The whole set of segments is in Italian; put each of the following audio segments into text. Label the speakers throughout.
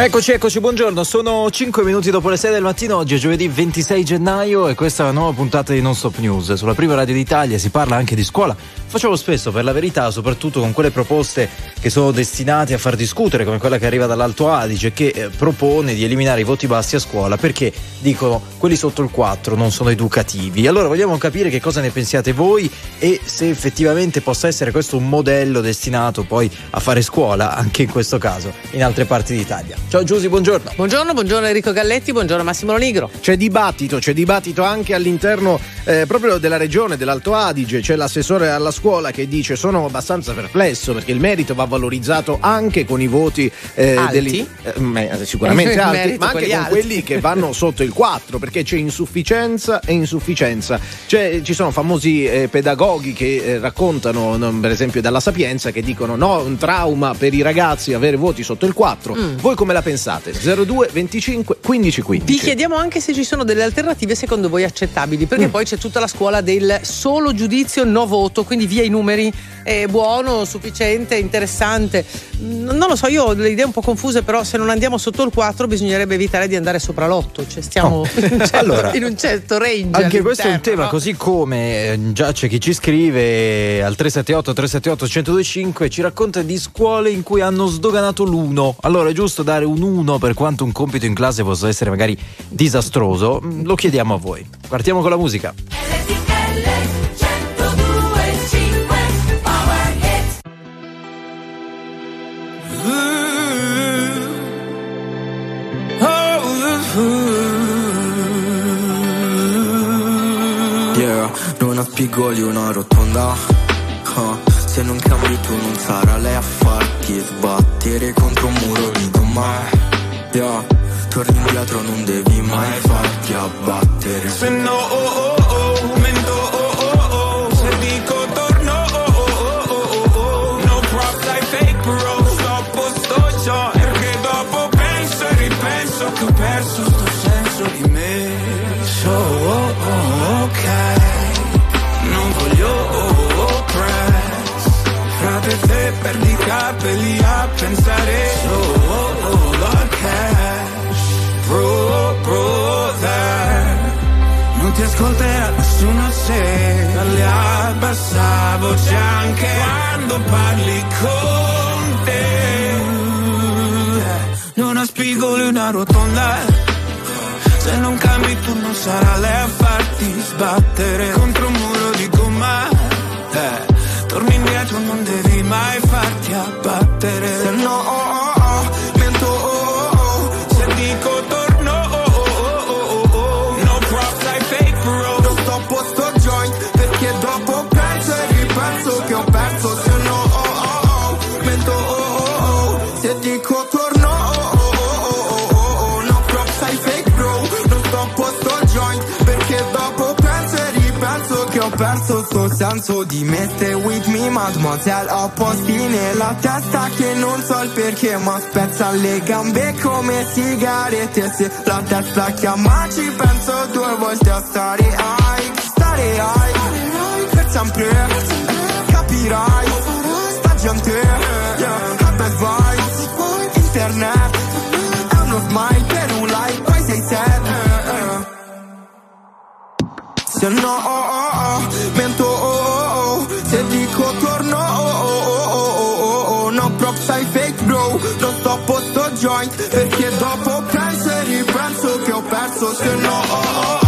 Speaker 1: Eccoci, eccoci, buongiorno. Sono 5 minuti dopo le 6 del mattino. Oggi è giovedì 26 gennaio e questa è la nuova puntata di Non Stop News. Sulla prima radio d'Italia si parla anche di scuola. Facciamo spesso, per la verità, soprattutto con quelle proposte che sono destinate a far discutere, come quella che arriva dall'Alto Adige, che eh, propone di eliminare i voti bassi a scuola perché dicono quelli sotto il 4 non sono educativi. Allora vogliamo capire che cosa ne pensiate voi e se effettivamente possa essere questo un modello destinato poi a fare scuola, anche in questo caso, in altre parti d'Italia. Ciao Giusy, buongiorno.
Speaker 2: Buongiorno, buongiorno Enrico Galletti, buongiorno Massimo Nigro.
Speaker 3: C'è dibattito, c'è dibattito anche all'interno eh, proprio della regione dell'Alto Adige, c'è l'assessore alla scuola che dice sono abbastanza perplesso perché il merito va valorizzato anche con i voti
Speaker 2: eh, alti?
Speaker 3: Degli, eh, sicuramente alti, ma anche con alti. quelli che vanno sotto il 4 perché c'è insufficienza e insufficienza. C'è, ci sono famosi eh, pedagoghi che eh, raccontano, no, per esempio dalla Sapienza, che dicono no, un trauma per i ragazzi avere voti sotto il 4. Mm. Voi come la la pensate? 02 25 15 15.
Speaker 2: Vi chiediamo anche se ci sono delle alternative secondo voi accettabili, perché mm. poi c'è tutta la scuola del solo giudizio no voto, quindi via i numeri, è buono, sufficiente, interessante. Non lo so, io ho delle idee un po' confuse, però se non andiamo sotto il 4 bisognerebbe evitare di andare sopra l'8, cioè stiamo oh. in, un certo, allora, in, un certo, range.
Speaker 1: Anche questo è un tema, no? così come eh, già c'è chi ci scrive al 378 378 1025 ci racconta di scuole in cui hanno sdoganato l'uno. Allora è giusto dare un 1 per quanto un compito in classe possa essere magari disastroso? Mm, lo chiediamo a voi. Partiamo con la musica.
Speaker 4: Yeah, non ha spigoli una rotonda. Huh. Se non cambi tu non sarà lei a farti sbattere contro un muro di domani yeah. Torni indietro non devi mai farti abbattere
Speaker 5: Se no oh oh capelli a pensare. So oh la cash Bro, brother Non ti ascolterà nessuno se Parli a bassa voce anche Quando parli con te. Non ha spigoli una rotonda. Se non cambi tu non sarà lei a farti sbattere Contro un muro di gomma. Eh. Torni indietro non devi mai farti abbattere. Se no oh, oh, perso sto senso di me Stay with me mademoiselle Ho posti nella testa che non so il perché Ma spezza le gambe come sigarette Se la testa chiama ci penso due volte a stare high Stare high Per sempre Capirai Sta gente yeah. Bad vibes Internet È uno smile per un like Poi sei sad Se no oh, oh, oh, Non sto joint Perché dopo penso e ripenso che ho perso Se no oh, oh, oh,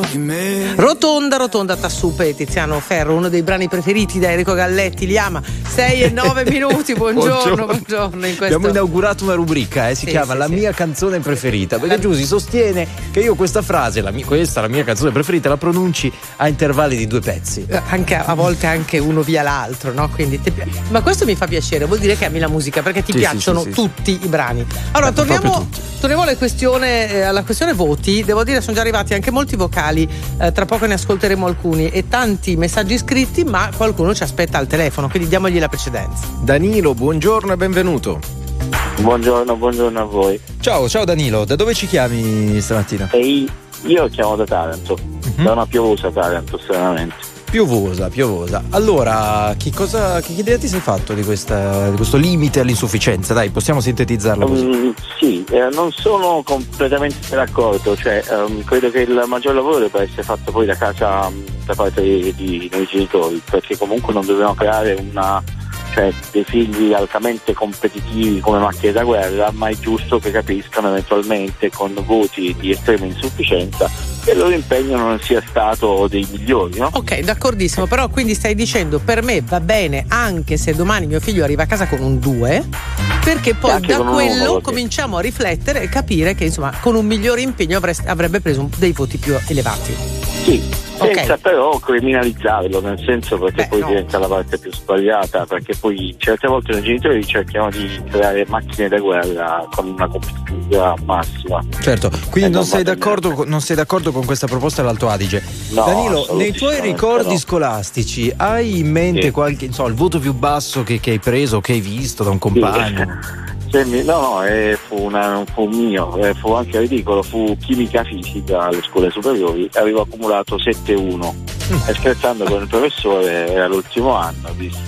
Speaker 5: di me
Speaker 2: Rotonda, rotonda, Tassupe Tiziano Ferro, uno dei brani preferiti da Enrico Galletti, li ama. 6 e 9 minuti, buongiorno, buongiorno. in questo...
Speaker 1: Abbiamo inaugurato una rubrica, eh, si
Speaker 2: Sì,
Speaker 1: chiama
Speaker 2: sì,
Speaker 1: La
Speaker 2: sì.
Speaker 1: mia canzone preferita. Perché Giusy sostiene che io questa frase, la mia- questa la mia canzone preferita, la pronunci a intervalli di due pezzi.
Speaker 2: Eh, Anche, a volte anche uno via l'altro, no? Quindi Ma questo mi fa piacere, vuol dire che ami la musica perché ti piacciono tutti i brani. Allora, torniamo, torniamo alle questione, eh, alla questione voti. Devo dire, sono già arrivati anche molti vocali, eh, tra poco ne ascolteremo alcuni e tanti messaggi scritti, ma qualcuno ci aspetta al telefono, quindi diamogli la precedenza.
Speaker 3: Danilo, buongiorno e benvenuto.
Speaker 6: Buongiorno, buongiorno a voi.
Speaker 1: Ciao, ciao Danilo, da dove ci chiami stamattina?
Speaker 6: E io, Io chiamo da Taranto, uh-huh. da una piovosa Taranto, stranamente.
Speaker 1: Piovosa, piovosa. Allora, che, cosa, che idea ti sei fatto di, questa, di, questo limite all'insufficienza? Dai, possiamo sintetizzarlo così. Um,
Speaker 6: sì, eh, non sono completamente d'accordo, cioè um, credo che il maggior lavoro debba essere fatto poi da casa um, da parte di, di noi genitori, perché comunque non dobbiamo creare una cioè dei figli altamente competitivi come macchine da guerra, ma è giusto che capiscano eventualmente con voti di estrema insufficienza che il loro impegno non sia stato dei migliori. No?
Speaker 2: Ok, d'accordissimo, però quindi stai dicendo per me va bene anche se domani mio figlio arriva a casa con un 2, perché poi da quello cominciamo a riflettere e capire che insomma con un migliore impegno avrebbe preso dei voti più elevati.
Speaker 6: Sì, senza okay. però criminalizzarlo, nel senso perché Beh, poi no. diventa la parte più sbagliata, perché poi certe volte i genitori cercano di creare macchine da guerra con una competitività massima.
Speaker 1: Certo, quindi non, non, sei con, non, sei d'accordo, con questa proposta dell'Alto Adige. No, Danilo, nei tuoi ricordi no. scolastici hai in mente sì. qualche, so, il voto più basso che, che hai preso, che hai visto da un compagno?
Speaker 6: Sì. No, no, eh, fu, una, fu, mio, eh, fu anche ridicolo, fu chimica fisica alle scuole superiori, avevo accumulato 7-1 mm. e scherzando con il professore era l'ultimo anno, dissi,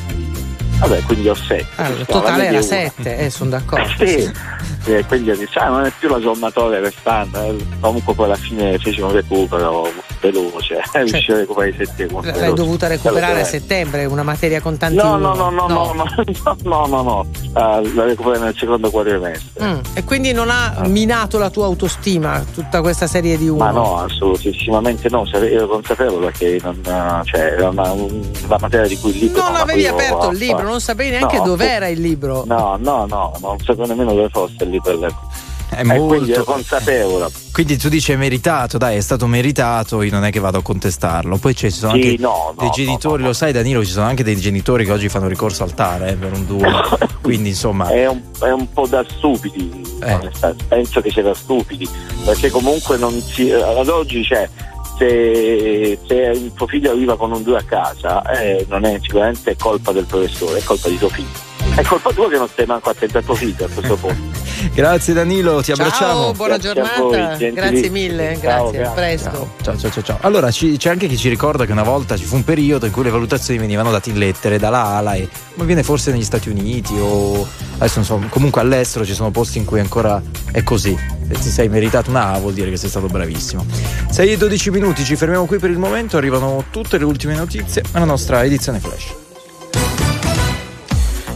Speaker 6: vabbè quindi ho 7.
Speaker 2: Allora, il totale era 7, eh, sono d'accordo.
Speaker 6: sì. E quindi ho detto, ah, non è più la sommatoria restante, eh, comunque poi alla fine feci un recupero veloce, cioè, riuscì a recuperare i 7 punti.
Speaker 2: L'hai dovuta recuperare a settembre, una materia con tanti
Speaker 6: No, no, no, no, no, no, no, no, no, no. Uh, la recuperai nel secondo quadrimestre.
Speaker 2: Mm. E quindi non ha ah. minato la tua autostima tutta questa serie di uno?
Speaker 6: Ma no, assolutissimamente no, ero consapevole che non, cioè, era una, una materia di cui il libro
Speaker 2: non, non avevi aperto il libro, non sapevi neanche no, dov'era il libro.
Speaker 6: No, no, no, non sapevo nemmeno dove fosse il libro all'epoca. È eh, molto... quindi ero consapevole.
Speaker 1: Quindi tu dici è meritato, dai, è stato meritato, io non è che vado a contestarlo. Poi ci sono sì, anche
Speaker 6: no,
Speaker 1: dei
Speaker 6: no,
Speaker 1: genitori,
Speaker 6: no,
Speaker 1: lo sai Danilo, ci sono anche dei genitori che oggi fanno ricorso al TAR eh, per un duo. quindi insomma...
Speaker 6: È un, è un po' da stupidi, eh. penso che sia da stupidi, perché comunque non si, ad oggi c'è... Se, se, il tuo figlio arriva con un 2 a casa, eh, non è sicuramente colpa del professore, è colpa di tuo figlio. È colpa tua che non stai manco attento al tuo figlio a questo punto.
Speaker 1: Grazie Danilo, ti
Speaker 2: ciao,
Speaker 1: abbracciamo.
Speaker 2: Buona
Speaker 6: grazie
Speaker 2: giornata. Voi, grazie mille, ciao, grazie, a presto.
Speaker 1: Ciao, ciao, ciao, ciao. Allora ci, c'è anche chi ci ricorda che una volta ci fu un periodo in cui le valutazioni venivano date in lettere dalla ALA e ma viene forse negli Stati Uniti o adesso non so, comunque all'estero ci sono posti in cui ancora è così. Se ti sei meritato una A vuol dire che sei stato bravissimo. 6 e 12 minuti, ci fermiamo qui per il momento, arrivano tutte le ultime notizie alla nostra edizione flash.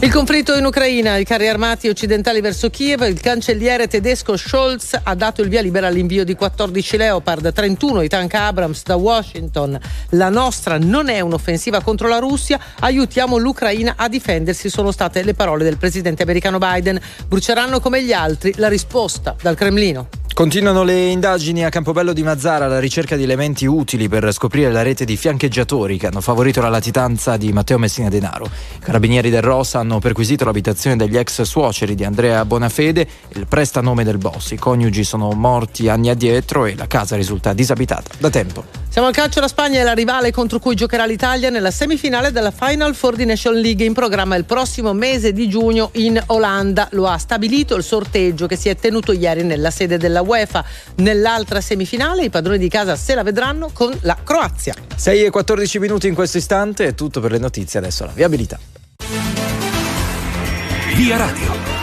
Speaker 2: Il conflitto in Ucraina, i carri armati occidentali verso Kiev, il cancelliere tedesco Scholz ha dato il via libera all'invio di 14 Leopard, 31 i tank Abrams da Washington. La nostra non è un'offensiva contro la Russia, aiutiamo l'Ucraina a difendersi, sono state le parole del presidente americano Biden. Bruceranno come gli altri la risposta dal Cremlino.
Speaker 1: Continuano le indagini a Campobello di Mazzara alla ricerca di elementi utili per scoprire la rete di fiancheggiatori che hanno favorito la latitanza di Matteo Messina Denaro. I carabinieri del Rosa hanno perquisito l'abitazione degli ex suoceri di Andrea Bonafede, il prestanome del boss. I coniugi sono morti anni addietro e la casa risulta disabitata da tempo.
Speaker 2: Siamo al calcio, la Spagna è la rivale contro cui giocherà l'Italia nella semifinale della Final Four di Nation League in programma il prossimo mese di giugno in Olanda. Lo ha stabilito il sorteggio che si è tenuto ieri nella sede della UEFA. Nell'altra semifinale i padroni di casa se la vedranno con la Croazia.
Speaker 1: 6 e 14 minuti in questo istante, è tutto per le notizie, adesso la viabilità.
Speaker 7: Via Radio.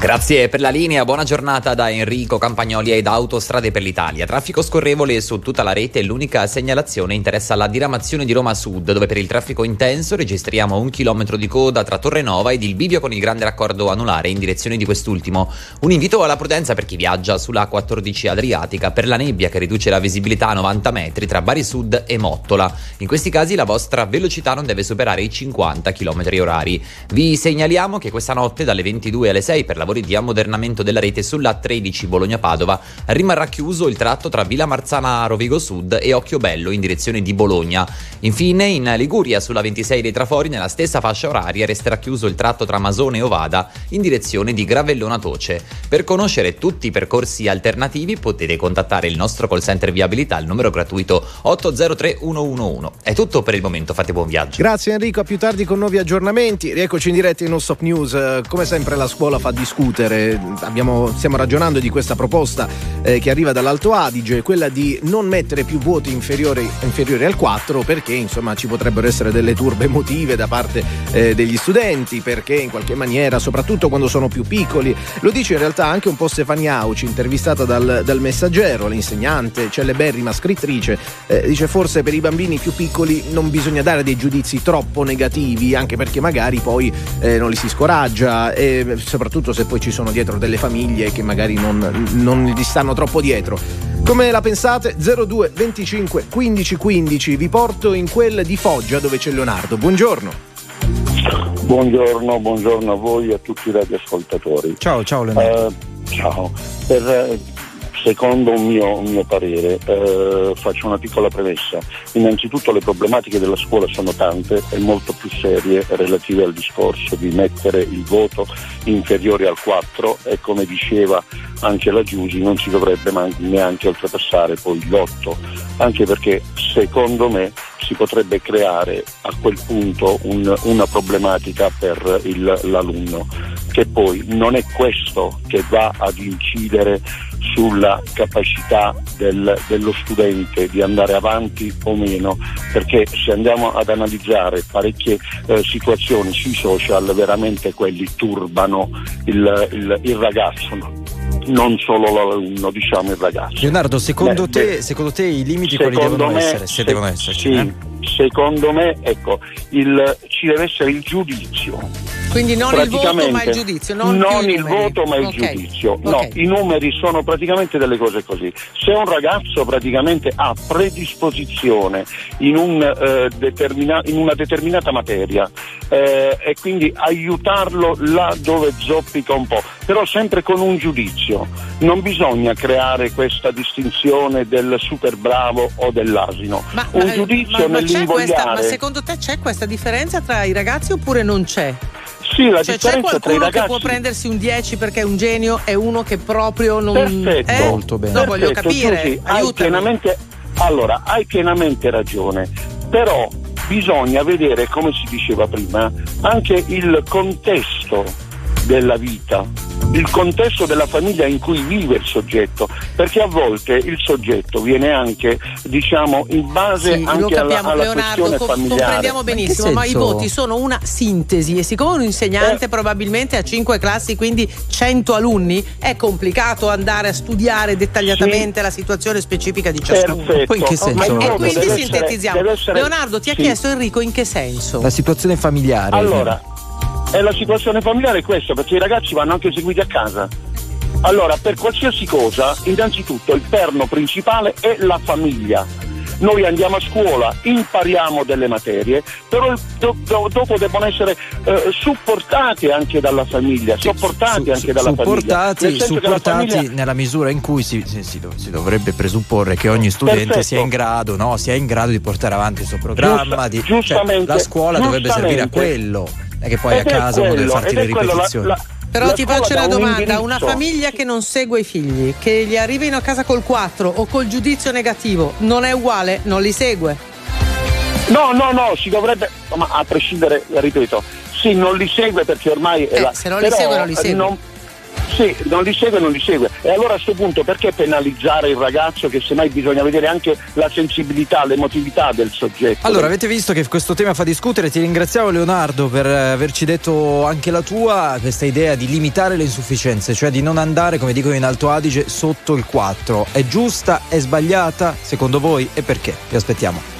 Speaker 8: Grazie per la linea, buona giornata da Enrico Campagnoli ed Autostrade per l'Italia. Traffico scorrevole su tutta la rete, l'unica segnalazione interessa la diramazione di Roma Sud, dove per il traffico intenso registriamo un chilometro di coda tra Torrenova ed il bivio con il grande raccordo anulare in direzione di quest'ultimo. Un invito alla prudenza per chi viaggia sulla 14 Adriatica per la nebbia che riduce la visibilità a 90 metri tra Bari Sud e Mottola. In questi casi la vostra velocità non deve superare i 50 km orari. Vi segnaliamo che questa notte dalle 22 alle 6 per la lavori di ammodernamento della rete sulla 13 Bologna-Padova rimarrà chiuso il tratto tra Villa Marzana Rovigo Sud e Occhiobello in direzione di Bologna. Infine in Liguria sulla 26 dei Trafori nella stessa fascia oraria resterà chiuso il tratto tra Masone e Ovada in direzione di Gravellona Toce. Per conoscere tutti i percorsi alternativi potete contattare il nostro call center viabilità al numero gratuito 803 111. È tutto per il momento, fate buon viaggio.
Speaker 3: Grazie Enrico, a più tardi con nuovi aggiornamenti. Rieccoci in diretta in Non Stop News. Come sempre la scuola fa discutere discutere. Abbiamo, stiamo ragionando di questa proposta eh, che arriva dall'Alto Adige, quella di non mettere più voti inferiori, inferiori al 4 perché insomma ci potrebbero essere delle turbe emotive da parte eh, degli studenti, perché in qualche maniera, soprattutto quando sono più piccoli, lo dice in realtà anche un po' Stefania Auci, intervistata dal, dal Messaggero, l'insegnante celeberrima scrittrice, eh, dice forse per i bambini più piccoli non bisogna dare dei giudizi troppo negativi, anche perché magari poi eh, non li si scoraggia e soprattutto se poi ci sono dietro delle famiglie che magari non, non gli stanno troppo dietro. Come la pensate? 02 25 15 15 vi porto in quel di Foggia dove c'è Leonardo. Buongiorno.
Speaker 9: Buongiorno, buongiorno a voi e a tutti i radioascoltatori.
Speaker 3: Ciao, ciao Leonardo. Uh,
Speaker 9: ciao. Per, secondo un mio, un mio parere, eh, faccio una piccola premessa. Innanzitutto le problematiche della scuola sono tante e molto più serie relative al discorso di mettere il voto inferiore al 4 e come diceva anche la Giusi non si dovrebbe neanche oltrepassare poi l'8, anche perché secondo me si potrebbe creare a quel punto un, una problematica per il, l'alunno, che poi non è questo che va ad incidere sulla capacità del, dello studente di andare avanti o meno, perché se andiamo ad analizzare parecchie eh, situazioni sui social, veramente quelli turbano il, il, il ragazzo non solo l'alunno, diciamo il ragazzo.
Speaker 3: Leonardo, secondo, beh, te, beh, secondo te, i limiti quali devono me, essere? Se, se devono esserci?
Speaker 9: Sì, eh? Secondo me ecco, il, ci deve essere il giudizio
Speaker 2: quindi non il voto ma il giudizio. Non,
Speaker 9: non il voto ma il okay. giudizio. No, okay. i numeri sono praticamente delle cose così. Se un ragazzo praticamente ha predisposizione in, un, eh, determina- in una determinata materia eh, e quindi aiutarlo là dove zoppica un po', però sempre con un giudizio. Non bisogna creare questa distinzione del super bravo o dell'asino.
Speaker 2: Ma,
Speaker 9: un
Speaker 2: ma,
Speaker 9: giudizio
Speaker 2: ma,
Speaker 9: nell'invogliare.
Speaker 2: Questa, ma secondo te c'è questa differenza tra i ragazzi oppure non c'è?
Speaker 9: Sì, la
Speaker 2: cioè,
Speaker 9: c'è
Speaker 2: qualcuno
Speaker 9: ragazzi...
Speaker 2: che può prendersi un 10 perché è un genio e uno che proprio non
Speaker 9: Perfetto,
Speaker 2: eh?
Speaker 3: molto bene.
Speaker 2: No, voglio capire.
Speaker 9: Giussi, hai pienamente, allora, hai pienamente ragione, però bisogna vedere, come si diceva prima, anche il contesto della vita il contesto della famiglia in cui vive il soggetto, perché a volte il soggetto viene anche, diciamo, in base
Speaker 2: sì,
Speaker 9: anche
Speaker 2: capiamo,
Speaker 9: alla, alla
Speaker 2: Leonardo,
Speaker 9: questione familiare.
Speaker 2: comprendiamo benissimo, ma, ma, i voti sono una sintesi e siccome un insegnante eh. probabilmente ha cinque classi, quindi 100 alunni, è complicato andare a studiare dettagliatamente sì. la situazione specifica di ciascuno.
Speaker 9: Perfetto.
Speaker 3: In che senso?
Speaker 2: E quindi sintetizziamo.
Speaker 9: Essere,
Speaker 2: Leonardo, ti ha sì. chiesto Enrico in che senso?
Speaker 3: La situazione familiare.
Speaker 9: Allora, e la situazione familiare è questa, perché i ragazzi vanno anche seguiti a casa. Allora, per qualsiasi cosa, innanzitutto il perno principale è la famiglia. Noi andiamo a scuola, impariamo delle materie, però do, do, dopo devono essere eh, supportati anche dalla famiglia, sì, sopportati su, anche dalla
Speaker 3: supportati,
Speaker 9: famiglia.
Speaker 3: Supportati famiglia... nella misura in cui si, si, si, si, dovrebbe presupporre che ogni studente Perfetto. sia in grado, no? sia in grado di portare avanti il suo programma.
Speaker 9: Giusta,
Speaker 3: di, cioè, la scuola dovrebbe servire a quello è che poi ed a casa quello, uno deve farti le ripetizioni. La, la,
Speaker 2: però la ti faccio una domanda, un una famiglia che non segue i figli, che gli arrivino a casa col 4 o col giudizio negativo, non è uguale? Non li segue?
Speaker 9: No, no, no, si dovrebbe, ma a prescindere, ripeto, sì, non li segue perché ormai
Speaker 2: eh,
Speaker 9: è la,
Speaker 2: se non li segue non li segue. Non,
Speaker 9: sì, non li segue, non li segue. E allora a questo punto perché penalizzare il ragazzo che semmai bisogna vedere anche la sensibilità, l'emotività del soggetto?
Speaker 3: Allora, avete visto che questo tema fa discutere, ti ringraziamo Leonardo per averci detto anche la tua, questa idea di limitare le insufficienze, cioè di non andare, come dicono in Alto Adige, sotto il 4. È giusta? È sbagliata? Secondo voi? E perché? Vi aspettiamo.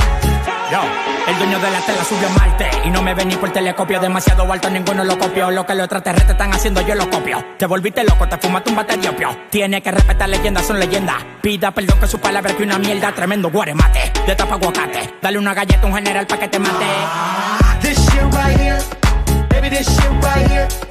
Speaker 10: El dueño de la tela subió a Marte y no me vení por telescopio demasiado alto, ninguno lo copió. Lo que los extraterrestres están haciendo yo lo copio. Te volviste loco, te fumaste un bate diopio. Tiene que respetar leyendas, son leyendas. Pida perdón que su palabra que una mierda, tremendo guaremate. De tapa aguacate, dale una galleta a un general pa' que te mate.
Speaker 11: This shit right here, baby, this shit right here.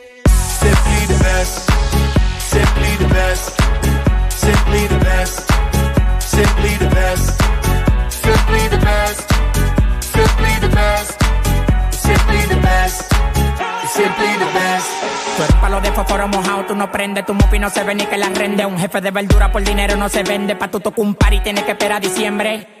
Speaker 11: The best. Simply the best. Simply the best. Simply the best. Simply the best. Simply the best. Simply the best. Simply the best.
Speaker 10: Tú eres palo de fósforo mojado, tú no prendes, tu mufi no se ve ni que la rende. Un jefe de verdura por dinero no se vende, pa' tu tocar un par y tienes que esperar a diciembre.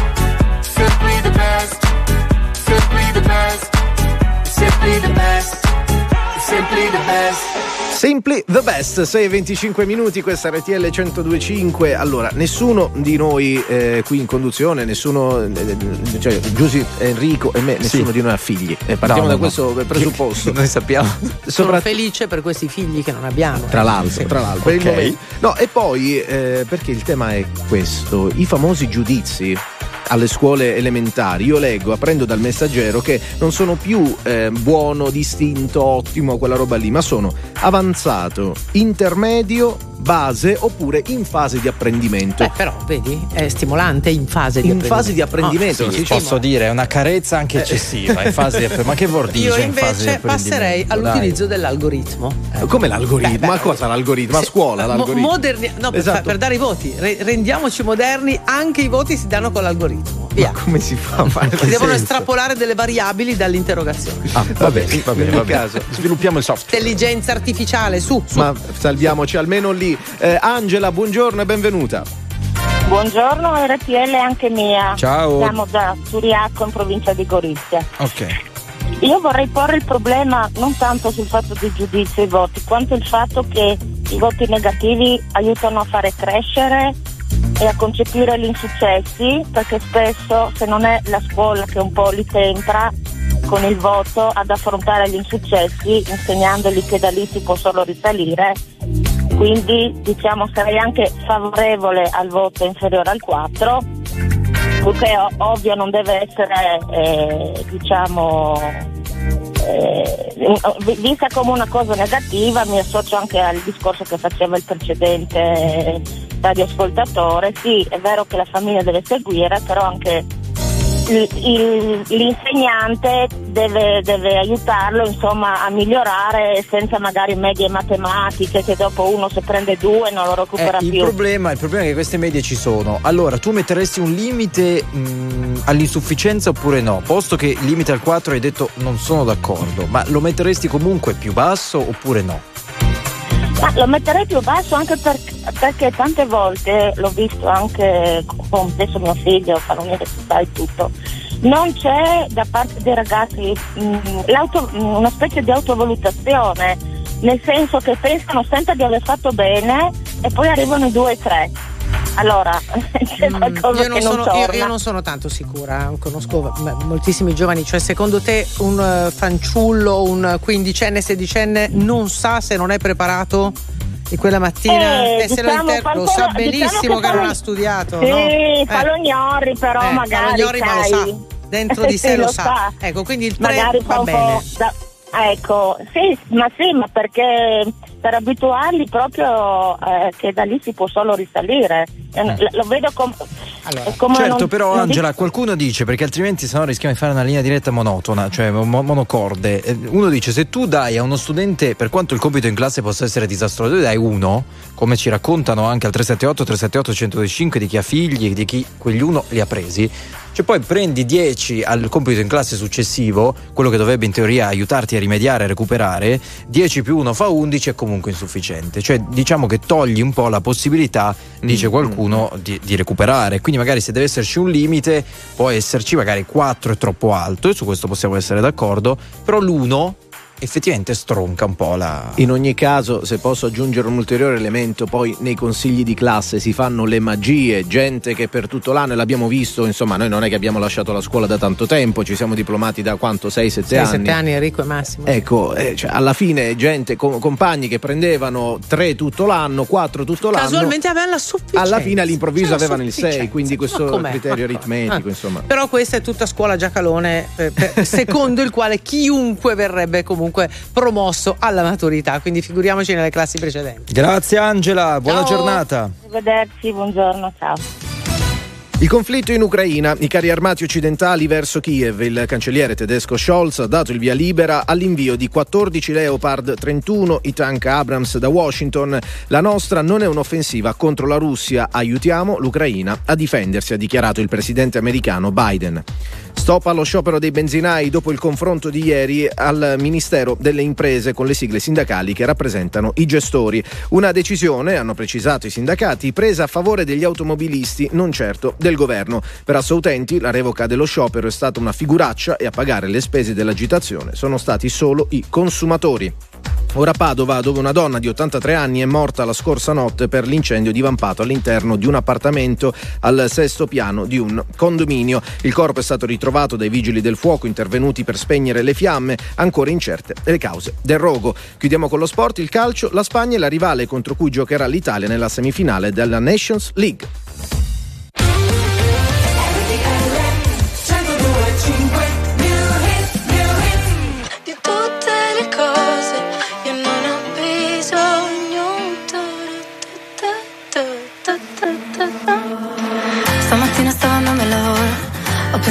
Speaker 11: simply the best, simply the best. Simply the best,
Speaker 3: 6-25 minuti, questa RTL 1025. Allora, nessuno di noi eh, qui in conduzione, nessuno, eh, cioè Giusy, Enrico e me, nessuno
Speaker 1: Sì.
Speaker 3: di noi ha figli. Eh, partiamo
Speaker 1: No,
Speaker 3: da
Speaker 1: no,
Speaker 3: questo
Speaker 1: no.
Speaker 3: presupposto.
Speaker 1: Noi sappiamo.
Speaker 2: Sono felice per questi figli che non abbiamo.
Speaker 3: Tra l'altro, tra l'altro, per il
Speaker 1: Ok.
Speaker 3: momento. No, e poi eh, perché il tema è questo: i famosi giudizi alle scuole elementari. Io leggo, apprendo dal messaggero che non sono più eh, buono, distinto, ottimo, quella roba lì, ma sono avanzato, intermedio, base oppure in fase di apprendimento.
Speaker 2: Beh, però, vedi, è stimolante in fase di
Speaker 3: in
Speaker 2: apprendimento.
Speaker 3: fase di apprendimento, non
Speaker 2: sì,
Speaker 1: Posso dire, è una carezza anche eccessiva. In fase di, ma che vuol dire?
Speaker 2: Io
Speaker 1: in fase di
Speaker 2: invece passerei
Speaker 1: apprendimento?
Speaker 2: all'utilizzo dell'algoritmo.
Speaker 3: Come l'algoritmo?
Speaker 2: Beh, beh,
Speaker 3: ma cosa l'algoritmo? A scuola
Speaker 2: mo-
Speaker 3: l'algoritmo?
Speaker 2: moderni- no, per,
Speaker 3: Esatto.
Speaker 2: per dare i voti. Re- rendiamoci moderni, anche i voti si danno con l'algoritmo. Via.
Speaker 3: Come si fa a fare?
Speaker 2: Si devono
Speaker 3: senso?
Speaker 2: estrapolare delle variabili dall'interrogazione.
Speaker 1: Ah, va bene, va bene,
Speaker 3: in
Speaker 1: va bene. Sviluppiamo il software.
Speaker 2: Intelligenza artificiale, su, su.
Speaker 3: Ma salviamoci almeno lì. Eh, Angela, buongiorno e benvenuta.
Speaker 12: Buongiorno RTL anche mia.
Speaker 1: Ciao.
Speaker 12: Siamo da Turiacco in provincia di Gorizia.
Speaker 1: Ok.
Speaker 12: Io vorrei porre il problema non tanto sul fatto di giudizio i voti, quanto il fatto che i voti negativi aiutano a fare crescere e a concepire gli insuccessi, perché spesso se non è la scuola che un po' li tempra con il voto ad affrontare gli insuccessi, insegnandogli che da lì si può solo risalire. Quindi diciamo sarei anche favorevole al voto inferiore al 4 purché ovvio non deve essere eh, diciamo eh, vi- vista come una cosa negativa mi associo anche al discorso che faceva il precedente eh, radioascoltatore. Sì è vero che la famiglia deve seguire però anche il- il- l'insegnante deve, deve aiutarlo insomma, a migliorare senza magari medie matematiche che dopo uno se prende due non lo recupera
Speaker 1: Eh, il,
Speaker 12: più.
Speaker 1: problema, il problema è che queste medie ci sono. Allora, tu metteresti un limite mh, all'insufficienza oppure no? Posto che il limite al 4 hai detto non sono d'accordo, ma lo metteresti comunque più basso oppure no?
Speaker 12: Ma lo metterei più basso anche per- perché tante volte l'ho visto anche con adesso mio figlio fa l'università e tutto. Non c'è da parte dei ragazzi mh, l'auto- mh, una specie di autovalutazione, nel senso che pensano sempre di aver fatto bene e poi arrivano i due e tre. Allora, c'è qualcosa
Speaker 2: Io non,
Speaker 12: che non
Speaker 2: sono,
Speaker 12: torna.
Speaker 2: io- io non sono tanto sicura, conosco m- moltissimi giovani, cioè secondo te un eh, fanciullo, un quindicenne, sedicenne non sa se non è preparato di quella mattina
Speaker 12: Eh,
Speaker 2: e se
Speaker 12: diciamo,
Speaker 2: lo
Speaker 12: qualcosa-
Speaker 2: sa benissimo
Speaker 12: diciamo
Speaker 2: che
Speaker 12: che
Speaker 2: non ha studiato.
Speaker 12: Sì,
Speaker 2: no? Eh.
Speaker 12: fa lo gnori, però
Speaker 2: Eh,
Speaker 12: magari.
Speaker 2: fa lo gnori, ma lo sa. Dentro di sé lo, sa.
Speaker 12: sa.
Speaker 2: Ecco, quindi il 3
Speaker 12: magari
Speaker 2: va bene.
Speaker 12: da- ecco, sì, ma sì, ma perché per abituarli proprio eh, che da lì si può solo risalire. Eh, Lo, lo vedo com- come
Speaker 1: certo,
Speaker 12: non-
Speaker 1: però
Speaker 12: non
Speaker 1: Angela,
Speaker 12: dico-
Speaker 1: qualcuno dice, perché altrimenti sennò rischiamo di fare una linea diretta monotona, cioè mo- monocorde. Eh, Uno dice, se tu dai a uno studente, per quanto il compito in classe possa essere disastroso, tu dai uno, come ci raccontano anche al 378 378 125 di chi ha figli, di chi quegli uno li ha presi, cioè poi prendi 10 al compito in classe successivo, quello che dovrebbe in teoria aiutarti a rimediare, a recuperare, 10 più 1 fa 11 è comunque insufficiente. Cioè diciamo che togli un po' la possibilità, dice qualcuno, di, di recuperare. Quindi magari se deve esserci un limite, può esserci magari 4 è troppo alto e su questo possiamo essere d'accordo, però l'1 effettivamente stronca un po' la...
Speaker 3: In ogni caso, se posso aggiungere un ulteriore elemento, poi nei consigli di classe si fanno le magie, gente che per tutto l'anno, e l'abbiamo visto, insomma, noi non è che abbiamo lasciato la scuola da tanto tempo, ci siamo diplomati da quanto? 6-7
Speaker 2: Sei,
Speaker 3: anni.
Speaker 2: sette anni Enrico e Massimo.
Speaker 3: Ecco, eh, cioè, alla fine gente, com- compagni che prendevano 3 tutto l'anno, 4 tutto l'anno.
Speaker 2: Casualmente avevano la sufficienza.
Speaker 3: Alla fine all'improvviso avevano il 6,
Speaker 2: sufficienza.
Speaker 3: quindi questo criterio aritmetico, insomma.
Speaker 2: Però questa è tutta scuola giacalone, per- per- secondo il quale chiunque verrebbe comunque promosso alla maturità, quindi figuriamoci nelle classi precedenti.
Speaker 1: Grazie Angela, buona
Speaker 2: Ciao.
Speaker 1: giornata.
Speaker 12: Arrivederci, buongiorno, ciao.
Speaker 3: Il conflitto in Ucraina, i carri armati occidentali verso Kiev, il cancelliere tedesco Scholz ha dato il via libera all'invio di 14 Leopard 31, i tank Abrams da Washington. La nostra non è un'offensiva contro la Russia, aiutiamo l'Ucraina a difendersi, ha dichiarato il presidente americano Biden. Stop allo sciopero dei benzinai dopo il confronto di ieri al Ministero delle Imprese con le sigle sindacali che rappresentano i gestori. Una decisione, hanno precisato i sindacati, presa a favore degli automobilisti, non certo del governo. Per Assautenti la revoca dello sciopero è stata una figuraccia e a pagare le spese dell'agitazione sono stati solo i consumatori. Ora Padova, dove una donna di 83 anni è morta la scorsa notte per l'incendio divampato all'interno di un appartamento al sesto piano di un condominio. Il corpo è stato ritrovato dai vigili del fuoco intervenuti per spegnere le fiamme, ancora incerte le cause del rogo. Chiudiamo con lo sport, il calcio, la Spagna è la rivale contro cui giocherà l'Italia nella semifinale della Nations League.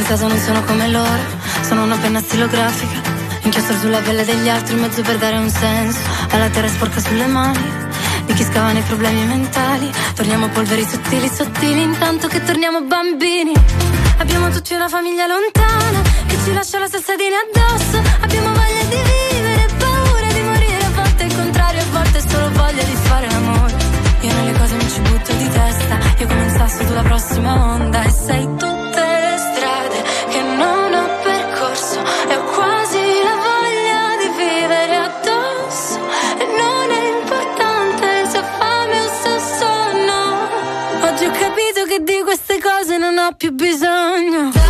Speaker 13: Ho pensato non sono come loro, sono una penna stilografica, inchiostro sulla pelle degli altri in mezzo per dare un senso alla terra sporca sulle mani. Di chi scava nei problemi mentali, torniamo polveri sottili, sottili, intanto che torniamo bambini. Abbiamo tutti una famiglia lontana che ci lascia la salsadina addosso. Abbiamo voglia di vivere, paura di morire. A volte il contrario, a volte solo voglia di fare l'amore. Io nelle cose mi ci butto di testa. Io come un sasso tu la prossima onda. E sei tutte non ho più bisogno.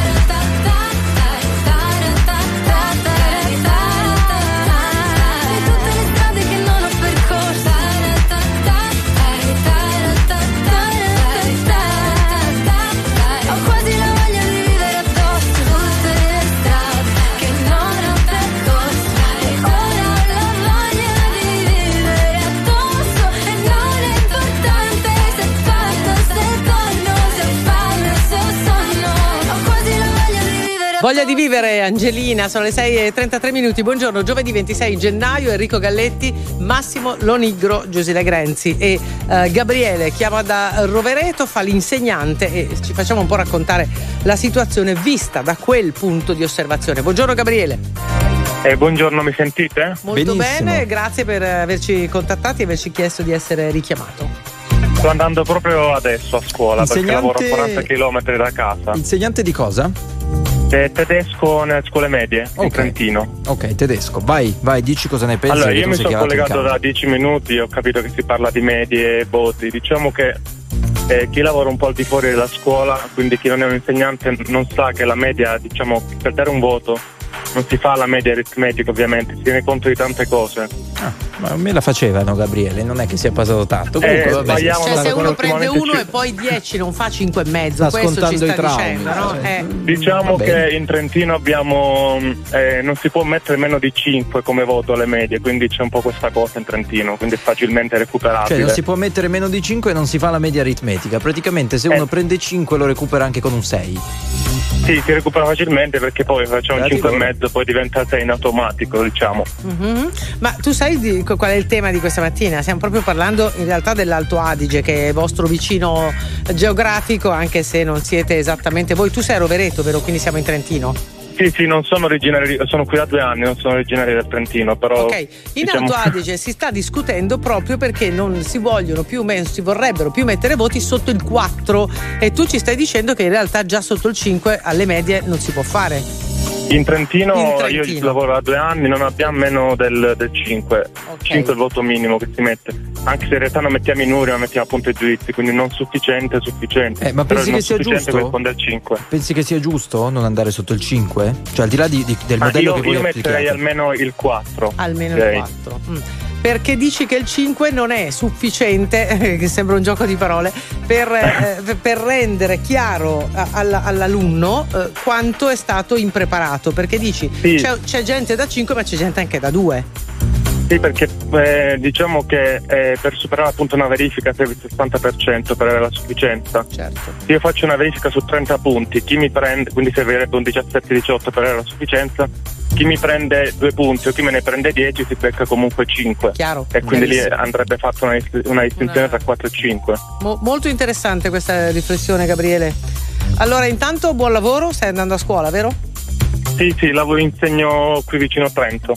Speaker 13: Voglia di vivere
Speaker 2: Angelina, sono le 6 e 33 minuti. Buongiorno, giovedì 26 gennaio, Enrico Galletti, Massimo Lonigro, Giusile Grenzi e eh, Gabriele chiama da Rovereto, fa l'insegnante e ci facciamo un po' raccontare la situazione vista da quel punto di osservazione. Buongiorno Gabriele.
Speaker 14: Eh, buongiorno, mi sentite?
Speaker 2: Molto bene, grazie per averci contattati e averci chiesto di essere richiamato.
Speaker 14: Sto andando proprio adesso a scuola perché
Speaker 1: Insegnante-
Speaker 14: lavoro a 40 km da casa.
Speaker 1: Insegnante di cosa?
Speaker 14: Tedesco nelle scuole medie in Trentino.
Speaker 1: Ok, tedesco. Vai, vai, dici cosa ne pensi.
Speaker 14: Allora, io mi sono collegato da 10 minuti, ho capito che si parla di medie e voti. Diciamo che eh, chi lavora un po' al di fuori della scuola, quindi chi non è un insegnante, non sa che la media, diciamo, per dare un voto non si fa la media aritmetica ovviamente, si tiene conto di tante cose.
Speaker 1: Ma a me la facevano, Gabriele, non è che sia passato tanto. Comunque,
Speaker 14: Eh,
Speaker 1: vabbè.
Speaker 2: Cioè, se uno prende
Speaker 14: ci-
Speaker 2: uno e poi 10 non fa 5 e mezzo,
Speaker 1: Sta
Speaker 2: questo ci sta
Speaker 1: i traumi,
Speaker 2: dicendo, no?
Speaker 1: cioè.
Speaker 2: Eh.
Speaker 14: Diciamo che in Trentino abbiamo eh, non si può mettere meno di 5 come voto alle medie, quindi c'è un po' questa cosa in Trentino, quindi è facilmente recuperabile.
Speaker 1: Cioè, non si può mettere meno di 5 e non si fa la media aritmetica. Praticamente, se
Speaker 14: Eh.
Speaker 1: uno prende 5, lo recupera anche con un 6.
Speaker 14: Sì, si recupera facilmente perché poi facciamo
Speaker 1: Dati
Speaker 14: 5 e
Speaker 1: loro.
Speaker 14: Mezzo, poi diventa 6 in automatico, diciamo.
Speaker 2: Mhm. Ma tu sai di- qual è il tema di questa mattina? Stiamo proprio parlando in realtà dell'Alto Adige, che è vostro vicino geografico, anche se non siete esattamente voi. Tu sei a Rovereto, vero? Quindi siamo in Trentino.
Speaker 14: Sì, sì, non sono originario, sono qui da due anni, non sono originario del Trentino, però...
Speaker 2: Ok, in
Speaker 14: diciamo-
Speaker 2: Alto Adige si sta discutendo proprio perché non si vogliono più, me- si vorrebbero più mettere voti sotto il 4 e tu ci stai dicendo che in realtà già sotto il 5 alle medie non si può fare.
Speaker 14: In Trentino,
Speaker 2: In Trentino.
Speaker 14: io lavoro da due anni, non abbiamo meno del, del 5. 5 è il voto minimo che si mette. Anche se in realtà non mettiamo i numeri, non mettiamo appunto i giudizi, quindi non sufficiente, sufficiente.
Speaker 1: Eh, ma
Speaker 14: Però
Speaker 1: pensi che sia
Speaker 14: sufficiente
Speaker 1: giusto?
Speaker 14: al 5.
Speaker 1: Pensi che sia giusto non andare sotto il 5? Cioè, al di là di- di- del
Speaker 14: Ma
Speaker 1: modello
Speaker 14: io,
Speaker 1: che voi
Speaker 14: io metterei almeno il 4.
Speaker 2: Almeno
Speaker 14: Ok.
Speaker 2: il 4. Mm. Perché dici che il 5 non è sufficiente, che sembra un gioco di parole, per, eh, per rendere chiaro all'alunno eh, quanto è stato impreparato. Perché dici
Speaker 14: Sì.
Speaker 2: c'è, c'è gente da 5 ma c'è gente anche da 2.
Speaker 14: Sì, perché eh, diciamo che eh, per superare appunto una verifica serve il 60% per avere la sufficienza.
Speaker 2: Certo.
Speaker 14: Se io faccio una verifica su 30 punti, chi mi prende, quindi servirebbe un 17-18 per avere la sufficienza, chi mi prende due punti o chi me ne prende 10 si becca comunque 5.
Speaker 2: Chiaro.
Speaker 14: E quindi lì
Speaker 2: Chiarissimo.
Speaker 14: andrebbe fatta una, una distinzione tra 4 e 5.
Speaker 2: Mo- molto interessante questa riflessione, Gabriele. Allora, intanto buon lavoro, stai andando a scuola, vero?
Speaker 14: Sì, sì, lavoro, insegno qui vicino a Trento.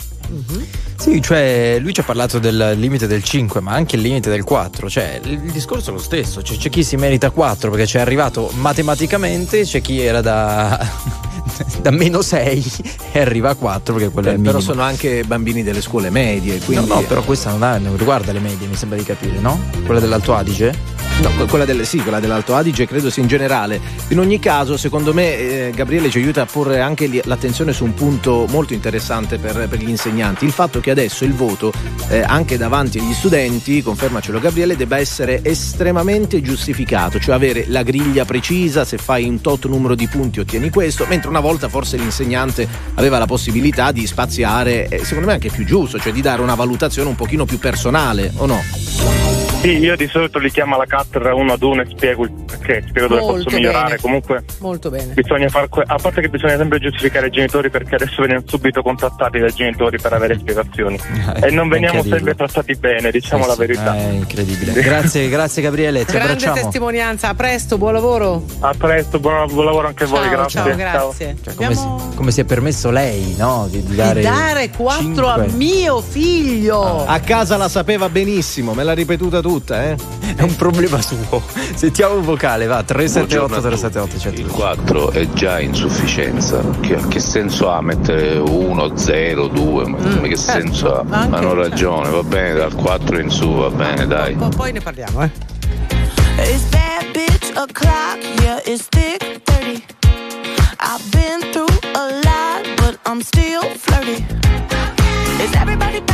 Speaker 1: Sì, cioè lui ci ha parlato del limite del 5, ma anche il limite del 4. Cioè, il discorso è lo stesso. Cioè, c'è chi si merita 4 perché ci è arrivato matematicamente, c'è chi era da, da meno 6 e arriva a 4 perché quello è
Speaker 3: Eh,
Speaker 1: il minimo.
Speaker 3: però sono anche bambini delle scuole medie, quindi
Speaker 1: No, no, però questa non, ha- non riguarda le medie, mi sembra di capire, no? Quella dell'Alto Adige?
Speaker 3: No, que- quella, del, sì, quella dell'Alto Adige credo sia in generale. In ogni caso, secondo me, eh, Gabriele ci aiuta a porre anche l'attenzione su un punto molto interessante per, per gli insegnanti. Il fatto che adesso il voto, eh, anche davanti agli studenti, confermacelo Gabriele, debba essere estremamente giustificato, cioè avere la griglia precisa, se fai un tot numero di punti ottieni questo, mentre una volta forse l'insegnante aveva la possibilità di spaziare, eh, secondo me anche più giusto, cioè di dare una valutazione un pochino più personale, o no?
Speaker 14: Sì, io di solito li chiamo alla cattedra uno ad uno e spiego il perché, spiego dove
Speaker 2: Molto
Speaker 14: posso migliorare.
Speaker 2: bene.
Speaker 14: Comunque
Speaker 2: Molto bene.
Speaker 14: bisogna far que- a parte che bisogna sempre giustificare i genitori perché adesso veniamo subito contattati dai genitori per avere spiegazioni e non veniamo sempre trattati bene, diciamo
Speaker 1: Sì,
Speaker 14: la verità.
Speaker 1: È incredibile. Grazie, grazie Gabriele, ti
Speaker 2: Grande
Speaker 1: abbracciamo.
Speaker 2: testimonianza, a presto, buon lavoro.
Speaker 14: A presto, buon, buon lavoro anche a voi,
Speaker 2: Ciao,
Speaker 14: grazie.
Speaker 2: ciao, grazie.
Speaker 1: Cioè, come, si, come si è permesso lei, no? Di, di dare,
Speaker 2: Di dare quattro a
Speaker 1: cinque.
Speaker 2: mio figlio.
Speaker 3: A casa la sapeva benissimo, me l'ha ripetuta tutta, eh?
Speaker 1: È un problema suo. Sentiamo un vocale, va. 378
Speaker 15: Buongiorno a
Speaker 1: 378
Speaker 15: Il 4 è già insufficienza. Che, che senso ha mettere 1, 0, 2? Ma, ma che senso ha?
Speaker 2: Mm, anche,
Speaker 15: Ma hanno ragione, va bene, dal 4 in su va bene, dai.
Speaker 2: Po- Poi ne parliamo, eh.
Speaker 16: It's bad bitch o'clock, yeah, it's thick 30. I've been through a lot, but I'm still flirty. Is everybody back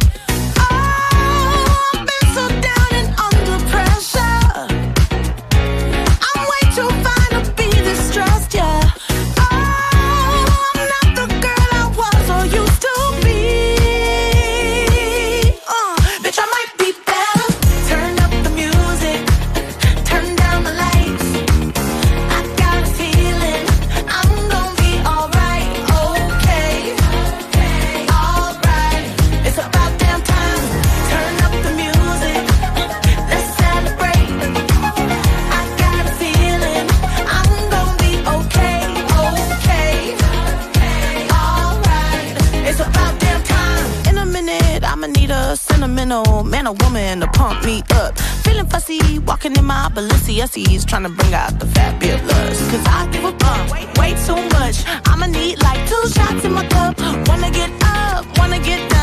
Speaker 16: Sentimental man or woman to pump me up. Feeling fussy, walking in my Balenciennes, trying to bring out the fabulous. Cause I give a fuck way too much. I'ma need like two shots in my cup. Wanna get up, wanna get down.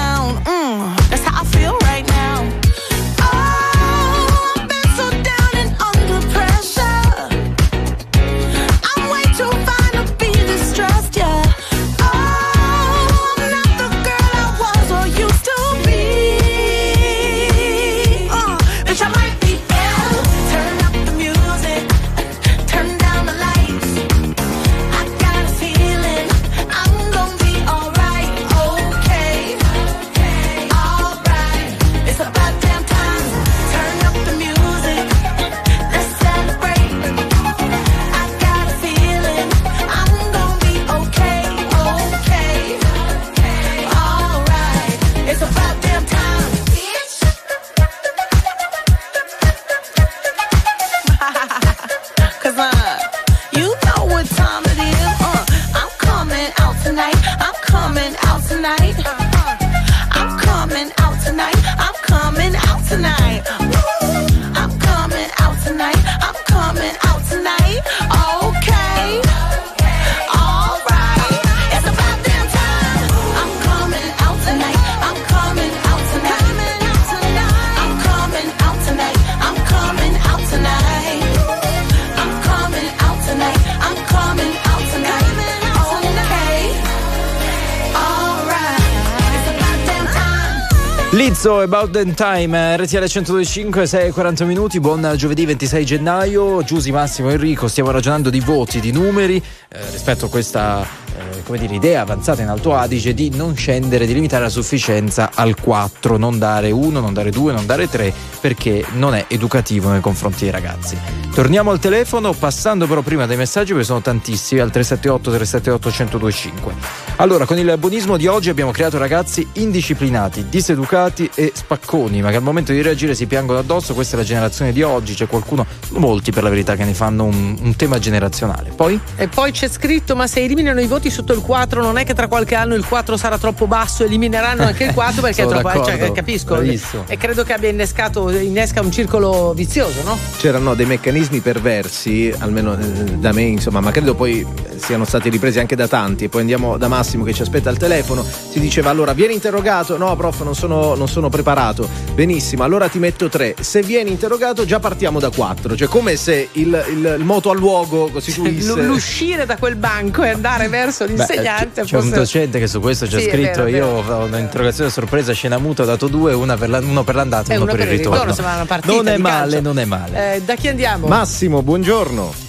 Speaker 1: Lizzo, About the Time, RTL 125, 6 e 40 minuti, buon giovedì 26 gennaio, Giusy, Massimo, Enrico, stiamo ragionando di voti, di numeri, eh, rispetto a questa eh, come dire, idea avanzata in Alto Adige di non scendere, di limitare la sufficienza al 4, non dare 1, non dare 2, non dare 3, perché non è educativo nei confronti dei ragazzi. Torniamo al telefono, passando però prima dai messaggi, perché sono tantissimi, al 378 378 1025. Allora, con il buonismo di oggi abbiamo creato ragazzi indisciplinati, diseducati e spacconi, ma che al momento di reagire si piangono addosso. Questa è la generazione di oggi. C'è qualcuno, molti per la verità, che ne fanno un, un tema generazionale. Poi?
Speaker 2: E poi c'è scritto: ma se eliminano i voti sotto il 4, non è che tra qualche anno il 4 sarà troppo basso, elimineranno anche il 4 perché è troppo. Cioè, capisco.
Speaker 3: bravissimo.
Speaker 2: E credo che abbia innescato innesca un circolo vizioso, no?
Speaker 3: C'erano dei meccanismi perversi, almeno eh, da me, insomma, ma credo poi siano stati ripresi anche da tanti. E poi andiamo da Massimo che ci aspetta al telefono. Si diceva allora vieni interrogato. No, prof, non sono, non sono preparato. Benissimo, allora ti metto tre. Se vieni interrogato, già partiamo da quattro. Cioè, come se il, il- il moto al luogo costituisse.
Speaker 2: L- l'uscire da quel banco e andare verso l'insegnante
Speaker 1: Beh, c'è un
Speaker 2: fosse-
Speaker 1: docente che su questo ci ha
Speaker 2: Sì,
Speaker 1: scritto:
Speaker 2: vero,
Speaker 1: Io ho un'interrogazione sorpresa, scena muta, ho dato due, una per la- uno per l'andata e
Speaker 2: E
Speaker 1: uno, per il ritorno.
Speaker 2: partita
Speaker 1: non è male,
Speaker 2: calcio.
Speaker 1: non è male.
Speaker 2: Eh, da chi andiamo?
Speaker 3: Massimo, buongiorno.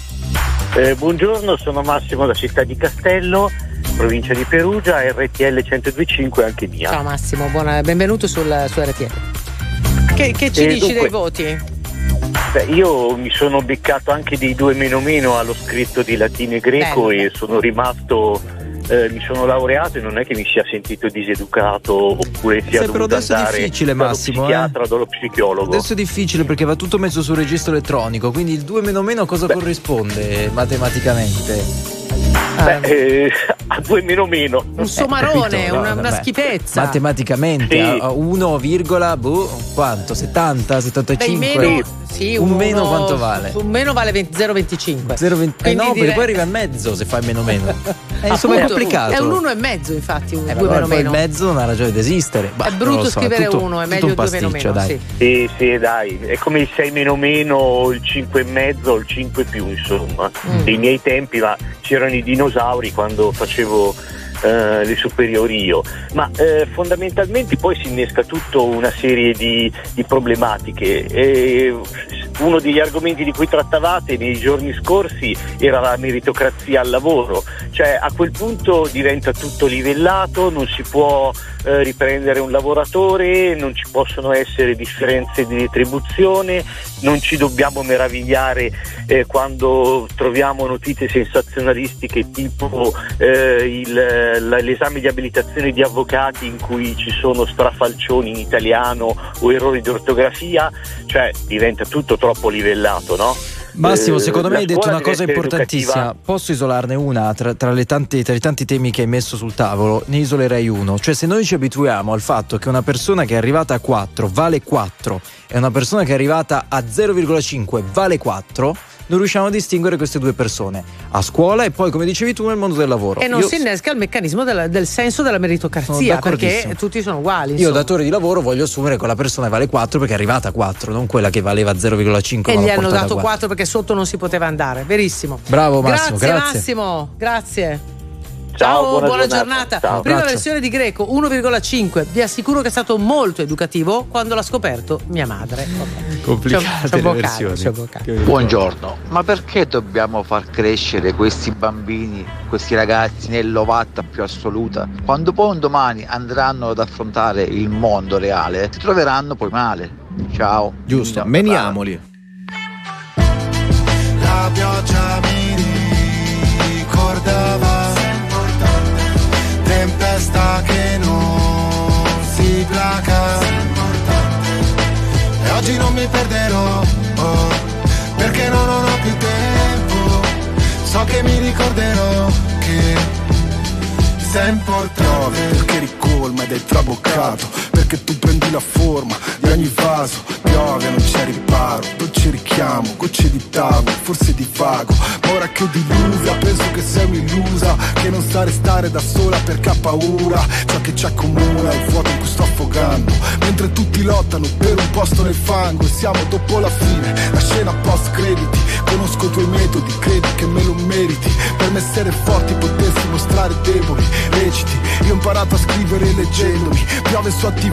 Speaker 6: Eh, buongiorno, sono Massimo da Città di Castello.
Speaker 17: provincia di Perugia, RTL 1025 anche mia.
Speaker 2: Ciao Massimo, buona, benvenuto sul, su RTL. Che, che ci
Speaker 17: E
Speaker 2: dici
Speaker 17: dunque-
Speaker 2: dei voti?
Speaker 17: Beh, io mi sono beccato anche dei due meno meno allo scritto di latino e greco
Speaker 2: Bello.
Speaker 17: e sono rimasto. Eh, mi sono laureato e non è che mi sia sentito diseducato oppure sia
Speaker 1: però
Speaker 17: dovuto
Speaker 1: adesso è
Speaker 17: andare
Speaker 1: difficile,
Speaker 17: dallo
Speaker 1: Massimo, eh.
Speaker 17: psichiatra o dallo psicologo.
Speaker 1: Adesso è difficile perché va tutto messo sul registro elettronico, quindi il 2 meno meno cosa corrisponde matematicamente?
Speaker 17: Beh, eh, a due meno meno.
Speaker 2: Un somarone,
Speaker 1: capito, no,
Speaker 2: una, una schifezza.
Speaker 1: Matematicamente
Speaker 17: Sì.
Speaker 1: a 1, boh, quanto? 70,
Speaker 2: Beh,
Speaker 1: 75?
Speaker 2: il meno, sì,
Speaker 1: un
Speaker 2: uno-
Speaker 1: meno quanto vale?
Speaker 2: Un meno vale 20 0,25.
Speaker 1: 0,20 eh no, perché
Speaker 2: direi-
Speaker 1: poi arriva a mezzo se fai meno meno. Insomma, è
Speaker 2: Appunto,
Speaker 1: complicato.
Speaker 2: È un uno e mezzo, infatti, un
Speaker 1: Eh,
Speaker 2: due meno meno.
Speaker 1: mezzo non ha ragione di esistere. Bah,
Speaker 2: È brutto
Speaker 1: so,
Speaker 2: scrivere
Speaker 1: tutto-
Speaker 2: uno, è
Speaker 1: tutto
Speaker 2: meglio
Speaker 1: un
Speaker 2: il due meno
Speaker 1: pasticcio,
Speaker 2: meno,
Speaker 1: dai.
Speaker 2: sì.
Speaker 17: Sì, sì, dai, è come il 6 meno meno, il 5 e mezzo, il 5 più, insomma.
Speaker 2: Mm.
Speaker 17: Dei miei tempi, ma c'erano i dinosauri quando facevo eh, le superiori io. Ma eh, fondamentalmente poi si innesca tutta una serie di, di problematiche. E uno degli argomenti di cui trattavate nei giorni scorsi era la meritocrazia al lavoro, cioè a quel punto diventa tutto livellato, non si può eh, riprendere un lavoratore, non ci possono essere differenze di retribuzione, non ci dobbiamo meravigliare eh, quando troviamo notizie sensazionalistiche tipo eh, il- l'esame di abilitazione di avvocati in cui ci sono strafalcioni in italiano o errori di ortografia, cioè diventa tutto troppo livellato, no?
Speaker 1: Massimo,
Speaker 17: Eh,
Speaker 1: secondo me hai detto una cosa importantissima.
Speaker 17: educativa.
Speaker 1: Posso isolarne una tra, tra le tanti, tra i tanti temi che hai messo sul tavolo? Ne isolerei uno. Cioè, se noi ci abituiamo al fatto che una persona che è arrivata a 4 vale 4 e una persona che è arrivata a 0,5 vale 4, non riusciamo a distinguere queste due persone a scuola e poi, come dicevi tu, nel mondo del lavoro.
Speaker 2: E non
Speaker 1: Io-
Speaker 2: si innesca il meccanismo della- del senso della meritocrazia, perché tutti sono uguali.
Speaker 1: Io,
Speaker 2: insomma.
Speaker 1: datore di lavoro, voglio assumere quella persona che vale 4 perché è arrivata a 4, non quella che valeva 0,5.
Speaker 2: E gli hanno dato
Speaker 1: 4.
Speaker 2: 4 perché sotto non si poteva andare. Verissimo.
Speaker 1: Bravo, Massimo,
Speaker 2: Grazie,
Speaker 1: grazie.
Speaker 2: Massimo, grazie.
Speaker 17: Ciao, buona
Speaker 2: buona,
Speaker 17: giornata.
Speaker 2: giornata.
Speaker 17: Ciao.
Speaker 2: Prima
Speaker 1: Abbraccio.
Speaker 2: versione di Greco 1,5. Vi assicuro che è stato molto educativo quando l'ha scoperto mia madre.
Speaker 1: Complicate
Speaker 2: C'ho- c'ho
Speaker 1: le versioni.
Speaker 15: Buongiorno, ma perché dobbiamo far crescere questi bambini, questi ragazzi nell'ovatta più assoluta, quando poi un domani andranno ad affrontare il mondo reale, si troveranno poi male. Ciao.
Speaker 3: Giusto, meniamoli.
Speaker 18: La pioggia mi Tempesta che non si placa. E oggi non mi perderò oh, Perché non ho più tempo. So che mi ricorderò che sei importante. Perché ricolma ed è traboccato Perché tu prendi la forma di ogni vaso. Piove, non c'è riparo Dolce richiamo, gocce di tavolo Forse di vago. Ma ora che diluvia Penso che sei un'illusa Che non sa restare da sola perché ha paura. Ciò che ci accomuna è il vuoto in cui sto affogando. Mentre tutti lottano per un posto nel fango E siamo dopo la fine. La scena post crediti Conosco i tuoi metodi, credi che me lo meriti. Per me essere forti potessi mostrare deboli Reciti, io ho imparato a scrivere leggendomi Piove su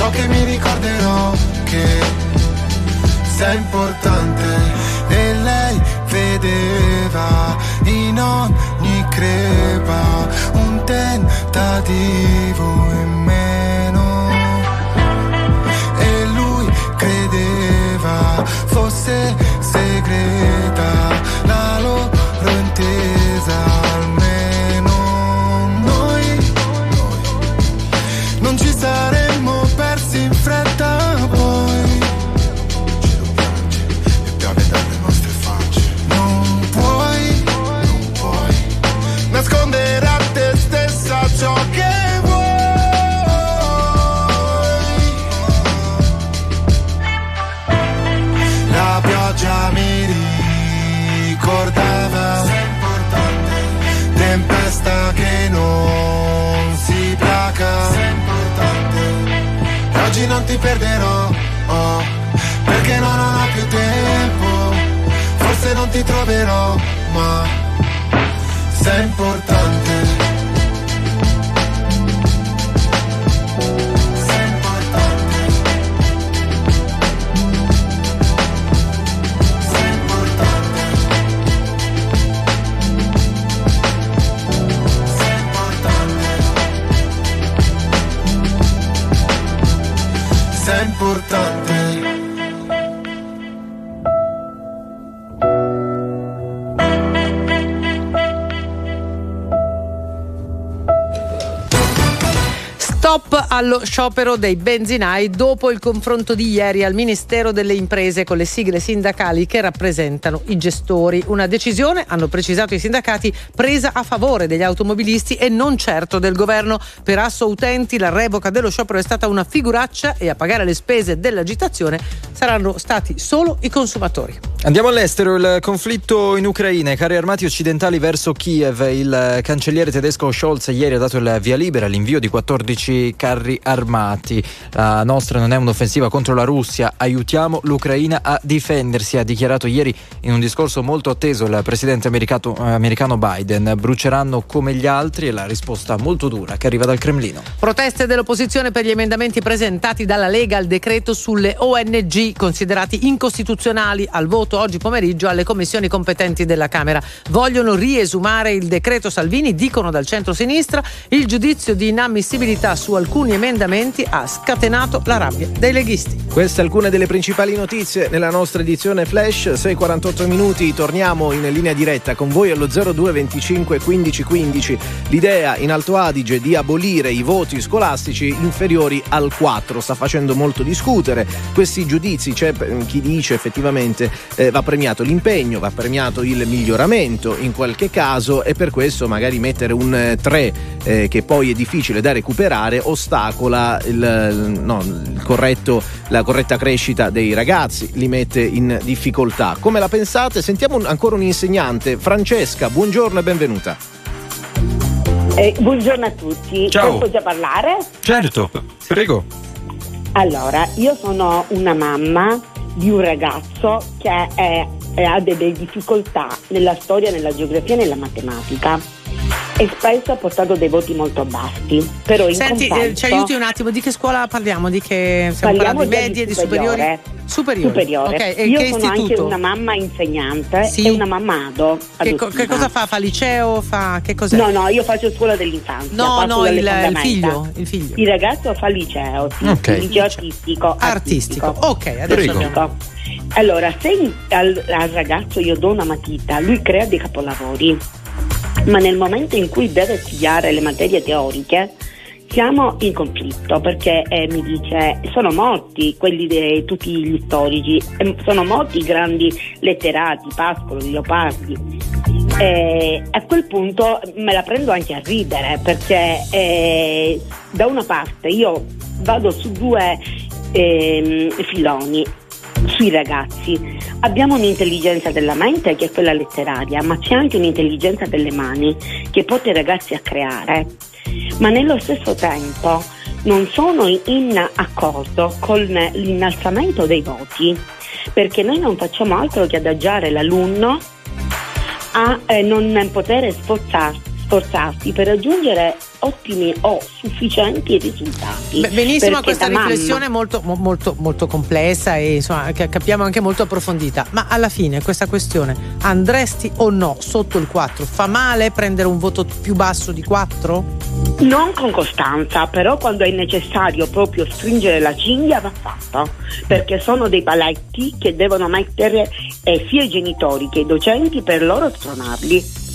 Speaker 18: So che mi ricorderò che sei importante. E lei vedeva in ogni crepa Un tentativo in meno. E lui credeva fosse segreta la loro intesa
Speaker 11: perderò, oh, perché no, non ho più tempo, forse non ti troverò, ma sei importante. Sei importante.
Speaker 2: Allo sciopero dei benzinai dopo il confronto di ieri al Ministero delle Imprese con le sigle sindacali che rappresentano i gestori. Una decisione, hanno precisato i sindacati, presa a favore degli automobilisti e non certo del governo. Per Asso Utenti la revoca dello sciopero è stata una figuraccia e a pagare le spese dell'agitazione saranno stati solo i consumatori.
Speaker 1: Andiamo all'estero, il conflitto in Ucraina, i carri armati occidentali verso Kiev. Il cancelliere tedesco Scholz ieri ha dato il via libera all'invio di 14 carri armati. La nostra non è un'offensiva contro la Russia, aiutiamo l'Ucraina a difendersi, ha dichiarato ieri in un discorso molto atteso il presidente americato- americano Biden. Bruceranno come gli altri e la risposta molto dura che arriva dal Cremlino.
Speaker 2: Proteste dell'opposizione per gli emendamenti presentati dalla Lega al decreto sulle ONG considerati incostituzionali al voto oggi pomeriggio alle commissioni competenti della Camera. Vogliono riesumare il decreto Salvini, dicono dal centro-sinistra. Il giudizio di inammissibilità su alcuni emendamenti ha scatenato la rabbia dei leghisti.
Speaker 3: Queste alcune delle principali notizie nella nostra edizione Flash, 6.48 minuti, torniamo in linea diretta con voi allo 02 25 15 15. L'idea in Alto Adige di abolire i voti scolastici inferiori al 4 sta facendo molto discutere. Questi giudizi c'è chi dice effettivamente eh, va premiato l'impegno, va premiato il miglioramento in qualche caso e per questo magari mettere un 3 eh, che poi è difficile da recuperare ostacola il, no, il corretto, la corretta crescita dei ragazzi, li mette in difficoltà. Come la pensate? Sentiamo un- ancora un insegnante. Francesca, buongiorno e benvenuta.
Speaker 19: Eh, buongiorno a tutti.
Speaker 1: Ciao.
Speaker 19: Posso già parlare?
Speaker 1: Certo, prego.
Speaker 19: Allora, io sono una mamma di un ragazzo che è- è- ha delle difficoltà nella storia, nella geografia e nella matematica e spesso ha portato dei voti molto bassi. Però in
Speaker 2: Senti, eh,
Speaker 19: compenso-
Speaker 2: ci aiuti un attimo, di che scuola parliamo? Di che stiamo
Speaker 19: Parliamo
Speaker 2: parlando di medie, di
Speaker 19: superiore.
Speaker 2: superiori? Superiori.
Speaker 19: Superiore.
Speaker 2: Ok, e
Speaker 19: Io
Speaker 2: che
Speaker 19: sono anche
Speaker 2: istituto?
Speaker 19: una mamma insegnante
Speaker 2: Sì.
Speaker 19: e una mamma ado.
Speaker 2: Che, co- che cosa fa? Fa liceo? Fa che cos'è?
Speaker 19: No, no, io faccio scuola dell'infanzia.
Speaker 2: No, no, il- il figlio, il figlio.
Speaker 19: Il ragazzo fa liceo, sì,
Speaker 2: Ok.
Speaker 19: il liceo artistico.
Speaker 2: Artistico. Ok, adesso
Speaker 19: Prego.
Speaker 2: abbiamo-
Speaker 19: Allora, se al, al ragazzo io do una matita, lui crea dei capolavori, ma nel momento in cui deve studiare le materie teoriche, siamo in conflitto perché eh, mi dice sono morti quelli di tutti gli storici, eh, sono morti i grandi letterati, Pascolo, Leopardi. Eh, a quel punto me la prendo anche a ridere perché eh, da una parte io vado su due ehm, filoni sui ragazzi. Abbiamo un'intelligenza della mente che è quella letteraria, ma c'è anche un'intelligenza delle mani che porta i ragazzi a creare. Ma nello stesso tempo non sono in accordo con l'innalzamento dei voti, perché noi non facciamo altro che adagiare l'alunno a eh, non poter sforzarsi, sforzarsi per raggiungere ottimi o sufficienti risultati.
Speaker 2: Beh, benissimo questa
Speaker 19: mamma-
Speaker 2: riflessione molto, mo- molto, molto complessa e insomma che capiamo anche molto approfondita. Ma alla fine questa questione andresti o no sotto il 4? Fa male prendere un voto più basso di 4?
Speaker 19: Non con costanza, però quando è necessario proprio stringere la cinghia va fatto, perché sono dei paletti che devono mettere eh, sia i genitori che i docenti per loro spronarli.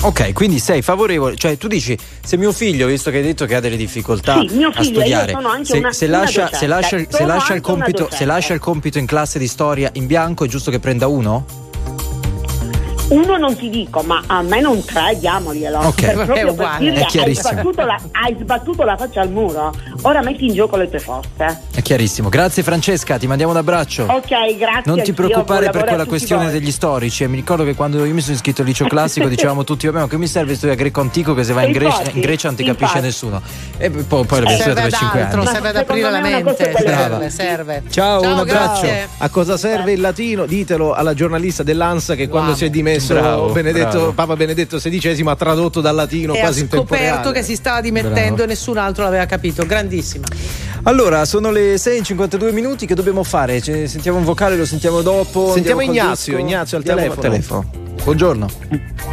Speaker 1: Ok, quindi sei favorevole, cioè tu dici se mio figlio, visto che hai detto che ha delle difficoltà
Speaker 19: Sì,
Speaker 1: a
Speaker 19: figlio, io
Speaker 1: studiare, se,
Speaker 19: una-
Speaker 1: se
Speaker 19: una
Speaker 1: lascia,
Speaker 19: docente.
Speaker 1: se lascia- se
Speaker 19: Sono
Speaker 1: lascia il
Speaker 19: anche una
Speaker 1: compito, se
Speaker 19: docente.
Speaker 1: lascia il compito in classe di storia in bianco è giusto che prenda uno?
Speaker 19: Uno non ti dico, ma a me non tre, diamoglielo.
Speaker 1: Ok.
Speaker 19: Per
Speaker 1: È
Speaker 2: uguale.
Speaker 19: per dirle,
Speaker 1: È
Speaker 19: hai
Speaker 1: chiarissimo.
Speaker 19: sbattuto, la, hai sbattuto la faccia al muro. Ora metti in gioco le tue forze.
Speaker 1: È chiarissimo. Grazie Francesca, ti mandiamo un abbraccio.
Speaker 19: Ok, grazie.
Speaker 1: Non ti preoccupare per quella questione
Speaker 19: voi.
Speaker 1: degli storici. Mi ricordo che quando io mi sono iscritto al liceo classico dicevamo tutti: Vabbè, ma che mi serve studiare greco antico che se vai in Grecia, in Grecia non ti capisce
Speaker 19: infatti.
Speaker 1: nessuno. E poi, poi l'abbiamo
Speaker 2: serve
Speaker 1: studiato
Speaker 2: ad
Speaker 1: per 5
Speaker 2: altro,
Speaker 1: anni.
Speaker 2: serve ad aprire la mente. Serve, serve.
Speaker 3: Ciao, un abbraccio.
Speaker 2: grazie.
Speaker 3: A cosa serve il latino? Ditelo alla giornalista dell'ANSA che quando si è dimesso
Speaker 1: Bravo,
Speaker 3: Benedetto-
Speaker 1: bravo.
Speaker 3: Papa Benedetto XVI ha tradotto dal latino
Speaker 2: E ha
Speaker 3: quasi in tempo
Speaker 2: scoperto
Speaker 3: reale.
Speaker 2: che si stava dimettendo
Speaker 1: Bravo.
Speaker 2: e nessun altro l'aveva capito. Grandissima.
Speaker 1: Allora, sono le 6.52 minuti. Che dobbiamo fare? Ci- sentiamo un vocale, lo sentiamo dopo.
Speaker 3: Sentiamo Ignazio? Ignazio al
Speaker 1: Andiamo
Speaker 3: telefono.
Speaker 1: Buongiorno.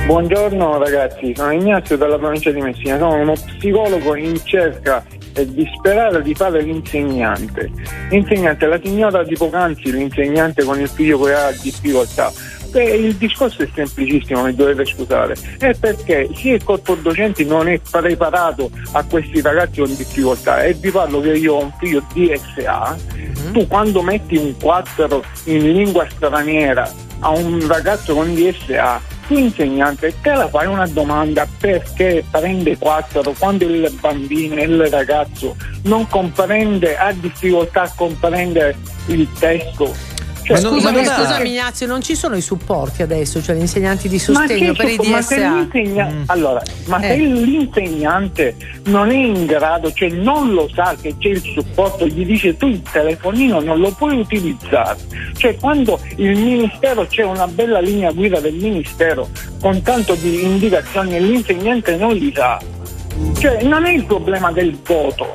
Speaker 20: Buongiorno ragazzi, sono Ignazio dalla provincia di Messina, sono uno psicologo in cerca e disperata di fare l'insegnante. L'insegnante, la signora di poc'anzi, l'insegnante con il figlio che ha difficoltà. Beh, il discorso è semplicissimo, mi dovete scusare, è perché sì il corpo docenti non è preparato a questi ragazzi con difficoltà e vi parlo che io ho un figlio DSA, tu quando metti un 4 in lingua straniera a un ragazzo con DSA, tu insegnante te la fai una domanda perché prende 4 quando il bambino, il ragazzo non comprende, ha difficoltà a comprendere il testo. Cioè,
Speaker 1: Ma non-
Speaker 2: Scusami,
Speaker 1: ma non ha-
Speaker 2: scusami Ignazio, non ci sono i supporti adesso, cioè gli insegnanti di sostegno per i
Speaker 20: su- ma se
Speaker 2: DSA?
Speaker 20: l'insegna-
Speaker 1: Mm.
Speaker 20: allora, ma se
Speaker 2: Eh.
Speaker 20: l'insegnante non è in grado, cioè non lo sa che c'è il supporto, gli dice tu il telefonino non lo puoi utilizzare. Cioè quando il ministero c'è una bella linea guida del ministero con tanto di indicazioni e l'insegnante non li sa. Cioè non è il problema del voto.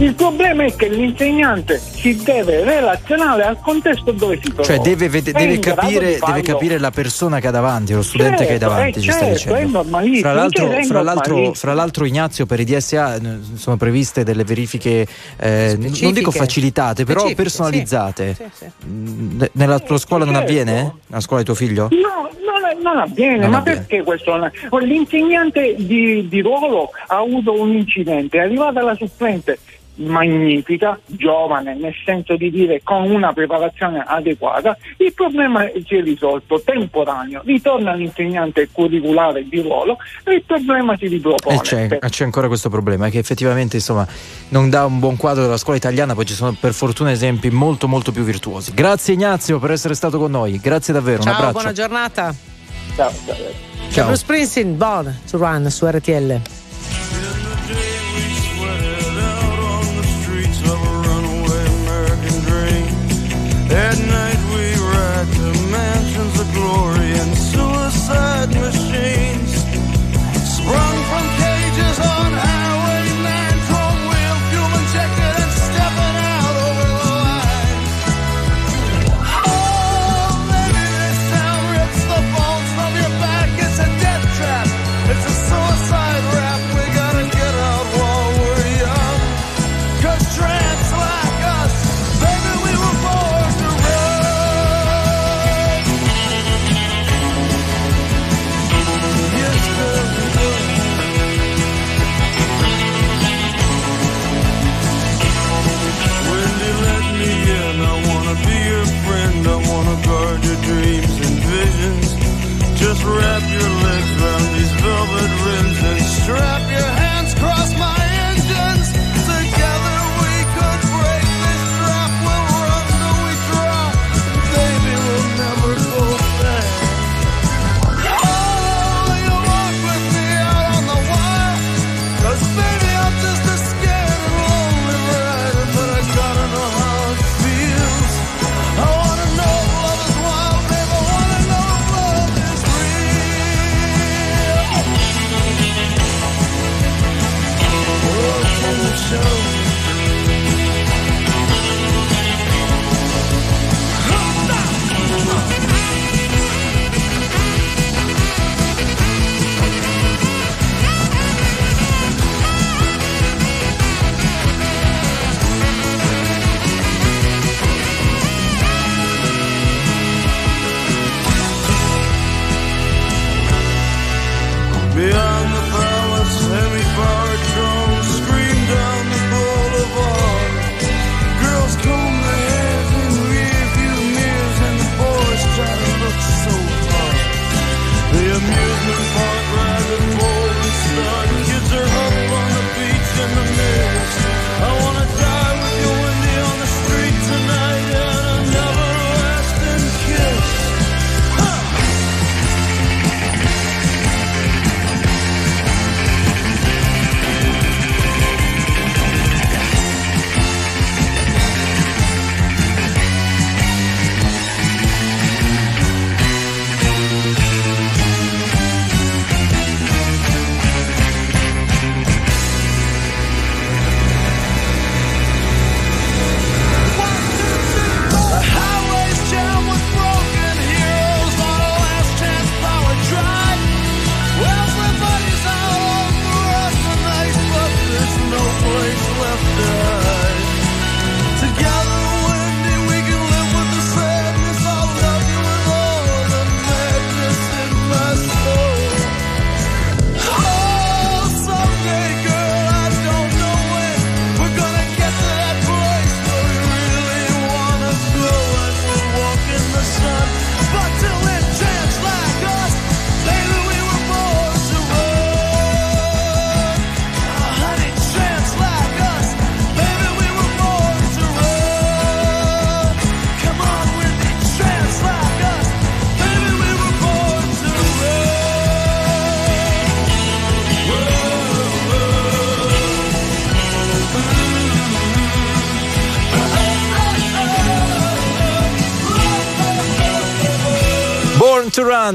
Speaker 20: Il problema è che l'insegnante si deve relazionare al contesto dove si trova.
Speaker 1: Cioè, deve, vede- deve capire, deve capire la persona che ha davanti, lo studente che hai
Speaker 20: Certo,
Speaker 1: davanti,
Speaker 20: eh,
Speaker 1: ci stai
Speaker 20: certo, è
Speaker 1: dicendo. Fra l'altro,
Speaker 20: è
Speaker 1: fra, l'altro, fra l'altro, Ignazio, per i DSA sono previste delle verifiche, eh, non dico facilitate, però
Speaker 2: Specifiche,
Speaker 1: personalizzate.
Speaker 2: sì. Sì, sì.
Speaker 1: Nella tua scuola non
Speaker 20: certo.
Speaker 1: avviene? Nella scuola di tuo figlio?
Speaker 20: No, non, non avviene,
Speaker 1: Non
Speaker 20: ma
Speaker 1: avviene.
Speaker 20: perché questo? non- L'insegnante di, di ruolo ha avuto un incidente, è arrivata la supplente magnifica, giovane, nel senso di dire con una preparazione adeguata, il problema si è risolto, temporaneo, ritorna l'insegnante curriculare di ruolo e il problema si ripropone.
Speaker 1: E c'è,
Speaker 20: Per-
Speaker 1: c'è ancora questo problema che effettivamente insomma non dà un buon quadro della scuola italiana, poi ci sono per fortuna esempi molto molto più virtuosi. Grazie Ignazio per essere stato con noi, grazie davvero, un
Speaker 2: Ciao,
Speaker 1: abbraccio.
Speaker 2: buona giornata.
Speaker 20: Ciao, ciao.
Speaker 1: Ciao.
Speaker 2: Bruce Springsteen, Born to Run su RTL.
Speaker 21: At night we ride to mansions of glory and suicide machines. Sprung from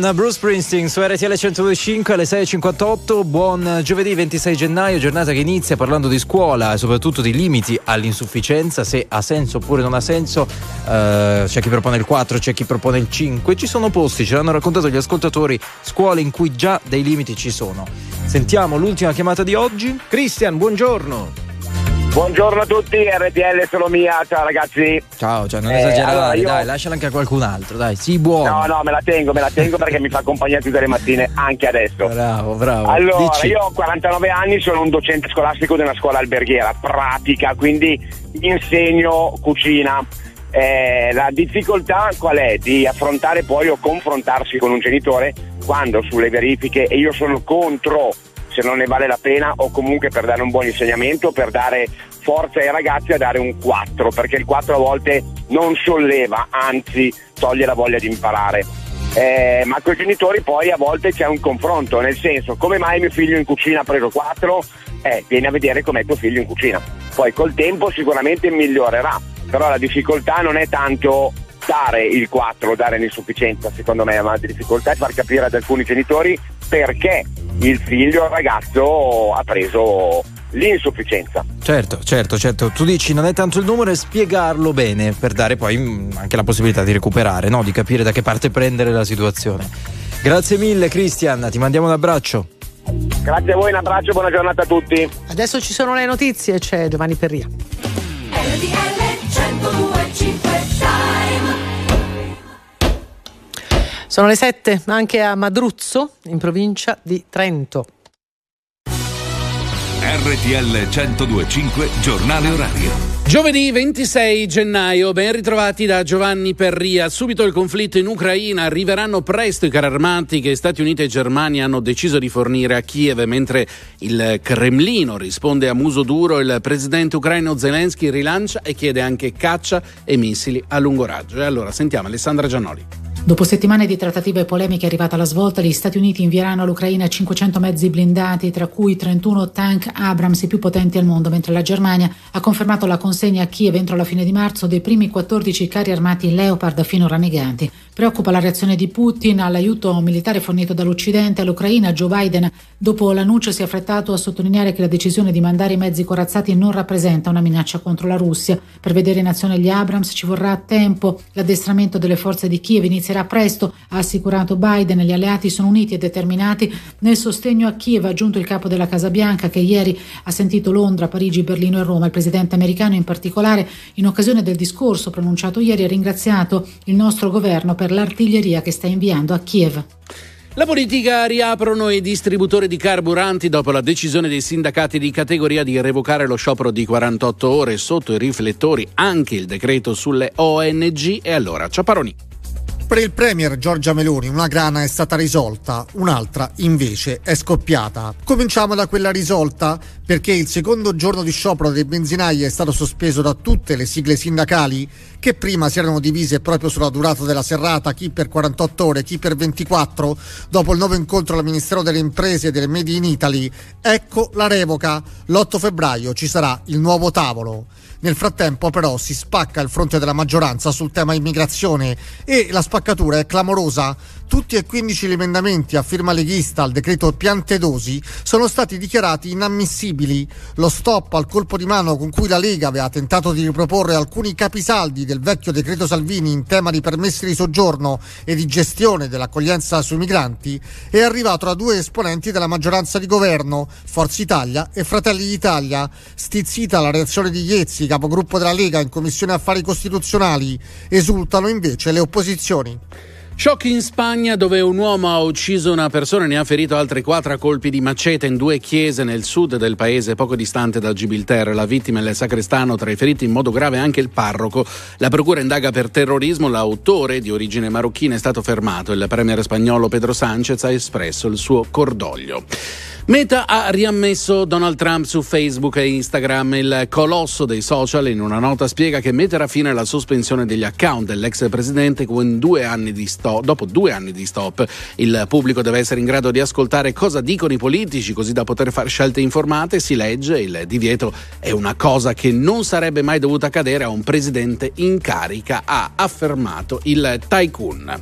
Speaker 21: Run,
Speaker 1: Bruce Springsteen su RTL 125 alle 6.58. Buon giovedì 26 gennaio, giornata che inizia parlando di scuola e soprattutto di limiti all'insufficienza, se ha senso oppure non ha senso. Uh, c'è chi propone il 4, c'è chi propone il 5. Ci sono posti, ce l'hanno raccontato gli ascoltatori, scuole in cui già dei limiti ci sono. Sentiamo l'ultima chiamata di oggi.
Speaker 3: Cristian, buongiorno.
Speaker 22: Buongiorno a tutti, RTL solo mia, ciao ragazzi.
Speaker 1: Ciao, cioè non eh, esagerare, allora io... dai, lasciala anche a qualcun altro, dai, sii buono.
Speaker 22: No, no, me la tengo, me la tengo perché mi fa compagnia tutte le mattine, anche adesso.
Speaker 1: Bravo, bravo.
Speaker 22: Allora,
Speaker 1: Dici.
Speaker 22: io ho 49 anni, sono un docente scolastico di una scuola alberghiera, pratica, quindi insegno cucina. Eh, la difficoltà qual è? Di affrontare poi o confrontarsi con un genitore quando sulle verifiche, e io sono contro se non ne vale la pena o comunque per dare un buon insegnamento, per dare forza ai ragazzi a dare un 4, perché il 4 a volte non solleva, anzi toglie la voglia di imparare. Eh, ma con i genitori poi a volte c'è un confronto, nel senso come mai mio figlio in cucina ha preso 4? Eh, vieni a vedere com'è tuo figlio in cucina. Poi col tempo sicuramente migliorerà, però la difficoltà non è tanto dare il 4, dare l'insufficienza, secondo me, ma la difficoltà è far capire ad alcuni genitori perché il figlio, il ragazzo, ha preso l'insufficienza.
Speaker 1: Certo, certo, certo. Tu dici non è tanto il numero, è spiegarlo bene per dare poi mm, anche la possibilità di recuperare, no? di capire da che parte prendere la situazione. Grazie mille Cristian, ti mandiamo un abbraccio.
Speaker 22: Grazie a voi, un abbraccio, buona giornata a tutti.
Speaker 2: Adesso ci sono le notizie, c'è Giovanni Perria. Sono le 7 anche a Madruzzo, in provincia di Trento.
Speaker 23: RTL 1025 Giornale Orario.
Speaker 7: Giovedì 26 gennaio, ben ritrovati da Giovanni Perria. Subito il conflitto in Ucraina, arriveranno presto i carri armati che Stati Uniti e Germania hanno deciso di fornire a Kiev, mentre il Cremlino risponde a muso duro, il presidente ucraino Zelensky rilancia e chiede anche caccia e missili a lungo raggio. E allora sentiamo Alessandra Giannoli.
Speaker 24: Dopo settimane di trattative e polemiche è arrivata la svolta, gli Stati Uniti invieranno all'Ucraina 500 mezzi blindati, tra cui 31 tank Abrams, i più potenti al mondo, mentre la Germania ha confermato la consegna a Kiev entro la fine di marzo dei primi 14 carri armati Leopard finora neganti. Preoccupa la reazione di Putin all'aiuto militare fornito dall'Occidente all'Ucraina. Joe Biden, dopo l'annuncio, si è affrettato a sottolineare che la decisione di mandare i mezzi corazzati non rappresenta una minaccia contro la Russia. Per vedere in azione gli Abrams ci vorrà tempo. L'addestramento delle forze di Kiev inizierà presto, ha assicurato Biden. Gli alleati sono uniti e determinati nel sostegno a Kiev, ha aggiunto il capo della Casa Bianca che ieri ha sentito Londra, Parigi, Berlino e Roma. Il presidente americano in particolare, in occasione del discorso pronunciato ieri, ha ringraziato il nostro governo per l'artiglieria che sta inviando a Kiev.
Speaker 7: La politica riaprono i distributori di carburanti dopo la decisione dei sindacati di categoria di revocare lo sciopero di 48 ore sotto i riflettori anche il decreto sulle ONG e allora Ciaparoni.
Speaker 25: Per il Premier Giorgia Meloni una grana è stata risolta, un'altra invece è scoppiata. Cominciamo da quella risolta perché il secondo giorno di sciopero dei benzinai è stato sospeso da tutte le sigle sindacali che prima si erano divise proprio sulla durata della serrata, chi per 48 ore, chi per 24, dopo il nuovo incontro al Ministero delle Imprese e delle Made in Italy. Ecco la revoca. L'8 febbraio ci sarà il nuovo tavolo. Nel frattempo però si spacca il fronte della maggioranza sul tema immigrazione e la spaccatura è clamorosa. Tutti e 15 gli emendamenti a firma leghista al decreto piante dosi sono stati dichiarati inammissibili. Lo stop al colpo di mano con cui la Lega aveva tentato di riproporre alcuni capisaldi del vecchio decreto Salvini in tema di permessi di soggiorno e di gestione dell'accoglienza sui migranti è arrivato da due esponenti della maggioranza di governo, Forza Italia e Fratelli d'Italia. Stizzita la reazione di Iezzi, capogruppo della Lega in Commissione Affari Costituzionali, esultano invece le opposizioni.
Speaker 7: Shock in Spagna dove un uomo ha ucciso una persona e ne ha ferito altri quattro a colpi di macete in due chiese nel sud del paese poco distante da Gibilterra. La vittima è il sacrestano, tra i feriti in modo grave anche il parroco. La procura indaga per terrorismo, l'autore di origine marocchina è stato fermato. Il premier spagnolo Pedro Sánchez ha espresso il suo cordoglio. Meta ha riammesso Donald Trump su Facebook e Instagram. Il colosso dei social in una nota spiega che metterà fine alla sospensione degli account dell'ex presidente due stop, dopo due anni di stop. Il pubblico deve essere in grado di ascoltare cosa dicono i politici così da poter fare scelte informate. Si legge, il divieto è una cosa che non sarebbe mai dovuta accadere a un presidente in carica, ha affermato il tycoon.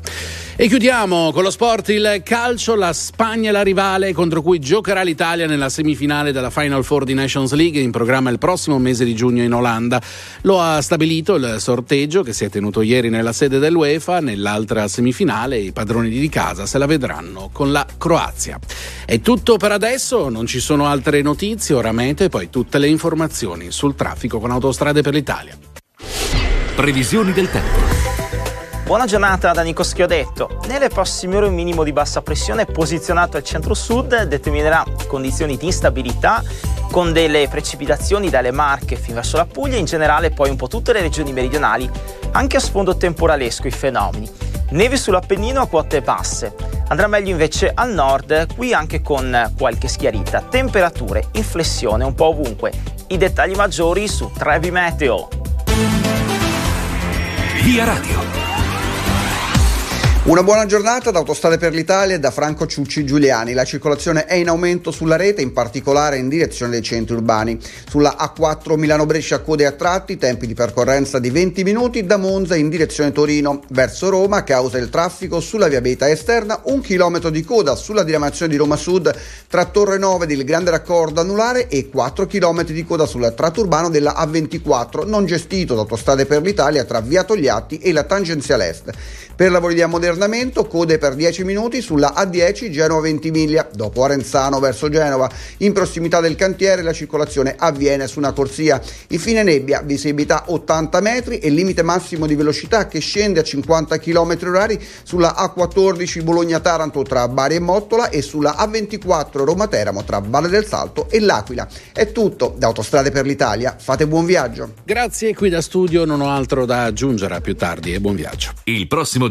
Speaker 7: E chiudiamo con lo sport il calcio, la Spagna è la rivale contro cui giocherà l'Italia nella semifinale della Final Four di Nations League in programma il prossimo mese di giugno in Olanda. Lo ha stabilito il sorteggio che si è tenuto ieri nella sede dell'UEFA, nell'altra semifinale i padroni di casa se la vedranno con la Croazia. È tutto per adesso, non ci sono altre notizie, ora mete poi tutte le informazioni sul traffico con Autostrade per l'Italia.
Speaker 23: Previsioni del tempo.
Speaker 26: Buona giornata da Nico Schiodetto. Nelle prossime ore un minimo di bassa pressione posizionato al centro-sud determinerà condizioni di instabilità con delle precipitazioni dalle Marche fino verso la Puglia, in generale poi un po' tutte le regioni meridionali, anche a sfondo temporalesco i fenomeni. Neve sull'Appennino a quote basse. Andrà meglio invece al nord, qui anche con qualche schiarita. Temperature in flessione un po' ovunque. I dettagli maggiori su Trevi Meteo.
Speaker 23: Via Radio.
Speaker 27: Una buona giornata da Autostrade per l'Italia e da Franco Ciucci Giuliani. La circolazione è in aumento sulla rete, in particolare in direzione dei centri urbani. Sulla A4 Milano-Brescia code a tratti, tempi di percorrenza di 20 minuti, da Monza in direzione Torino. Verso Roma, causa del traffico sulla via Beta esterna, un chilometro di coda sulla diramazione di Roma Sud tra Torre 9 del Grande Raccordo anulare e 4 km di coda sul tratto urbano della A24, non gestito da Autostrade per l'Italia tra via Togliatti e la tangenziale est. Per lavori di ammodernamento, code per 10 minuti sulla A10 Genova Ventimiglia. Dopo Arenzano verso Genova, in prossimità del cantiere, la circolazione avviene su una corsia. Infine nebbia, visibilità 80 metri e limite massimo di velocità che scende a 50 km h sulla A14 Bologna-Taranto tra Bari e Mottola e sulla A24 Roma-Teramo tra Valle del Salto e L'Aquila. È tutto da Autostrade per l'Italia. Fate buon viaggio.
Speaker 7: Grazie, qui da studio non ho altro da aggiungere a più tardi e buon viaggio.
Speaker 23: Il prossimo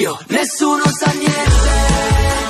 Speaker 28: Di Scipio nessuno sa niente.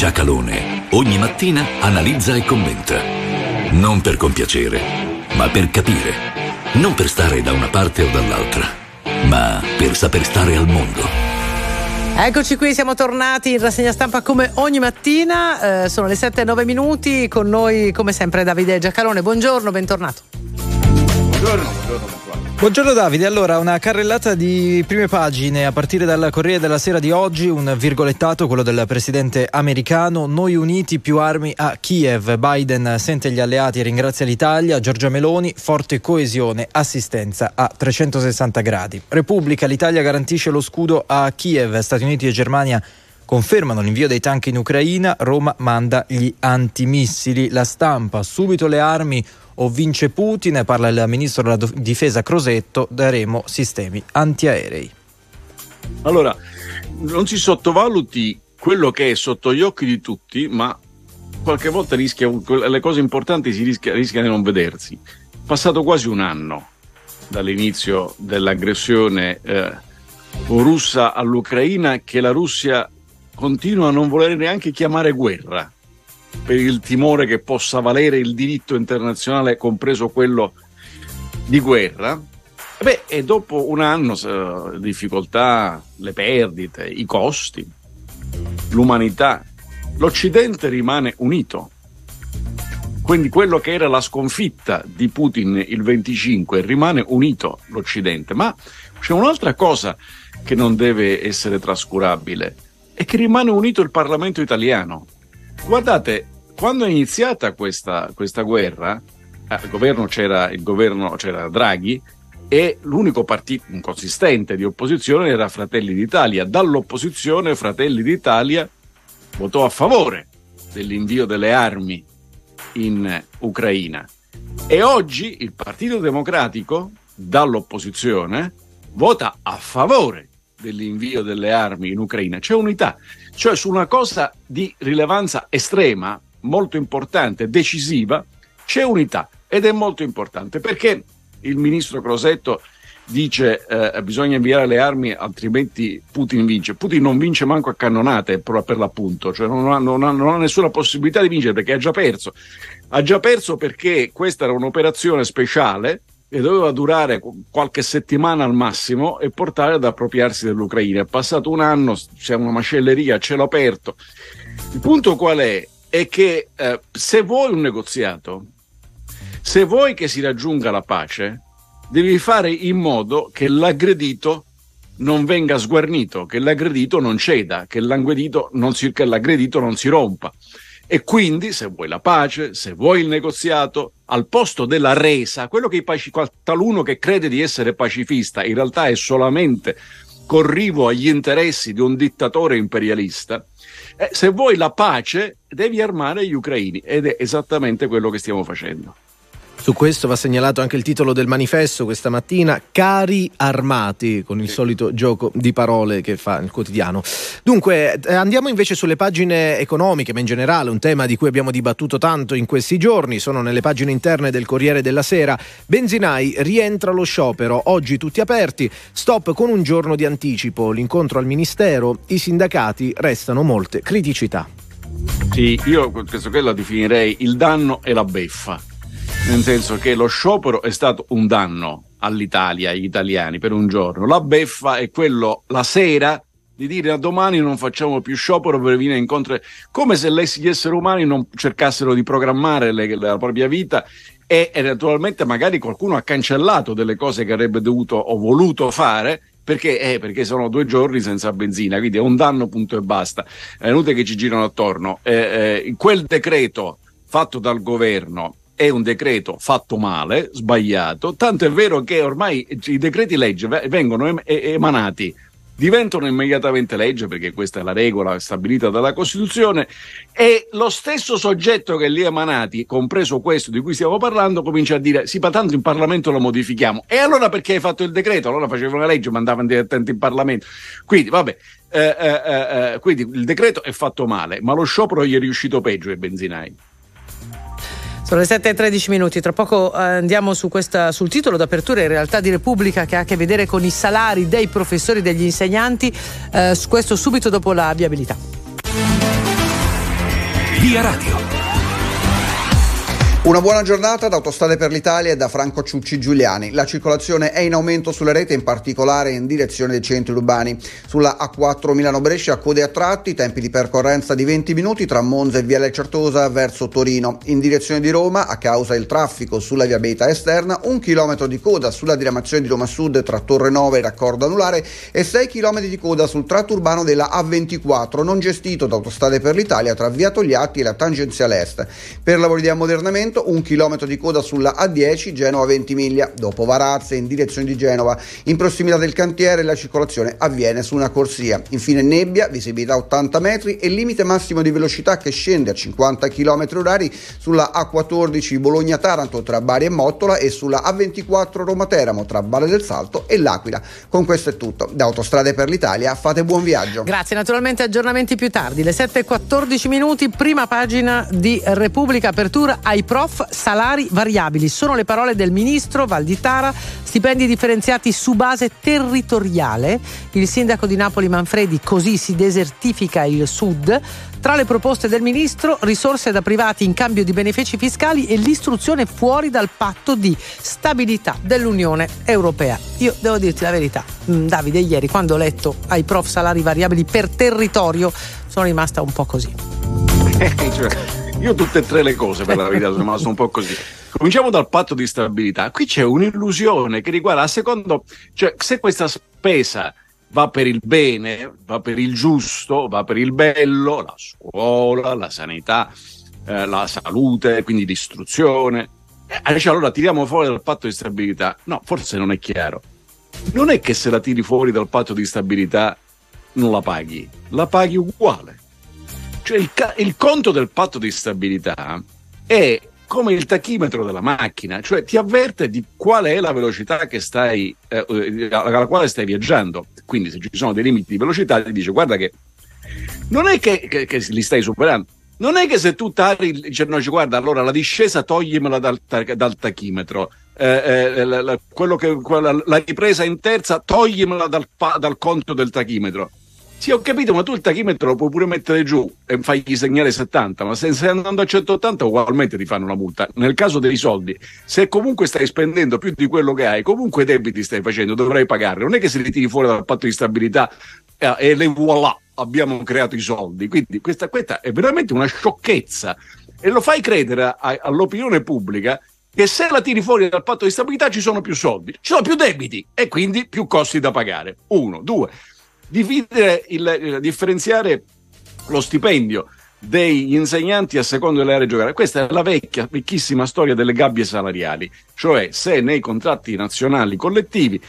Speaker 23: Giacalone ogni mattina analizza e commenta. Non per compiacere, ma per capire. Non per stare da una parte o dall'altra, ma per saper stare al mondo.
Speaker 2: Eccoci qui, siamo tornati in rassegna stampa come ogni mattina, eh, sono le 7 e 9 minuti, con noi come sempre Davide Giacalone, buongiorno, bentornato.
Speaker 3: Buongiorno, buongiorno.
Speaker 1: Buongiorno Davide, allora una carrellata di prime pagine a partire dal Corriere della Sera di oggi, un virgolettato, quello del presidente americano, noi uniti più armi a Kiev, Biden sente gli alleati e ringrazia l'Italia, Giorgia Meloni, forte coesione, assistenza a 360 gradi. Repubblica, l'Italia garantisce lo scudo a Kiev, Stati Uniti e Germania confermano l'invio dei tank in Ucraina, Roma manda gli antimissili, la stampa, subito le armi o vince Putin, parla il ministro della difesa Crosetto, daremo sistemi antiaerei.
Speaker 29: Allora, non si sottovaluti quello che è sotto gli occhi di tutti, ma qualche volta rischia, le cose importanti si rischia, rischia di non vedersi. Passato quasi un anno dall'inizio dell'aggressione eh, russa all'Ucraina che la Russia continua a non voler neanche chiamare guerra per il timore che possa valere il diritto internazionale, compreso quello di guerra. Beh, e dopo un anno, eh, difficoltà, le perdite, i costi, l'umanità, l'Occidente rimane unito. Quindi quello che era la sconfitta di Putin il 25 rimane unito l'Occidente. Ma c'è un'altra cosa che non deve essere trascurabile, è che rimane unito il Parlamento italiano. Guardate, quando è iniziata questa, questa guerra, al eh, governo c'era, il governo c'era Draghi e l'unico partito consistente di opposizione era Fratelli d'Italia. Dall'opposizione Fratelli d'Italia votò a favore dell'invio delle armi in Ucraina. E oggi il Partito Democratico, dall'opposizione, vota a favore dell'invio delle armi in Ucraina. C'è unità, cioè su una cosa di rilevanza estrema, molto importante, decisiva, c'è unità ed è molto importante perché il ministro Crosetto dice eh, bisogna inviare le armi altrimenti Putin vince. Putin non vince manco a cannonate per, per l'appunto, cioè non ha, non, ha, non ha, nessuna possibilità di vincere perché ha già perso. Ha già perso perché questa era un'operazione speciale e doveva durare qualche settimana al massimo e portare ad appropriarsi dell'Ucraina. È passato un anno, c'è una macelleria a cielo aperto. Il punto qual è? È che eh, se vuoi un negoziato, se vuoi che si raggiunga la pace, devi fare in modo che l'aggredito non venga sguarnito, che l'aggredito non ceda, che l'aggredito non si, che l'aggredito non si rompa. E quindi, se vuoi la pace, se vuoi il negoziato, al posto della resa, quello che paci- taluno che crede di essere pacifista in realtà è solamente corrivo agli interessi di un dittatore imperialista, eh, se vuoi la pace devi armare gli ucraini ed è esattamente quello che stiamo facendo.
Speaker 3: Su questo va segnalato anche il titolo del manifesto questa mattina, Cari armati, con il sì. solito gioco di parole che fa il quotidiano. Dunque, eh, andiamo invece sulle pagine economiche, ma in generale un tema di cui abbiamo dibattuto tanto in questi giorni, sono nelle pagine interne del Corriere della Sera. Benzinai rientra lo sciopero, oggi tutti aperti, stop con un giorno di anticipo, l'incontro al Ministero, i sindacati restano molte criticità.
Speaker 29: Sì, io questo che la definirei il danno e la beffa nel senso che lo sciopero è stato un danno all'Italia, agli italiani per un giorno. La beffa è quello la sera di dire a domani non facciamo più sciopero per venire incontro, come se gli esseri umani non cercassero di programmare le, la propria vita e, e naturalmente magari qualcuno ha cancellato delle cose che avrebbe dovuto o voluto fare perché? Eh, perché sono due giorni senza benzina, quindi è un danno punto e basta. È inutile che ci girano attorno. Eh, eh, quel decreto fatto dal governo è un decreto fatto male, sbagliato, tanto è vero che ormai i decreti legge vengono emanati diventano immediatamente legge perché questa è la regola stabilita dalla Costituzione e lo stesso soggetto che li ha emanati, compreso questo di cui stiamo parlando, comincia a dire sì, ma tanto in Parlamento lo modifichiamo. E allora perché hai fatto il decreto? Allora facevo una legge, mandavano direttamente in Parlamento. Quindi, vabbè, eh, eh, eh, eh, quindi il decreto è fatto male, ma lo sciopero gli è riuscito peggio ai benzinai.
Speaker 2: Sono le 7 e 13 minuti, tra poco eh, andiamo su questa, sul titolo d'apertura in realtà di Repubblica che ha a che vedere con i salari dei professori e degli insegnanti, eh, questo subito dopo la viabilità.
Speaker 23: Via Radio.
Speaker 27: Una buona giornata da Autostrade per l'Italia e da Franco Ciucci Giuliani. La circolazione è in aumento sulle rete, in particolare in direzione dei centri urbani. Sulla A4 Milano-Brescia, code a tratti, tempi di percorrenza di 20 minuti tra Monza e Viale Certosa verso Torino. In direzione di Roma, a causa del traffico sulla viabilità esterna, un chilometro di coda sulla diramazione di Roma Sud tra Torre 9 e raccordo anulare e 6 km di coda sul tratto urbano della A24, non gestito da Autostrade per l'Italia tra Via Togliatti e la tangenziale est. Per lavori di ammodernamento un chilometro di coda sulla A10 Genova 20 miglia, dopo Varazze in direzione di Genova. In prossimità del cantiere la circolazione avviene su una corsia. Infine nebbia, visibilità 80 metri e limite massimo di velocità che scende a 50 km orari sulla A14 Bologna-Taranto tra Bari e Mottola e sulla A24 Roma-Teramo tra Valle del Salto e L'Aquila. Con questo è tutto. Da Autostrade per l'Italia fate buon viaggio.
Speaker 2: Grazie, naturalmente aggiornamenti più tardi, le 7.14 minuti, prima pagina di Repubblica Apertura ai pro prof, salari variabili. Sono le parole del ministro Valditara, stipendi differenziati su base territoriale. Il sindaco di Napoli Manfredi, così si desertifica il sud. Tra le proposte del ministro, risorse da privati in cambio di benefici fiscali e l'istruzione fuori dal patto di stabilità dell'Unione Europea. Io devo dirti la verità, mm, Davide, ieri quando ho letto ai prof salari variabili per territorio sono rimasta un po' così.
Speaker 29: Cioè, io tutte e tre le cose per la verità sono un po' così. Cominciamo dal patto di stabilità. Qui c'è un'illusione che riguarda, secondo, cioè se questa spesa va per il bene, va per il giusto, va per il bello, la scuola, la sanità, eh, la salute, quindi l'istruzione. Eh, allora tiriamo fuori dal patto di stabilità. No, forse non è chiaro. Non è che se la tiri fuori dal patto di stabilità non la paghi, la paghi uguale. Cioè il, il conto del patto di stabilità è come il tachimetro della macchina, cioè ti avverte di qual è la velocità stai, eh, alla quale stai viaggiando. Quindi se ci sono dei limiti di velocità ti dice guarda che non è che, che, che li stai superando, non è che se tu tari, dice no, guarda allora la discesa toglimela dal, dal tachimetro, eh, eh, la, la, che, quella, la, ripresa in terza toglimela dal, dal conto del tachimetro. Sì, ho capito, ma tu il tachimetro lo puoi pure mettere giù e fagli segnare 70, ma se stai andando a 180 ugualmente ti fanno una multa. Nel caso dei soldi, se comunque stai spendendo più di quello che hai, comunque debiti stai facendo, dovrai pagare. Non è che se li tiri fuori dal patto di stabilità eh, e le voilà, abbiamo creato i soldi. Quindi questa, questa è veramente una sciocchezza e lo fai credere a, all'opinione pubblica che se la tiri fuori dal patto di stabilità ci sono più soldi, ci sono più debiti e quindi più costi da pagare. Uno, due dividere il, differenziare lo stipendio degli insegnanti a secondo delle aree geografiche. Questa è la vecchia, vecchissima storia delle gabbie salariali, cioè se nei contratti nazionali collettivi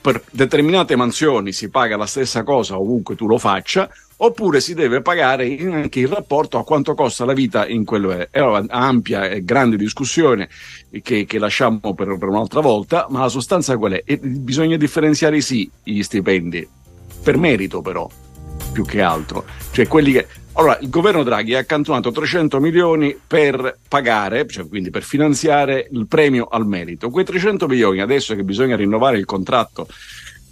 Speaker 29: per determinate mansioni si paga la stessa cosa ovunque tu lo faccia, oppure si deve pagare anche in rapporto a quanto costa la vita in quello. È un'ampia e grande discussione che, che lasciamo per, per, un'altra volta, ma la sostanza qual è? E bisogna differenziare sì gli stipendi per merito però, più che altro. Cioè quelli che... Allora, il governo Draghi ha accantonato 300 milioni per pagare, cioè quindi per finanziare il premio al merito. Quei 300 milioni, adesso che bisogna rinnovare il contratto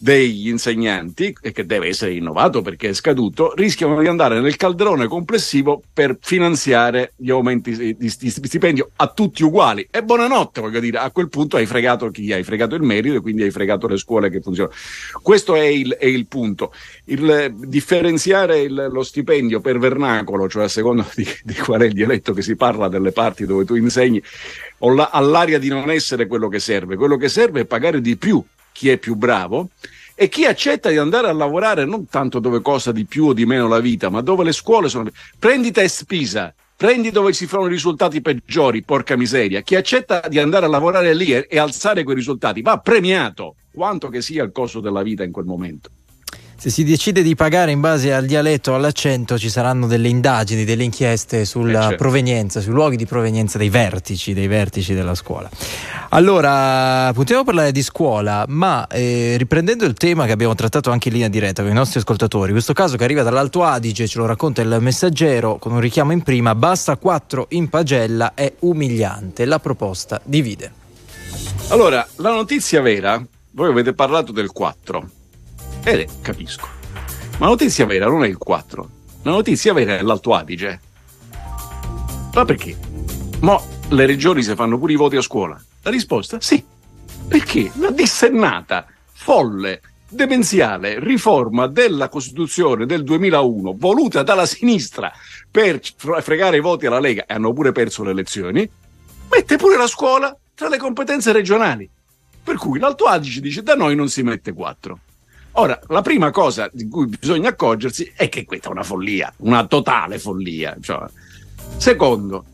Speaker 29: degli insegnanti, e che deve essere rinnovato perché è scaduto, rischiano di andare nel calderone complessivo per finanziare gli aumenti di stipendio a tutti uguali. E buonanotte, voglio dire, a quel punto hai fregato chi? Hai fregato il merito e quindi hai fregato le scuole che funzionano. Questo è il, è il punto. Il, differenziare il, lo stipendio per vernacolo, cioè a seconda di, di qual è il dialetto che si parla delle parti dove tu insegni, ha l'aria di non essere quello che serve. Quello che serve è pagare di più chi è più bravo e chi accetta di andare a lavorare non tanto dove costa di più o di meno la vita, ma dove le scuole sono. Prendi test Pisa, prendi dove si fanno risultati peggiori, porca miseria. Chi accetta di andare a lavorare lì e alzare quei risultati va premiato, quanto che sia il costo della vita in quel momento
Speaker 1: se si decide di pagare in base al dialetto o all'accento ci saranno delle indagini, delle inchieste sulla eh certo. provenienza, sui luoghi di provenienza dei vertici, dei vertici della scuola. Allora, a parlare di scuola, ma eh, riprendendo il tema che abbiamo trattato anche in linea diretta con i nostri ascoltatori, questo caso che arriva dall'Alto Adige, ce lo racconta il messaggero con un richiamo in prima, basta 4 in pagella è umiliante, la proposta divide.
Speaker 29: Allora, la notizia vera, voi avete parlato del 4 eh, capisco. Ma la notizia vera non è il 4. La notizia vera è l'Alto Adige. Ma perché? Ma le regioni si fanno pure i voti a scuola? La risposta? Sì. Perché? La dissennata, folle, demenziale riforma della Costituzione del 2001 voluta dalla sinistra per fregare i voti alla Lega e hanno pure perso le elezioni, mette pure la scuola tra le competenze regionali. Per cui l'Alto Adige dice da noi non si mette 4. Ora, la prima cosa di cui bisogna accorgersi è che questa è una follia, una totale follia. Cioè. Secondo,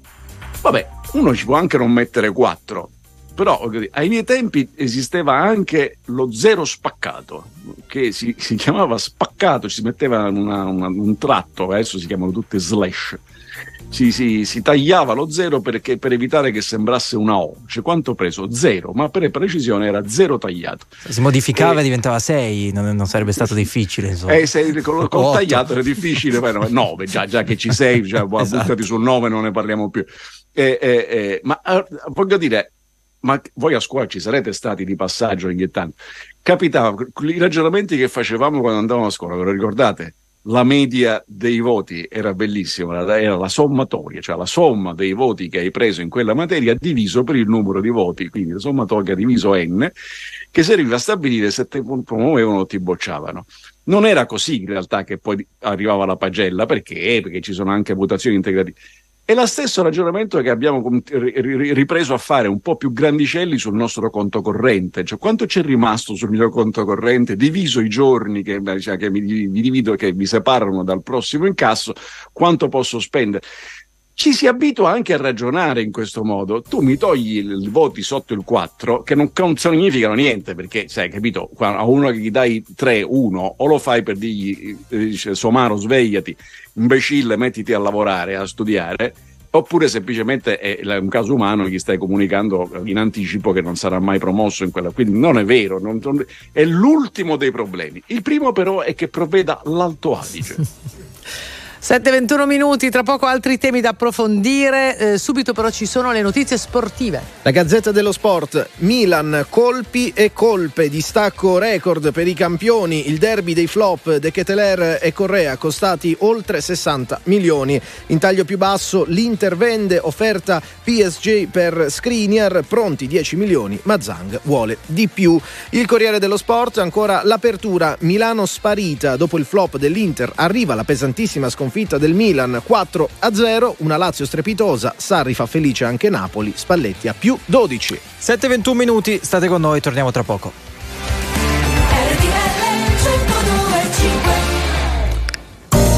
Speaker 29: vabbè, uno ci può anche non mettere 4, però ai miei tempi esisteva anche lo zero spaccato, che si, si chiamava spaccato, ci si metteva una, una, un tratto, adesso si chiamano tutte slash. Si, si, si, tagliava lo zero perché, per evitare che sembrasse una O. Cioè, quanto ho preso? Zero, ma per precisione era zero tagliato.
Speaker 1: Si modificava e diventava 6, non, non, sarebbe stato difficile. Insomma.
Speaker 29: Eh, se, col, col tagliato era difficile, poi 9, già, già, che ci sei, cioè, esatto. buttati sul 9, non ne parliamo più. Eh, eh, ma voglio dire, ma voi a scuola ci sarete stati di passaggio ogni tanto. Capitava, i ragionamenti che facevamo quando andavamo a scuola, ve lo ricordate? La media dei voti era bellissima, era la sommatoria, cioè la somma dei voti che hai preso in quella materia diviso per il numero di voti, quindi la sommatoria diviso n, che serviva a stabilire se ti promuovevano o ti bocciavano. Non era così in realtà che poi arrivava la pagella, perché? Perché ci sono anche votazioni integrative è lo stesso ragionamento che abbiamo ripreso a fare un po' più grandicelli sul nostro conto corrente, cioè quanto c'è rimasto sul mio conto corrente, diviso i giorni che, cioè, che mi, mi divido, che mi separano dal prossimo incasso, quanto posso spendere ci si abitua anche a ragionare in questo modo. Tu mi togli i voti sotto il 4, che non, non significano niente, perché, sai, capito, a uno che gli dai 3, 1, o lo fai per dirgli, eh, dice, Somaro, svegliati, imbecille, mettiti a lavorare, a studiare, oppure semplicemente è un caso umano gli stai comunicando in anticipo che non sarà mai promosso in quella. Quindi non è vero, non, non, è l'ultimo dei problemi. Il primo però è che provveda l'Alto Adige.
Speaker 2: 7-21 minuti, tra poco altri temi da approfondire. Eh, subito però ci sono le notizie sportive.
Speaker 3: La Gazzetta dello Sport, Milan, colpi e colpe, distacco record per i campioni, il derby dei flop De Keteler e Correa costati oltre 60 milioni. In taglio più basso l'Inter vende offerta PSG per Skriniar, pronti 10 milioni, ma Zang vuole di più. Il Corriere dello Sport, ancora l'apertura, Milano sparita, dopo il flop dell'Inter arriva la pesantissima sconfitta sconfitta del Milan 4 a 0, una Lazio strepitosa, Sarri fa felice anche Napoli, Spalletti a più 12.
Speaker 1: 7-21 minuti, state con noi, torniamo tra poco.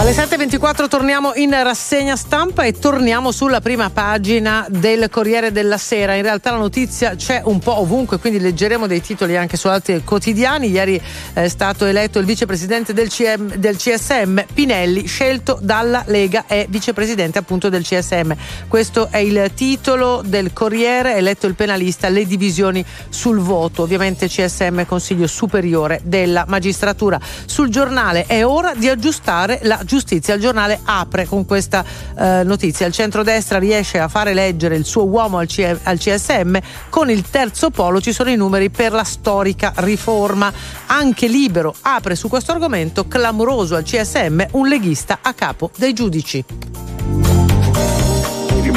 Speaker 2: Alle 7.24 torniamo in rassegna stampa e torniamo sulla prima pagina del Corriere della Sera. In realtà la notizia c'è un po' ovunque, quindi leggeremo dei titoli anche su altri quotidiani. Ieri è stato eletto il vicepresidente del, CM, del CSM, Pinelli, scelto dalla Lega e vicepresidente appunto del CSM. Questo è il titolo del Corriere, eletto il penalista, le divisioni sul voto. Ovviamente CSM Consiglio Superiore della Magistratura. Sul giornale è ora di aggiustare la giustizia. Il giornale apre con questa eh, notizia. Il centrodestra riesce a fare leggere il suo uomo al, C- al CSM. Con il terzo polo ci sono i numeri per la storica riforma. Anche Libero apre su questo argomento clamoroso al CSM un leghista a capo dei giudici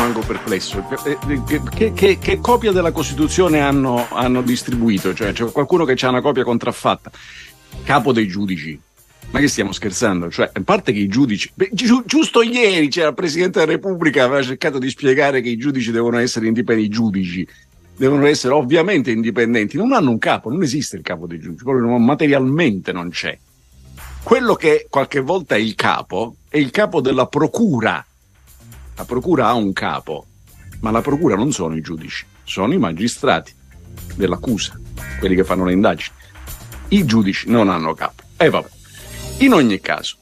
Speaker 29: rimango perplesso. Eh, che, che, che, copia della Costituzione hanno, hanno distribuito? Cioè, c'è qualcuno che ha una copia contraffatta. Capo dei giudici. Ma che stiamo scherzando? Cioè, a parte che i giudici. Beh, gi- giusto ieri c'era il Presidente della Repubblica aveva cercato di spiegare che i giudici devono essere indipendenti. I giudici devono essere ovviamente indipendenti. Non hanno un capo, non esiste il capo dei giudici, proprio materialmente non c'è. Quello che qualche volta è il capo è il capo della procura. La procura ha un capo, ma la procura non sono i giudici, sono i magistrati dell'accusa, quelli che fanno le indagini. I giudici non hanno capo. E vabbè. In ogni caso,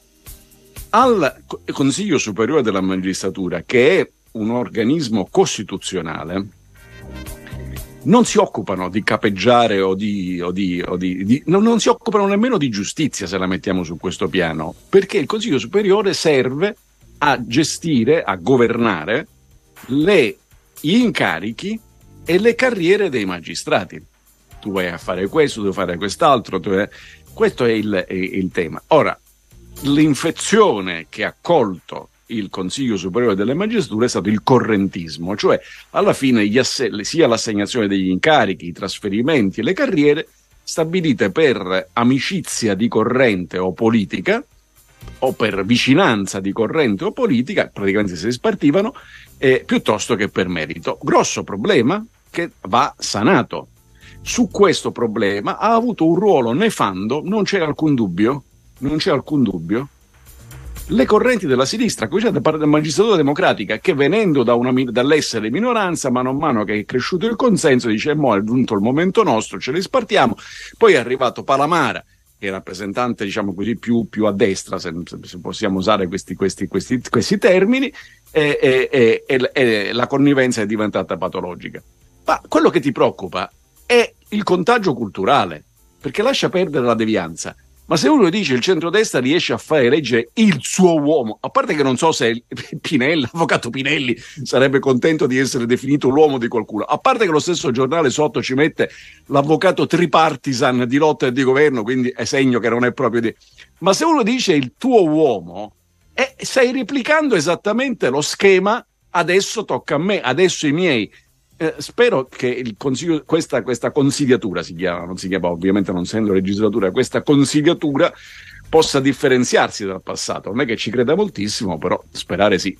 Speaker 29: al Consiglio Superiore della Magistratura, che è un organismo costituzionale, non si occupano di capeggiare o di, o di, o di, di non, non, si occupano nemmeno di giustizia se la mettiamo su questo piano, perché il Consiglio Superiore serve a gestire, a governare le, gli incarichi e le carriere dei magistrati. Tu vai a fare questo, devi fare quest'altro. Tu. Questo è il, è il tema. Ora, l'infezione che ha colto il Consiglio Superiore delle Magistrature è stato il correntismo, cioè alla fine asse- sia l'assegnazione degli incarichi, i trasferimenti e le carriere stabilite per amicizia di corrente o politica o per vicinanza di corrente o politica, praticamente si spartivano, eh, piuttosto che per merito. Grosso problema che va sanato. Su questo problema ha avuto un ruolo nefando, non c'è alcun dubbio, non c'è alcun dubbio, le correnti della sinistra, cominciate dalla magistratura democratica, che venendo da una, dall'essere minoranza, mano a mano che è cresciuto il consenso, dice: Mo è giunto il momento nostro, ce li spartiamo. Poi è arrivato Palamara, che è rappresentante, diciamo così, più, più a destra, se, se, possiamo usare questi, questi, questi, questi termini, e, e, e, e la connivenza è diventata patologica. Ma quello che ti preoccupa è il contagio culturale, perché lascia perdere la devianza. Ma se uno dice il centrodestra riesce a fare eleggere il suo uomo, a parte che non so se Pinelli, l'avvocato Pinelli sarebbe contento di essere definito l'uomo di qualcuno, a parte che lo stesso giornale sotto ci mette l'avvocato tripartisan di lotta e di governo, quindi è segno che non è proprio di... Ma se uno dice il tuo uomo, eh, stai replicando esattamente lo schema adesso tocca a me, adesso i miei. Eh, spero che questa, questa, consigliatura si chiama, non si chiama ovviamente non essendo legislatura, questa consigliatura possa differenziarsi dal passato. Non è che ci creda moltissimo, però sperare sì.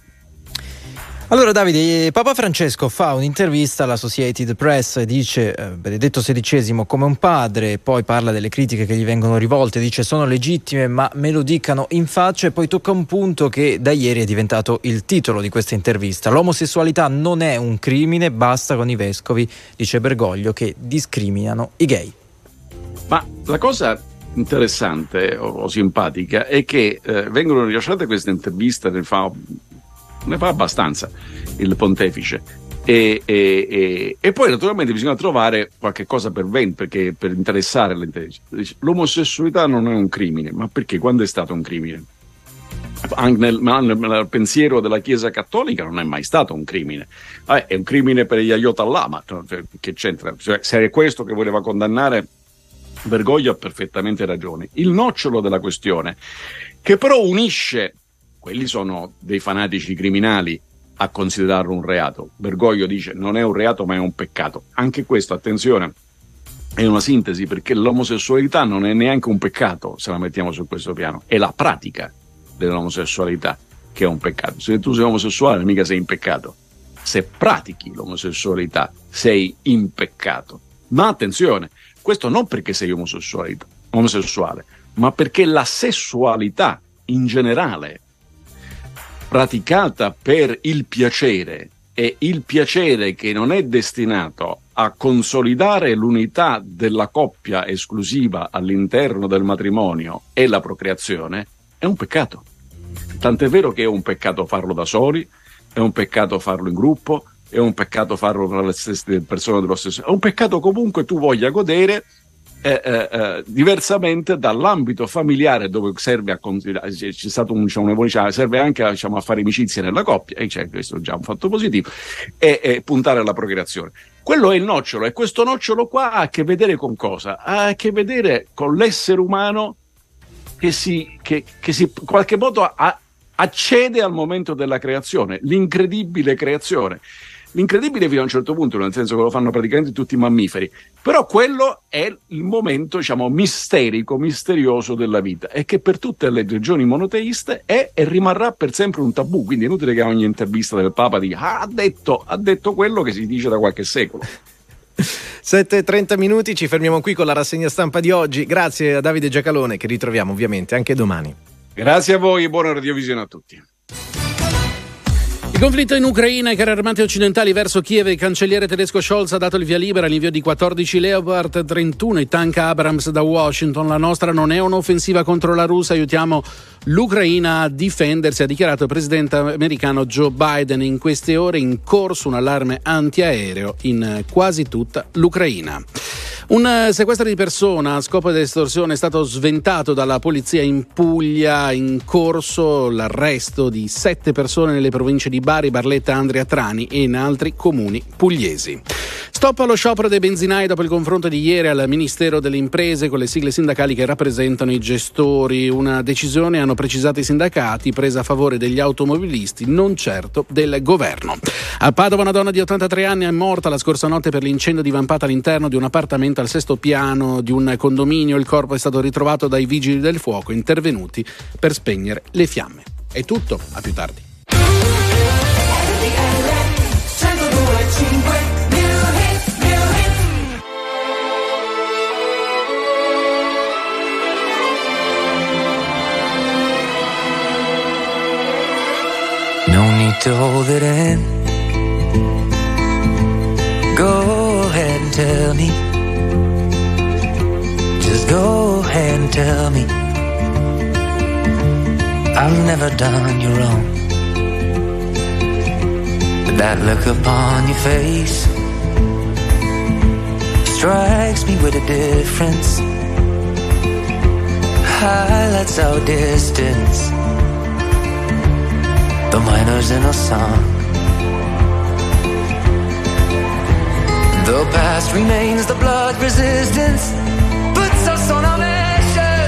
Speaker 1: Allora Davide, Papa Francesco fa un'intervista alla Associated Press e dice eh, Benedetto XVI come un padre, poi parla delle critiche che gli vengono rivolte, dice sono legittime ma me lo dicano in faccia e poi tocca un punto che da ieri è diventato il titolo di questa intervista. L'omosessualità non è un crimine, basta con i vescovi, dice Bergoglio, che discriminano i gay.
Speaker 29: Ma la cosa interessante o, o simpatica è che eh, vengono rilasciate queste interviste nel fa ne fa abbastanza il pontefice. E, e, e, e, poi naturalmente bisogna trovare qualche cosa per, ven- perché, per interessare l'intelligenza. L'omosessualità non è un crimine, ma perché? Quando è stato un crimine? Anche nel, nel, pensiero della Chiesa Cattolica non è mai stato un crimine. Ah, è un crimine per gli Ayotollah, cioè, che c'entra? Cioè, se è questo che voleva condannare, Bergoglio ha perfettamente ragione. Il nocciolo della questione, che però unisce quelli sono dei fanatici criminali a considerarlo un reato. Bergoglio dice non è un reato ma è un peccato. Anche questo, attenzione, è una sintesi perché l'omosessualità non è neanche un peccato se la mettiamo su questo piano, è la pratica dell'omosessualità che è un peccato. Se tu sei omosessuale mica sei in peccato. Se pratichi l'omosessualità sei in peccato. Ma attenzione, questo non perché sei omosessuale, ma perché la sessualità in generale praticata per il piacere e il piacere che non è destinato a consolidare l'unità della coppia esclusiva all'interno del matrimonio e la procreazione è un peccato. Tant'è vero che è un peccato farlo da soli, è un peccato farlo in gruppo, è un peccato farlo tra le stesse persone dello stesso. È un peccato comunque tu voglia godere eh, eh, eh, diversamente dall'ambito familiare dove serve a considerare, c'è stato un, diciamo, un'evoluzione, serve anche diciamo, a, fare amicizia nella coppia, e c'è questo già un fatto positivo, e, e, puntare alla procreazione. Quello è il nocciolo, e questo nocciolo qua ha a che vedere con cosa? Ha a che vedere con l'essere umano che si, che, che si in qualche modo a, accede al momento della creazione, l'incredibile creazione. L'incredibile fino a un certo punto, nel senso che lo fanno praticamente tutti i mammiferi, però quello è il momento, diciamo, misterico, misterioso della vita e che per tutte le religioni monoteiste è e rimarrà per sempre un tabù. Quindi è inutile che ogni intervista del Papa dica ah, ha detto, ha detto quello che si dice da qualche secolo.
Speaker 3: 7.30 minuti, ci fermiamo qui con la rassegna stampa di oggi. Grazie a Davide Giacalone che ritroviamo ovviamente anche domani.
Speaker 29: Grazie a voi e buona radiovisione a tutti.
Speaker 7: Il conflitto in Ucraina, i carri armati occidentali verso Kiev, il cancelliere tedesco Scholz ha dato il via libera all'invio di 14 Leopard 31 i tank Abrams da Washington. La nostra non è un'offensiva contro la Russia, aiutiamo l'Ucraina a difendersi, ha dichiarato il presidente americano Joe Biden. In queste ore in corso un allarme antiaereo in quasi tutta l'Ucraina. Un eh, sequestro di persona a scopo di estorsione è stato sventato dalla polizia in Puglia, in corso l'arresto di sette persone nelle province di Bari, Barletta, Andria Trani e in altri comuni pugliesi. Stop allo sciopero dei benzinai dopo il confronto di ieri al Ministero delle Imprese con le sigle sindacali che rappresentano i gestori. Una decisione, hanno precisato i sindacati, presa a favore degli automobilisti, non certo del governo. A Padova una donna di 83 anni è morta la scorsa notte per l'incendio divampato all'interno di un appartamento al sesto piano di un condominio. Il corpo è stato ritrovato dai vigili del fuoco intervenuti per spegnere le fiamme. È tutto, a più tardi.
Speaker 28: Need to hold it in. Go ahead and tell me. Just go ahead and tell me. I've never done you wrong. But that look upon your face strikes me with a difference. Highlights our distance. The miners in a song. The past remains, the blood resistance puts us on a mission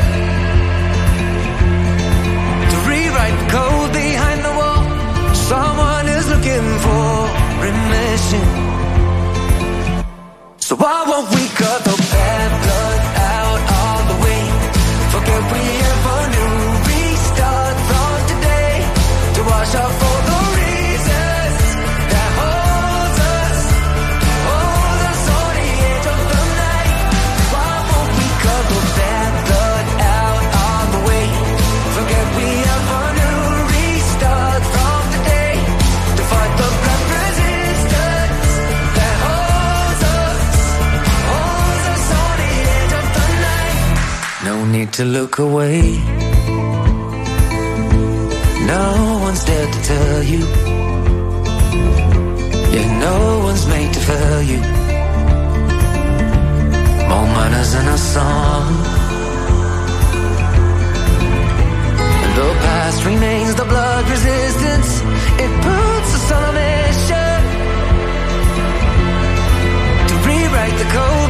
Speaker 28: to rewrite the code behind the wall. Someone is looking for remission. So why won't we To look away. No one's there to tell you. Yeah, no one's made to fail you. More manners in a song. And the past remains the blood resistance. It puts us on a mission to rewrite the code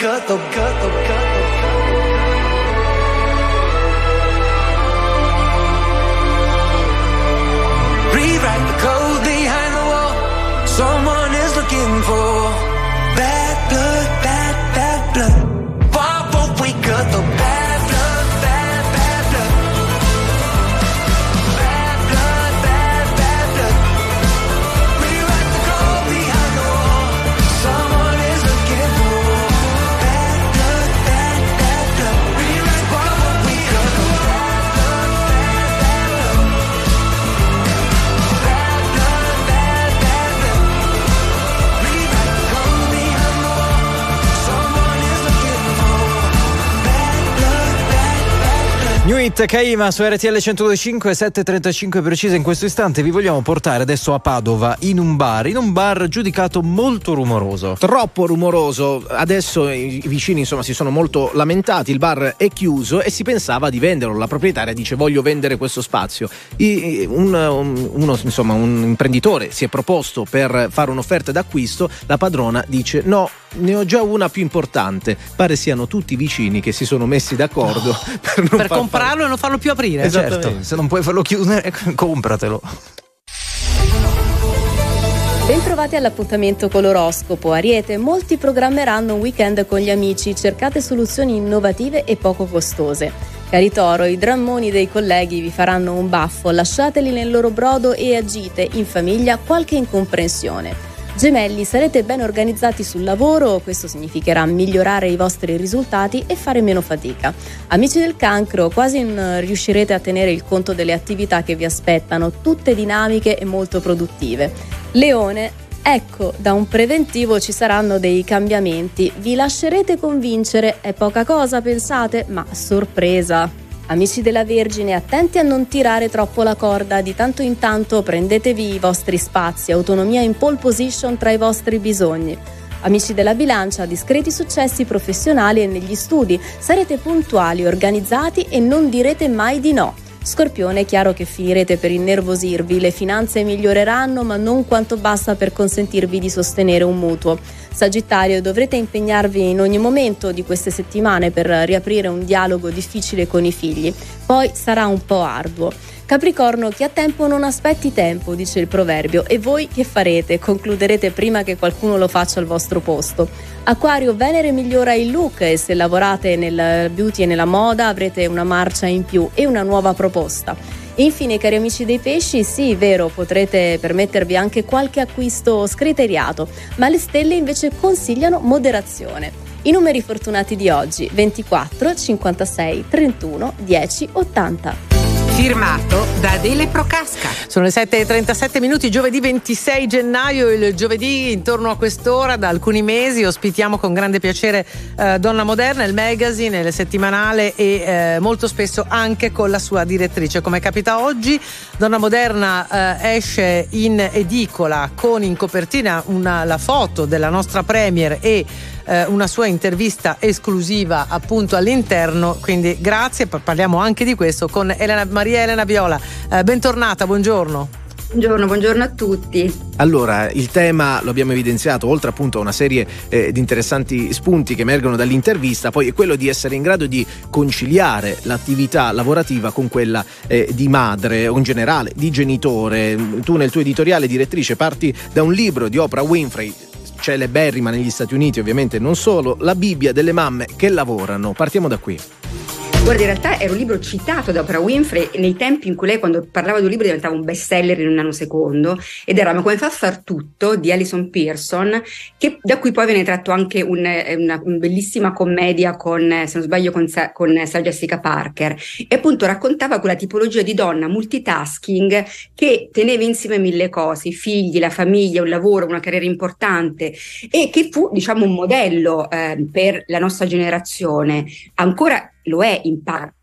Speaker 28: cut the cut the
Speaker 1: Hit Caima su RTL 125 735 precise in questo istante. Vi vogliamo portare adesso a Padova in un bar, in un bar giudicato molto rumoroso.
Speaker 3: Troppo rumoroso, adesso i vicini insomma si sono molto lamentati, il bar è chiuso e si pensava di venderlo, la proprietaria dice voglio vendere questo spazio. I- un, un- uno, insomma, un imprenditore si è proposto per fare un'offerta d'acquisto, la padrona dice no, ne ho già una più importante, pare siano tutti vicini che si sono messi d'accordo per non
Speaker 2: Per
Speaker 3: far
Speaker 2: comprarlo e non farlo più aprire.
Speaker 1: Eh certo, se non puoi farlo chiudere, compratelo.
Speaker 30: Bentrovati all'appuntamento con l'oroscopo. Ariete, molti programmeranno un weekend con gli amici, cercate soluzioni innovative e poco costose. Cari Toro, i drammoni dei colleghi vi faranno un baffo, lasciateli nel loro brodo e agite in famiglia qualche incomprensione. Gemelli, sarete ben organizzati sul lavoro, questo significherà migliorare i vostri risultati e fare meno fatica. Amici del cancro, quasi non riuscirete a tenere il conto delle attività che vi aspettano, tutte dinamiche e molto produttive. Leone, Ecco, da un preventivo ci saranno dei cambiamenti. Vi lascerete convincere? È poca cosa, pensate? Ma sorpresa! Amici della Vergine, attenti a non tirare troppo la corda, di tanto in tanto prendetevi i vostri spazi, autonomia in pole position tra i vostri bisogni. Amici della bilancia, discreti successi professionali e negli studi, sarete puntuali, organizzati e non direte mai di no. Scorpione, è chiaro che finirete per innervosirvi, le finanze miglioreranno ma non quanto basta per consentirvi di sostenere un mutuo. Sagittario, dovrete impegnarvi in ogni momento di queste settimane per riaprire un dialogo difficile con i figli, poi sarà un po' arduo. Capricorno, chi ha tempo non aspetti tempo, dice il proverbio, e voi che farete? Concluderete prima che qualcuno lo faccia al vostro posto. Acquario, Venere migliora il look e se lavorate nel beauty e nella moda avrete una marcia in più e una nuova proposta. Infine, cari amici dei pesci, sì, vero, potrete permettervi anche qualche acquisto scriteriato, ma le stelle invece consigliano moderazione. I numeri fortunati di oggi 24, 56, 31, 10, 80.
Speaker 31: Firmato da Adele Procasca.
Speaker 2: Sono le 7.37 minuti, giovedì 26 gennaio, il giovedì intorno a quest'ora da alcuni mesi ospitiamo con grande piacere eh, Donna Moderna, il magazine, il settimanale e eh, molto spesso anche con la sua direttrice. Come capita oggi, Donna Moderna eh, esce in edicola con in copertina una, la foto della nostra premier e eh, una sua intervista esclusiva appunto all'interno, quindi grazie, parliamo anche di questo con Elena, Maria Elena Viola. Eh, bentornata, buongiorno.
Speaker 32: Buongiorno, buongiorno a tutti.
Speaker 3: Allora, il tema lo abbiamo evidenziato, oltre appunto a una serie eh, di interessanti spunti che emergono dall'intervista, poi è quello di essere in grado di conciliare l'attività lavorativa con quella eh, di madre o in generale di genitore. Tu nel tuo editoriale direttrice parti da un libro di Oprah Winfrey celeberrima negli Stati Uniti, ovviamente non solo, la Bibbia delle mamme che lavorano. Partiamo da qui.
Speaker 32: Guarda, in realtà era un libro citato da Oprah Winfrey nei tempi in cui lei, quando parlava di un libro, diventava un best seller in un nanosecondo. Ed era Ma come fa a far tutto di Alison Pearson, che, da cui poi viene tratto anche un, una, una, bellissima commedia con, se non sbaglio, con, con Sarah Jessica Parker. E appunto raccontava quella tipologia di donna multitasking che teneva insieme mille cose, i figli, la famiglia, un lavoro, una carriera importante e che fu, diciamo, un modello eh, per la nostra generazione. Ancora lo è in parte,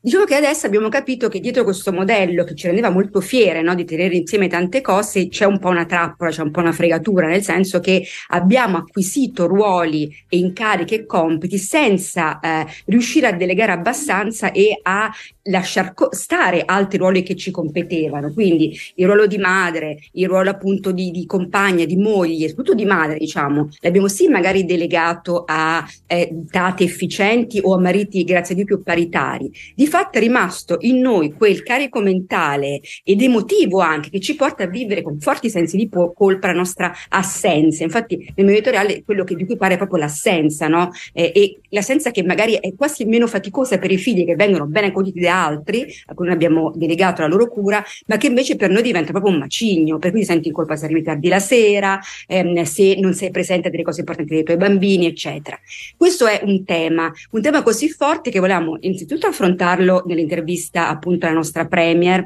Speaker 32: Diciamo che adesso abbiamo capito che dietro questo modello che ci rendeva molto fiere no, di tenere insieme tante cose c'è un po' una trappola, c'è un po' una fregatura, nel senso che abbiamo acquisito ruoli e incarichi e compiti senza eh, riuscire a delegare abbastanza e a lasciar co- stare altri ruoli che ci competevano. Quindi il ruolo di madre, il ruolo appunto di, di compagna, di moglie, soprattutto di madre, diciamo, l'abbiamo sì magari delegato a eh, date efficienti o a mariti, grazie a Dio, più paritari. Di fatto è rimasto in noi quel carico mentale ed emotivo anche che ci porta a vivere con forti sensi di colpa la nostra assenza. Infatti nel mio editoriale quello che, di cui pare è proprio l'assenza, no? Eh, e l'assenza che magari è quasi meno faticosa per i figli che vengono ben accuditi da altri, a cui noi abbiamo delegato la loro cura, ma che invece per noi diventa proprio un macigno, per cui ti senti in colpa se arrivi tardi la sera, ehm, se non sei presente a delle cose importanti dei tuoi bambini, eccetera. Questo è un tema, un tema così forte che volevamo innanzitutto affrontarlo nell'intervista appunto alla nostra Premier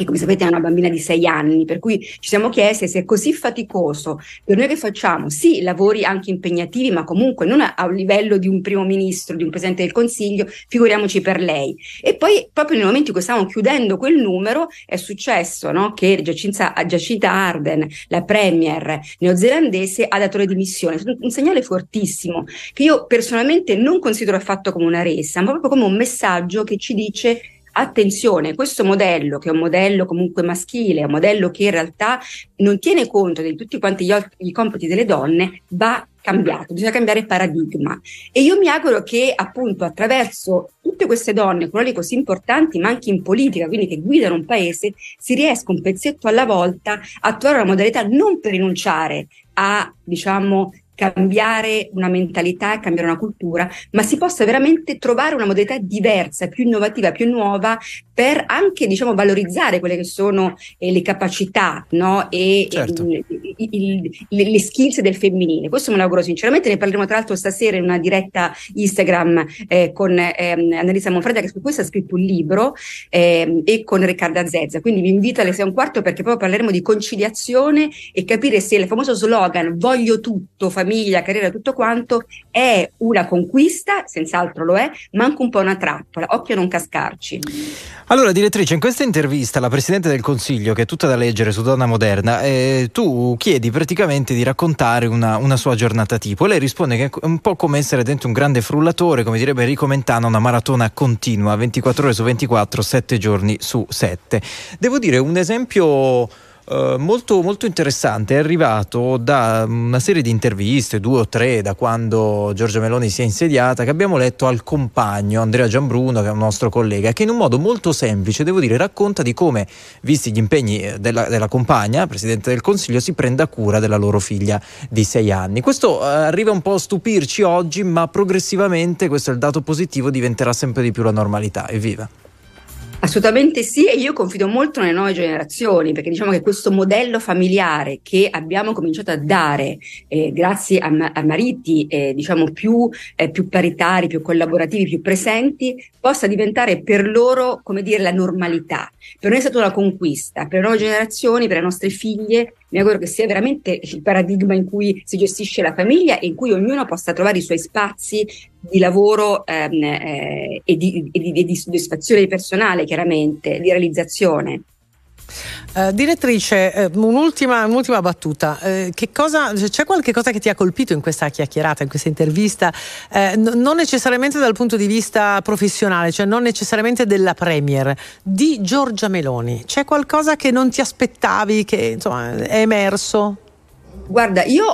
Speaker 32: che come sapete è una bambina di sei anni, per cui ci siamo chiesti se è così faticoso per noi che facciamo, sì, lavori anche impegnativi, ma comunque non a, livello di un primo ministro, di un presidente del Consiglio, figuriamoci per lei. E poi proprio nel momento in cui stavamo chiudendo quel numero è successo no, che Giacinta, Arden, la premier neozelandese, ha dato le dimissioni. Un segnale fortissimo che io personalmente non considero affatto come una resa, ma proprio come un messaggio che ci dice attenzione, questo modello, che è un modello comunque maschile, un modello che in realtà non tiene conto di tutti quanti gli, gli compiti delle donne, va cambiato, bisogna cambiare paradigma. E io mi auguro che appunto attraverso tutte queste donne, ruoli così importanti, ma anche in politica, quindi che guidano un paese, si riesca un pezzetto alla volta a trovare una modalità non per rinunciare a, diciamo, cambiare una mentalità e cambiare una cultura, ma si possa veramente trovare una modalità diversa, più innovativa, più nuova per anche diciamo valorizzare quelle che sono eh, le capacità no? e, certo. e il, il, le, le skills del femminile. Questo me lo auguro sinceramente, ne parleremo tra l'altro stasera in una diretta Instagram eh, con eh, Annalisa Monfreda che su questo ha scritto un libro eh, e con Riccardo Zezza, quindi vi invito alle 6 e un quarto perché poi parleremo di conciliazione e capire se il famoso slogan voglio tutto, famiglia, carriera, tutto quanto è una conquista, senz'altro lo è, ma anche un po' una trappola, occhio a non cascarci.
Speaker 1: Allora, direttrice, in questa intervista alla Presidente del Consiglio, che è tutta da leggere su Donna Moderna, eh, tu chiedi praticamente di raccontare una, una, sua giornata tipo. Lei risponde che è un po' come essere dentro un grande frullatore, come direbbe Enrico Mentana, una maratona continua, 24 ore su 24, 7 giorni su 7. Devo dire, un esempio eh, molto, molto interessante, è arrivato da una serie di interviste, due o tre, da quando Giorgia Meloni si è insediata, che abbiamo letto al compagno Andrea Giambruno, che è un nostro collega, che in un modo molto semplice, devo dire, racconta di come, visti gli impegni eh, della, della compagna, Presidente del Consiglio, si prenda cura della loro figlia di sei anni. Questo eh, arriva un po' a stupirci oggi, ma progressivamente, questo è il dato positivo, diventerà sempre di più la normalità. Evviva!
Speaker 32: Assolutamente sì, e io confido molto nelle nuove generazioni, perché diciamo che questo modello familiare che abbiamo cominciato a dare eh, grazie a, a mariti eh, diciamo più, eh, più, paritari, più collaborativi, più presenti, possa diventare per loro, come dire, la normalità. Per noi è stata una conquista, per le nuove generazioni, per le nostre figlie, mi auguro che sia veramente il paradigma in cui si gestisce la famiglia e in cui ognuno possa trovare i suoi spazi di lavoro ehm, eh, e, di, e, di, e di soddisfazione personale, chiaramente, di realizzazione.
Speaker 2: Uh, direttrice, uh, un'ultima, un'ultima, battuta. Uh, cosa, c'è qualche cosa che ti ha colpito in questa chiacchierata, in questa intervista? N- non necessariamente dal punto di vista professionale, cioè non necessariamente della Premier, di Giorgia Meloni. C'è qualcosa che non ti aspettavi, che insomma, è emerso?
Speaker 32: Guarda, io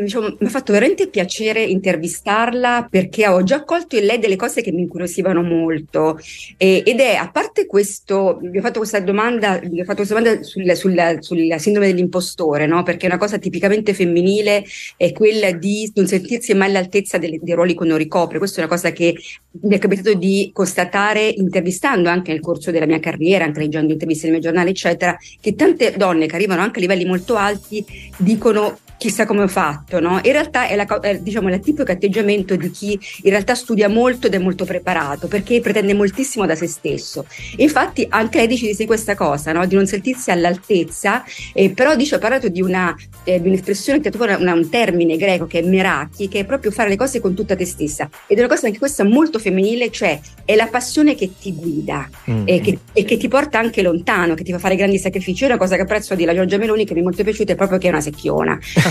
Speaker 32: diciamo, mi ha fatto veramente piacere intervistarla perché ho già colto in lei delle cose che mi incuriosivano molto e, ed è, a parte questo, vi ho fatto questa domanda, vi ho fatto questa domanda sul, sul, sulla sindrome dell'impostore, no? perché una cosa tipicamente femminile è quella di non sentirsi mai all'altezza dei, dei ruoli che uno ricopre. Questa è una cosa che mi è capitato di constatare intervistando anche nel corso della mia carriera, anche leggendo interviste nei miei giornali, eccetera, che tante donne che arrivano anche a livelli molto alti dicono out. Chissà come ho fatto, no? In realtà è, la, è diciamo, il tipico atteggiamento di chi in realtà studia molto ed è molto preparato perché pretende moltissimo da se stesso. E infatti anche lei dice di sé questa cosa, no? Di non sentirsi all'altezza, eh, però dice, ha parlato di, una, eh, di un'espressione, una, una, un termine greco che è meraki, che è proprio fare le cose con tutta te stessa. Ed è una cosa anche questa molto femminile, cioè è la passione che ti guida mm. e, che, e, che, ti porta anche lontano, che ti fa fare grandi sacrifici. È una cosa che apprezzo di la Giorgia Meloni che mi è molto piaciuta, è proprio che è una secchiona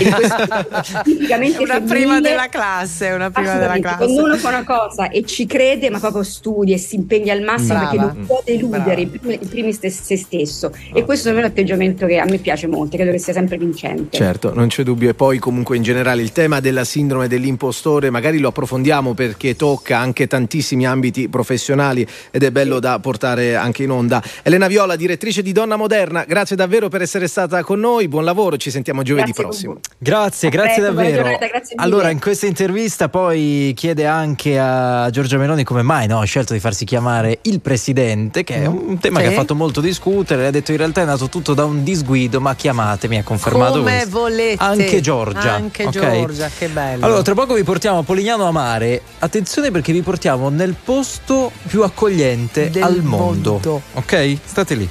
Speaker 2: tipicamente una prima della classe, una prima della classe.
Speaker 32: Quando uno fa una cosa e ci crede, ma proprio studia e si impegna al massimo Brava. perché non può deludere in primis, in primis se stesso. Oh. E questo è un atteggiamento che a me piace molto, credo che sia sempre vincente.
Speaker 3: Certo, non c'è dubbio. E poi comunque in generale il tema della sindrome dell'impostore, magari lo approfondiamo perché tocca anche tantissimi ambiti professionali ed è bello da portare anche in onda. Elena Viola, direttrice di Donna Moderna, grazie davvero per essere stata con noi, buon lavoro, ci sentiamo giovedì grazie prossimo.
Speaker 1: Grazie, a grazie presto, davvero. Giornata, grazie allora, in questa intervista poi chiede anche a Giorgia Meloni come mai no, ha scelto di farsi chiamare il presidente, che è un tema sì. che ha fatto molto discutere. Ha detto in realtà è nato tutto da un disguido, ma chiamatemi, ha confermato
Speaker 2: come
Speaker 1: questo.
Speaker 2: volete.
Speaker 1: Anche Giorgia.
Speaker 2: Anche okay? Giorgia, che bello.
Speaker 1: Allora, tra poco vi portiamo a Polignano a Mare. Attenzione perché vi portiamo nel posto più accogliente
Speaker 2: Del
Speaker 1: al mondo.
Speaker 2: mondo.
Speaker 1: Ok? State lì.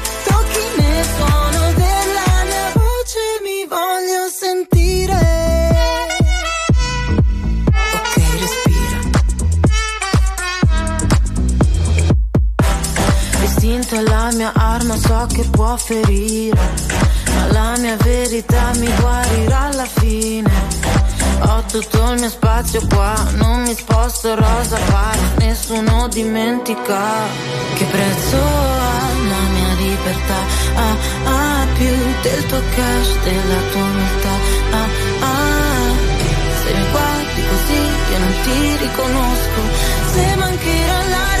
Speaker 16: arma, so che può ferire. Ma la mia verità mi guarirà alla fine. Ho tutto il mio spazio qua, non mi sposto rosa pari, nessuno dimentica che prezzo ha la mia libertà. Ah, ah, più del tuo cash, della tua umiltà. Ah, ah, se mi guardi così io non ti riconosco. Se mancherà l'aria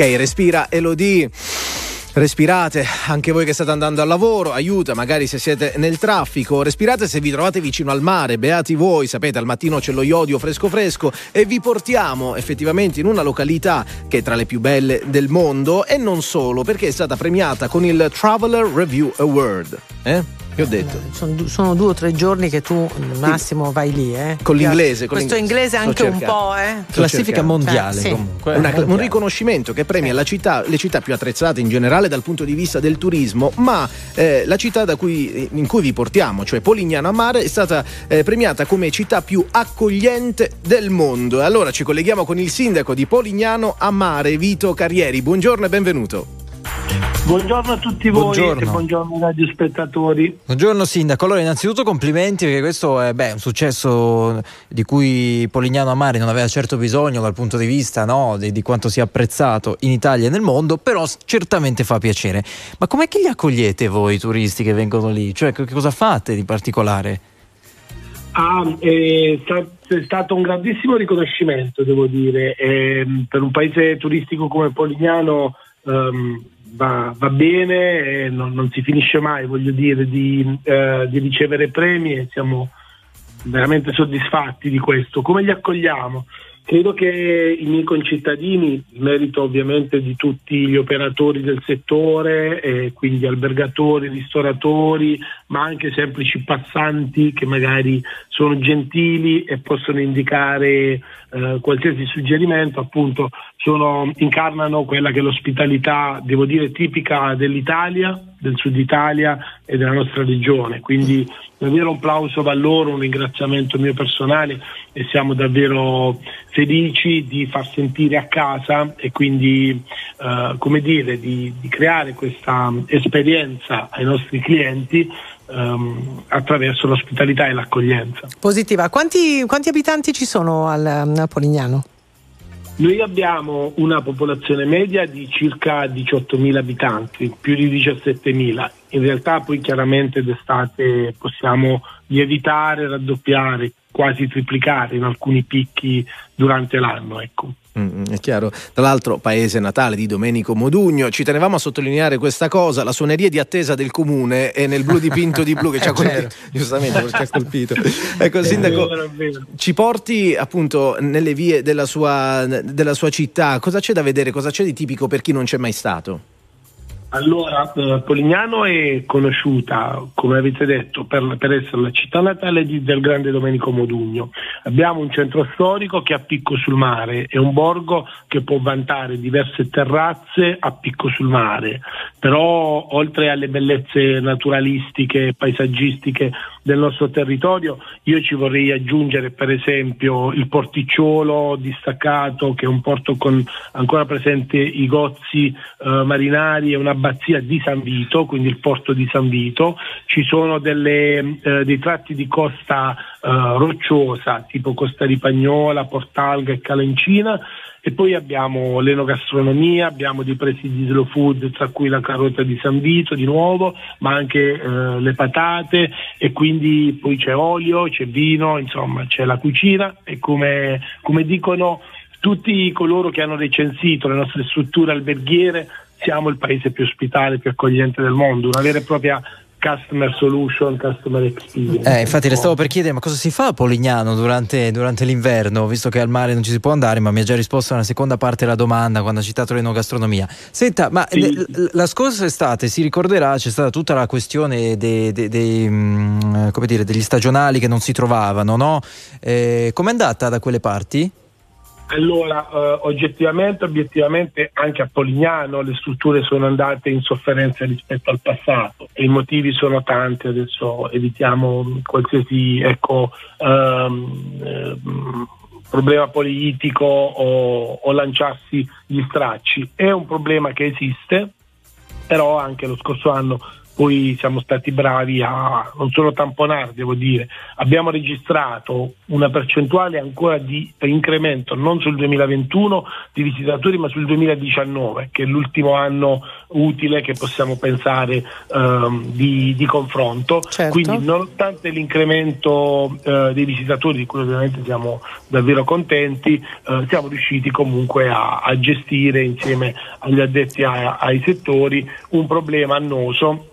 Speaker 3: Ok, respira Elodie. Respirate, anche voi che state andando al lavoro, aiuta, magari se siete nel traffico, respirate se vi trovate vicino al mare, beati voi, sapete al mattino c'è lo iodio fresco fresco e vi portiamo effettivamente in una località che è tra le più belle del mondo e non solo, perché è stata premiata con il Traveler Review Award. Eh? Che ho detto?
Speaker 2: Sono, sono due o tre giorni che tu al massimo vai lì, eh.
Speaker 3: Con l'inglese, con
Speaker 2: Questo inglese anche un po', eh.
Speaker 1: Classifica mondiale
Speaker 2: Sì.
Speaker 1: comunque.
Speaker 3: Una- un riconoscimento che premia la città- le città più attrezzate in generale dal punto di vista del turismo, ma eh, la città da cui- in cui vi portiamo, cioè Polignano a Mare, è stata eh, premiata come città più accogliente del mondo. Allora ci colleghiamo con il sindaco di Polignano a Mare, Vito Carrieri. Buongiorno e benvenuto.
Speaker 33: Buongiorno a tutti voi
Speaker 1: Buongiorno.
Speaker 33: e buongiorno ai radiospettatori.
Speaker 1: Buongiorno Sindaco, allora innanzitutto complimenti perché questo è beh, un successo di cui Polignano a Mare non aveva certo bisogno dal punto di vista no, di, di quanto sia apprezzato in Italia e nel mondo, però certamente fa piacere. Ma com'è che li accogliete voi i turisti che vengono lì? Cioè che cosa fate di particolare?
Speaker 33: Ah, è, sta- è stato un grandissimo riconoscimento, devo dire. Ehm, per un paese turistico come Polignano ehm, va, va bene, non, non si finisce mai, voglio dire, di, eh, di ricevere premi e siamo veramente soddisfatti di questo. Come li accogliamo? Credo che i miei concittadini, merito ovviamente di tutti gli operatori del settore, eh, quindi albergatori, ristoratori, ma anche semplici passanti che magari sono gentili e possono indicare eh, qualsiasi suggerimento, appunto sono- incarnano quella che è l'ospitalità, devo dire, tipica dell'Italia, del sud Italia e della nostra regione. Quindi davvero un plauso va loro, un ringraziamento mio personale e siamo davvero felici di far sentire a casa e quindi eh, come dire di, di creare questa esperienza ai nostri clienti ehm, attraverso l'ospitalità e l'accoglienza.
Speaker 2: Positiva. Quanti, quanti abitanti ci sono al, a Polignano?
Speaker 33: Noi abbiamo una popolazione media di circa 18.000 abitanti, più di 17.000. In realtà poi chiaramente d'estate possiamo lievitare, raddoppiare, quasi triplicare in alcuni picchi durante l'anno. Ecco.
Speaker 3: Mm, è chiaro. Tra l'altro, paese natale di Domenico Modugno. Ci tenevamo a sottolineare questa cosa: la suoneria di attesa del comune è nel blu dipinto di blu che ci ha
Speaker 33: Eh, certo.
Speaker 3: colpito. Giustamente, perché ha colpito. Ecco, Sindaco,
Speaker 33: è vero.
Speaker 3: ci porti appunto nelle vie della sua, della sua città. Cosa c'è da vedere? Cosa c'è di tipico per chi non c'è mai stato?
Speaker 33: Allora, eh, Polignano è conosciuta, come avete detto, per, per essere la città natale di- del grande Domenico Modugno. Abbiamo un centro storico che è a picco sul mare, è un borgo che può vantare diverse terrazze a picco sul mare, però oltre alle bellezze naturalistiche paesaggistiche del nostro territorio, io ci vorrei aggiungere per esempio il porticciolo distaccato che è un porto con ancora presente i gozzi eh, marinari e un'abbazia di San Vito, quindi il porto di San Vito. Ci sono delle, eh, dei tratti di costa eh, rocciosa tipo Costa Ripagnola, Portalga e Calencina E poi abbiamo l'enogastronomia, abbiamo dei presidi slow food, tra cui la carota di San Vito di nuovo, ma anche eh, le patate e quindi poi c'è olio, c'è vino, insomma c'è la cucina e come, come dicono tutti coloro che hanno recensito le nostre strutture alberghiere siamo il paese più ospitale, più accogliente del mondo, una vera e propria customer solution, customer experience.
Speaker 1: Eh, infatti le stavo per chiedere ma cosa si fa a Polignano durante, durante, l'inverno, visto che al mare non ci si può andare, ma mi ha già risposto nella seconda parte della domanda quando ha citato l'enogastronomia. Senta, ma sì. l- la scorsa estate si ricorderà c'è stata tutta la questione dei, dei, dei, mm, dire, degli stagionali che non si trovavano, no? Eh, com'è andata da quelle parti?
Speaker 33: Allora, eh, oggettivamente, obiettivamente, anche a Polignano le strutture sono andate in sofferenza rispetto al passato e i motivi sono tanti, adesso evitiamo qualsiasi ecco, ehm, ehm, problema politico o, o lanciarsi gli stracci. È un problema che esiste, però anche lo scorso anno poi siamo stati bravi a non solo tamponare, devo dire, abbiamo registrato una percentuale ancora di incremento non sul 2021 di visitatori ma sul 2019 che è l'ultimo anno utile che possiamo pensare ehm, di, di, confronto.
Speaker 2: Certo.
Speaker 33: Quindi nonostante l'incremento eh, dei visitatori di cui ovviamente siamo davvero contenti, eh, siamo riusciti comunque a, a, gestire insieme agli addetti a, ai settori un problema annoso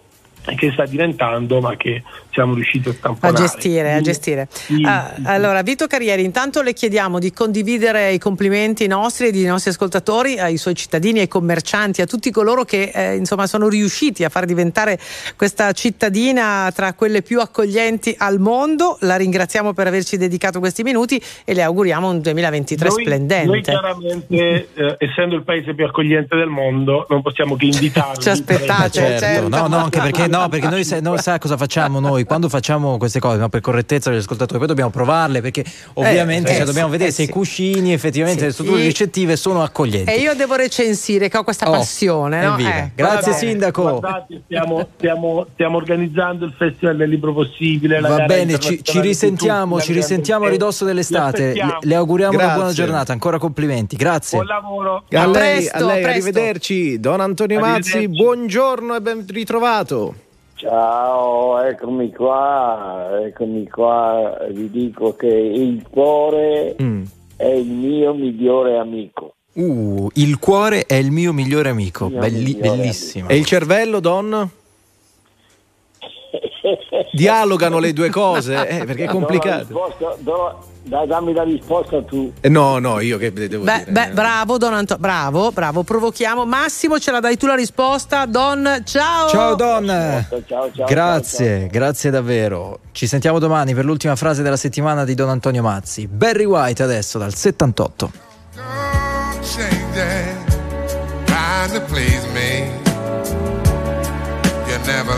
Speaker 33: che sta diventando ma che siamo riusciti a tamponare.
Speaker 2: A gestire, a gestire. Sì, ah, sì, allora, Vito Carrieri, intanto le chiediamo di condividere i complimenti nostri e dei nostri ascoltatori ai suoi cittadini, ai commercianti, a tutti coloro che eh, insomma sono riusciti a far diventare questa cittadina tra quelle più accoglienti al mondo. La ringraziamo per averci dedicato questi minuti e le auguriamo un 2023
Speaker 33: noi,
Speaker 2: splendente.
Speaker 33: Noi chiaramente, eh, essendo il paese più accogliente del mondo, non possiamo che invitarvi.
Speaker 2: Ci aspettate, certo.
Speaker 1: certo. No, no, anche perché, no, perché noi, noi sa cosa facciamo noi quando facciamo queste cose, no, per correttezza degli ascoltatori, poi dobbiamo provarle perché ovviamente eh, cioè, dobbiamo vedere eh, se sì. i cuscini effettivamente sì, le strutture ricettive sono accoglienti.
Speaker 2: E io devo recensire che ho questa oh, passione. No?
Speaker 1: Eh, Grazie Sindaco.
Speaker 33: Guardate, stiamo, stiamo, stiamo, organizzando il Festival del Libro Possibile.
Speaker 1: Va bene, ci, ci, risentiamo, ci risentiamo a ridosso dell'estate. Le, le auguriamo Grazie. una buona giornata, ancora complimenti. Grazie.
Speaker 33: Buon lavoro.
Speaker 3: A, a lei, presto, a lei arrivederci. Don Antonio Mazzi, buongiorno e ben ritrovato.
Speaker 34: Ciao, eccomi qua, eccomi qua, vi dico che il cuore mm. è il mio migliore amico.
Speaker 1: Uh, il cuore è il mio migliore amico, mio Belli- migliore bellissimo.
Speaker 3: Amico. E il cervello, Don? Dialogano le due cose, eh, perché è complicato.
Speaker 34: Do, do, dai, dammi la risposta tu.
Speaker 3: Eh, no, no, io che devo
Speaker 2: beh,
Speaker 3: dire.
Speaker 2: Beh, bravo Don Antonio, bravo, bravo, provochiamo. Massimo, ce la dai tu la risposta. Don, ciao.
Speaker 1: Ciao Don. Ciao, ciao, ciao, grazie, ciao, grazie davvero. Ci sentiamo domani per l'ultima frase della settimana di Don Antonio Mazzi. Barry White adesso dal 78. never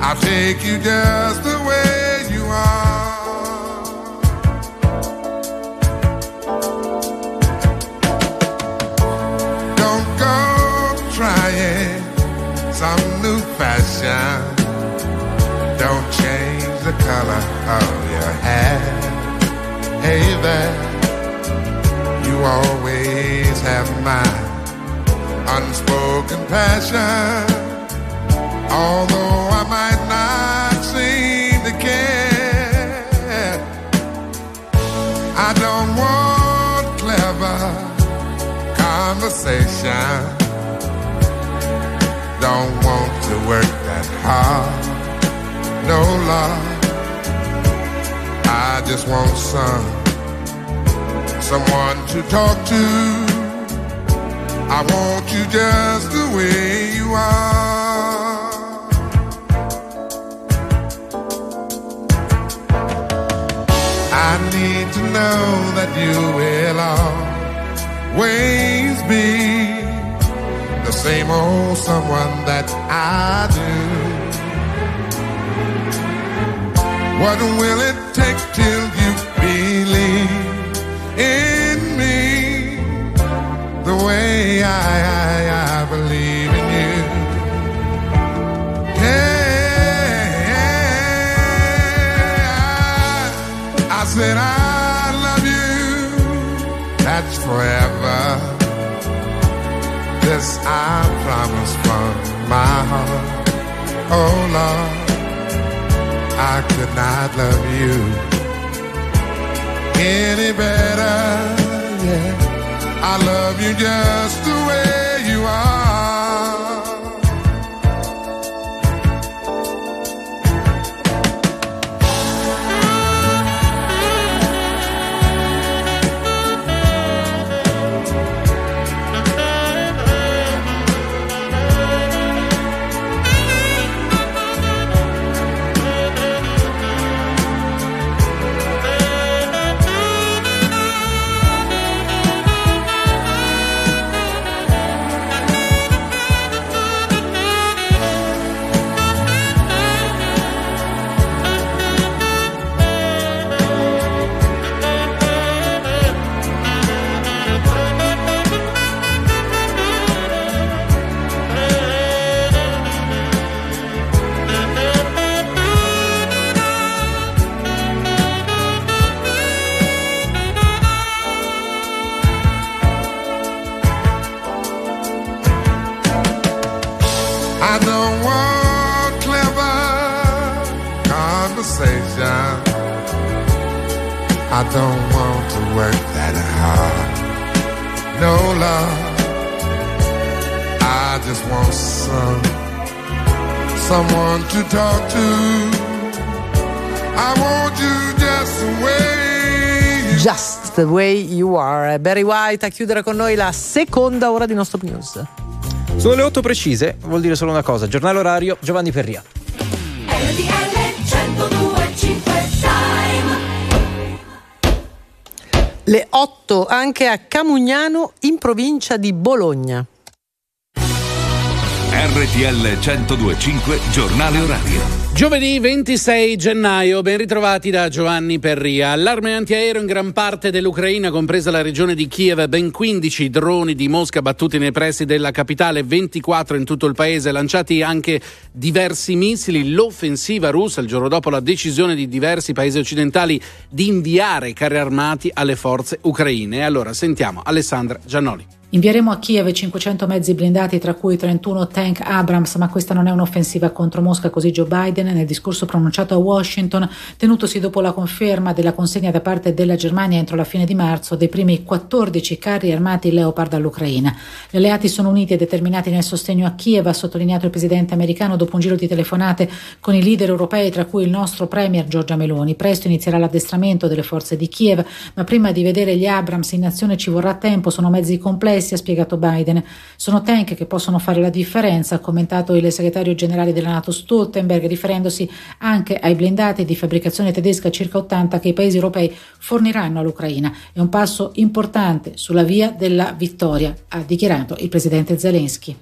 Speaker 1: I'll take you just the way you are. Don't go trying some new fashion. Don't change the color of your hair. Hey there, you always have mine unspoken passion. Although I might hard. No love. I just want some someone to talk to I want you just the way you are.
Speaker 35: I need to know that you will always be the same old someone that I do. What will it take till you believe in me the way I, I, I believe in you? Yeah, I said I love you. That's forever. This I promise from my heart. Oh Lord, I could not love you any better. Yeah, I love you just the way you are. Don't want to work that hard. No love. I just want some someone to talk to. I want you just the way you
Speaker 2: Just the way you are. Barry White a chiudere con noi la seconda ora di Non Stop News.
Speaker 1: Sono le 8 precise, vuol dire solo una cosa. Giornale orario, Giovanni Perria.
Speaker 2: Le 8 anche a Camugnano in provincia di Bologna.
Speaker 23: RTL 1025 Giornale Orario.
Speaker 7: Giovedì 26 gennaio, ben ritrovati da Giovanni Perria. Allarme antiaereo in gran parte dell'Ucraina, compresa la regione di Kiev, ben 15 droni di Mosca battuti nei pressi della capitale, 24 in tutto il paese, lanciati anche diversi missili. L'offensiva russa, il giorno dopo la decisione di diversi paesi occidentali di inviare carri armati alle forze ucraine. Allora sentiamo Alessandra Giannoli.
Speaker 24: Invieremo a Kiev 500 mezzi blindati, tra cui 31 tank Abrams, ma questa non è un'offensiva contro Mosca, così Joe Biden nel discorso pronunciato a Washington, tenutosi dopo la conferma della consegna da parte della Germania entro la fine di marzo dei primi 14 carri armati Leopard all'Ucraina. Gli alleati sono uniti e determinati nel sostegno a Kiev, ha sottolineato il presidente americano dopo un giro di telefonate con i leader europei, tra cui il nostro premier Giorgia Meloni. Presto inizierà l'addestramento delle forze di Kiev, ma prima di vedere gli Abrams in azione ci vorrà tempo, sono mezzi complessi ha spiegato Biden. Sono tank che possono fare la differenza, ha commentato il segretario generale della Nato Stoltenberg, riferendosi anche ai blindati di fabbricazione tedesca circa 80 che i paesi europei forniranno all'Ucraina. È un passo importante sulla via della vittoria, ha dichiarato il presidente Zelensky.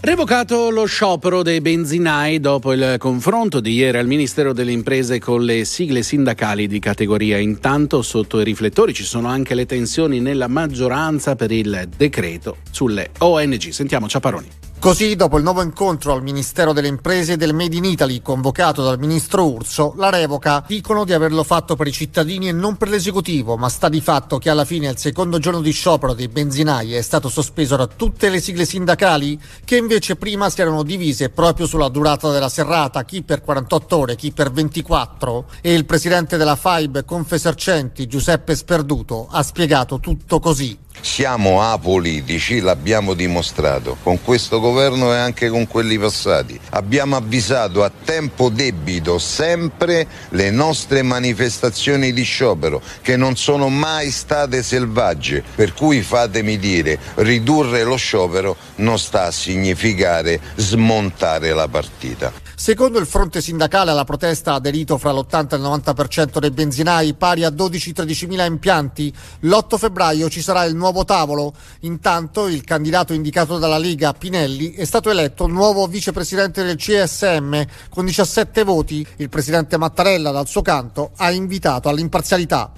Speaker 7: Revocato lo sciopero dei benzinai dopo il confronto di ieri al Ministero delle Imprese con le sigle sindacali di categoria. Intanto sotto i riflettori ci sono anche le tensioni nella maggioranza per il decreto sulle ONG. Sentiamo Ciaparoni.
Speaker 25: Così, dopo il nuovo incontro al Ministero delle Imprese del Made in Italy convocato dal ministro Urso, la revoca dicono di averlo fatto per i cittadini e non per l'esecutivo, ma sta di fatto che alla fine al secondo giorno di sciopero dei benzinai è stato sospeso da tutte le sigle sindacali che invece prima si erano divise proprio sulla durata della serrata, chi per 48 ore, chi per 24 e il presidente della FAIB Confesercenti Giuseppe Sperduto ha spiegato tutto così.
Speaker 36: Siamo apolitici, l'abbiamo dimostrato con questo governo e anche con quelli passati. Abbiamo avvisato a tempo debito sempre le nostre manifestazioni di sciopero che non sono mai state selvagge. Per cui fatemi dire, ridurre lo sciopero non sta a significare smontare la partita.
Speaker 25: Secondo il fronte sindacale alla protesta ha aderito fra l'80 e il 90% dei benzinai, pari a 12-13 mila impianti. L'8 febbraio ci sarà il nuovo tavolo. Intanto il candidato indicato dalla Lega, Pinelli, è stato eletto nuovo vicepresidente del CSM con 17 voti. Il presidente Mattarella, dal suo canto, ha invitato all'imparzialità.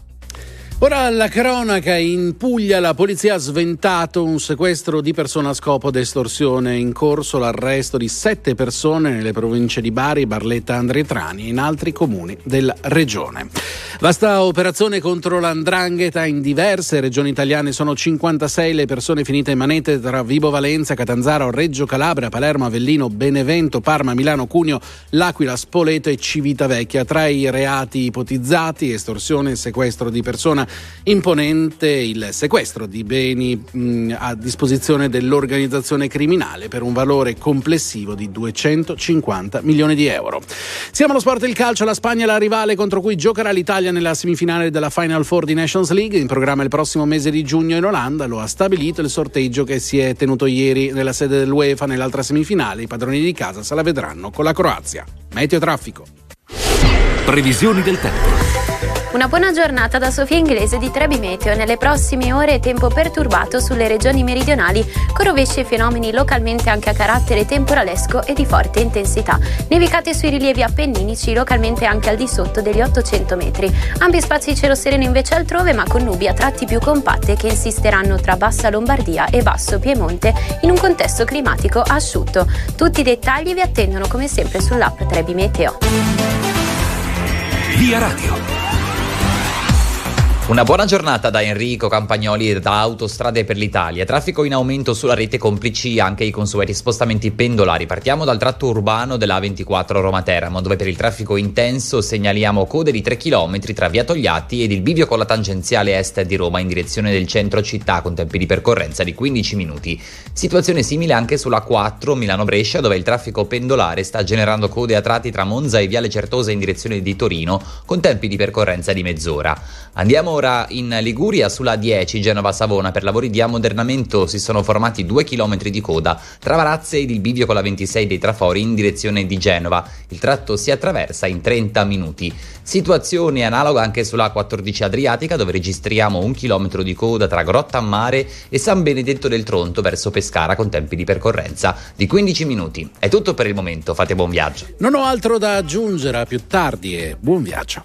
Speaker 7: Ora alla cronaca, in Puglia la polizia ha sventato un sequestro di persona a scopo d'estorsione in corso l'arresto di sette persone nelle province di Bari, Barletta, Andretrani e in altri comuni della regione. Vasta operazione contro l'andrangheta in diverse regioni italiane, sono 56 le persone finite in manette tra Vibo Valenza, Catanzaro, Reggio Calabria, Palermo, Avellino, Benevento, Parma, Milano, Cuneo, L'Aquila, Spoleto e Civitavecchia. Tra i reati ipotizzati, estorsione e sequestro di persona imponente il sequestro di beni mh, a disposizione dell'organizzazione criminale per un valore complessivo di 250 milioni di euro. Siamo allo sport del calcio, la Spagna è la rivale contro cui giocherà l'Italia nella semifinale della Final Four di Nations League, in programma il prossimo mese di giugno in Olanda, lo ha stabilito il sorteggio che si è tenuto ieri nella sede dell'UEFA nell'altra semifinale, i padroni di casa se la vedranno con la Croazia. Meteo traffico.
Speaker 37: Previsioni del tempo.
Speaker 38: Una buona giornata da Sofia Inglese di Trebi Meteo. Nelle prossime ore tempo perturbato sulle regioni meridionali, con rovesci e fenomeni localmente anche a carattere temporalesco e di forte intensità. Nevicate sui rilievi appenninici, localmente anche al di sotto degli 800 metri. Ampi spazi di cielo sereno invece altrove, ma con nubi a tratti più compatte che insisteranno tra Bassa Lombardia e Basso Piemonte in un contesto climatico asciutto. Tutti i dettagli vi attendono come sempre sull'app Trebi Meteo.
Speaker 37: Via Radio.
Speaker 8: Una buona giornata da Enrico Campagnoli da Autostrade per l'Italia. Traffico in aumento sulla rete complici anche i consueti spostamenti pendolari. Partiamo dal tratto urbano della A24 Roma-Teramo, dove per il traffico intenso segnaliamo code di 3 km tra Via Togliatti ed il bivio con la tangenziale est di Roma in direzione del centro città con tempi di percorrenza di 15 minuti. Situazione simile anche sulla 4 Milano-Brescia, dove il traffico pendolare sta generando code a tratti tra Monza e Viale Certosa in direzione di Torino con tempi di percorrenza di mezz'ora. Andiamo ora in Liguria sulla 10 Genova-Savona. Per lavori di ammodernamento si sono formati due chilometri di coda tra Varazze ed il bivio con la 26 dei trafori in direzione di Genova. Il tratto si attraversa in 30 minuti. Situazione analoga anche sulla 14 Adriatica dove registriamo un chilometro di coda tra Grotta a Mare e San Benedetto del Tronto verso Pescara con tempi di percorrenza di 15 minuti. È tutto per il momento, fate buon viaggio.
Speaker 7: Non ho altro da aggiungere a più tardi e buon viaggio.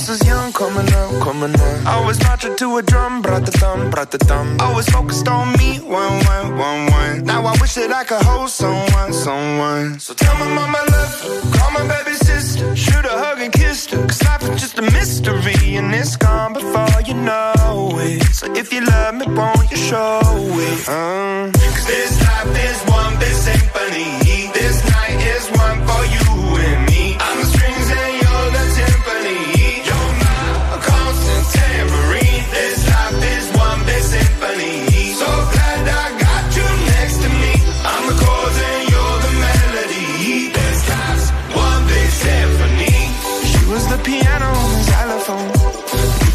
Speaker 39: I was young, coming up, coming up. I was marching to a drum, brought the thumb, brought the thumb. Always focused on me, one, one, one, one. Now I wish that I could hold someone, someone. So tell my mama love call my baby sister, shoot a hug and kiss her. Cause life is just a mystery, and it's gone before you know it. So if you love me, won't you show it? Uh. Cause this life is one big symphony. This night is one for you and me.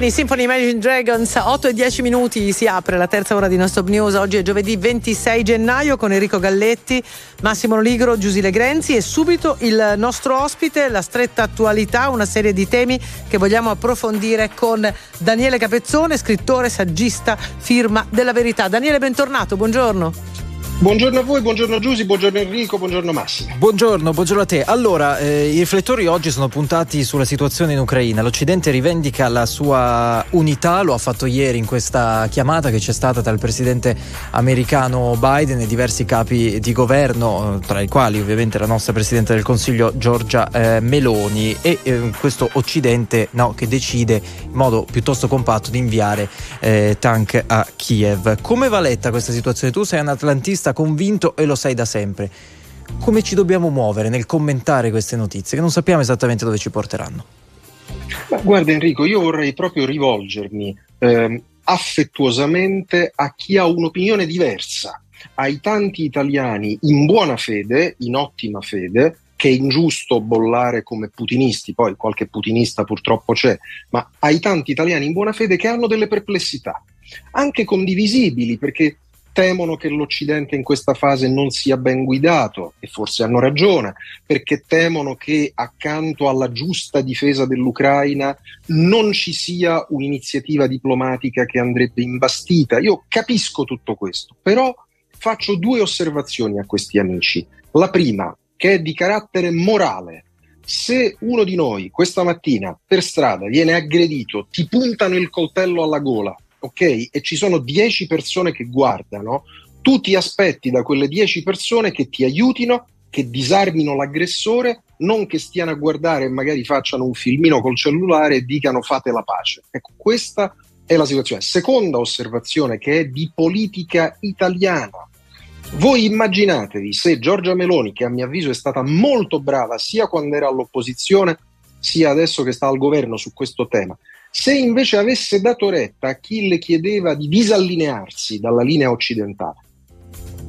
Speaker 2: Symphony, Symphony Imagine Dragons, 8 e 10 minuti si apre la terza ora di Nostop News. Oggi è giovedì 26 gennaio con Enrico Galletti, Massimo Ligro, Giusile Grenzi e subito il nostro ospite, la stretta attualità, una serie di temi che vogliamo approfondire con Daniele Capezzone, scrittore, saggista, firma della verità. Daniele, bentornato, buongiorno.
Speaker 40: Buongiorno a voi, buongiorno Giusy, buongiorno Enrico, buongiorno Massimo.
Speaker 1: Buongiorno, buongiorno a te. Allora, eh, i riflettori oggi sono puntati sulla situazione in Ucraina. L'Occidente rivendica la sua unità, lo ha fatto ieri in questa chiamata che c'è stata tra il presidente americano Biden e diversi capi di governo, eh, tra i quali ovviamente la nostra presidente del Consiglio Giorgia eh, Meloni e eh, questo Occidente no, che decide in modo piuttosto compatto di inviare eh, tank a Kiev. Come va letta questa situazione? Tu sei un atlantista giornalista convinto e lo sai da sempre. Come ci dobbiamo muovere nel commentare queste notizie che non sappiamo esattamente dove ci porteranno?
Speaker 40: Ma guarda Enrico, io vorrei proprio rivolgermi eh, affettuosamente a chi ha un'opinione diversa, ai tanti italiani in buona fede, in ottima fede, che è ingiusto bollare come putinisti, poi qualche putinista purtroppo c'è, ma ai tanti italiani in buona fede che hanno delle perplessità, anche condivisibili, perché temono che l'Occidente in questa fase non sia ben guidato e forse hanno ragione, perché temono che accanto alla giusta difesa dell'Ucraina non ci sia un'iniziativa diplomatica che andrebbe imbastita. Io capisco tutto questo, però faccio due osservazioni a questi amici. La prima, che è di carattere morale. Se uno di noi questa mattina per strada viene aggredito, ti puntano il coltello alla gola ok? E ci sono 10 persone che guardano, tu ti aspetti da quelle 10 persone che ti aiutino, che disarmino l'aggressore, non che stiano a guardare e magari facciano un filmino col cellulare e dicano fate la pace. Ecco, questa è la situazione. Seconda osservazione che è di politica italiana. Voi immaginatevi se Giorgia Meloni, che a mio avviso è stata molto brava sia quando era all'opposizione, sia adesso che sta al governo su questo tema, se invece avesse dato retta a chi le chiedeva di disallinearsi dalla linea occidentale,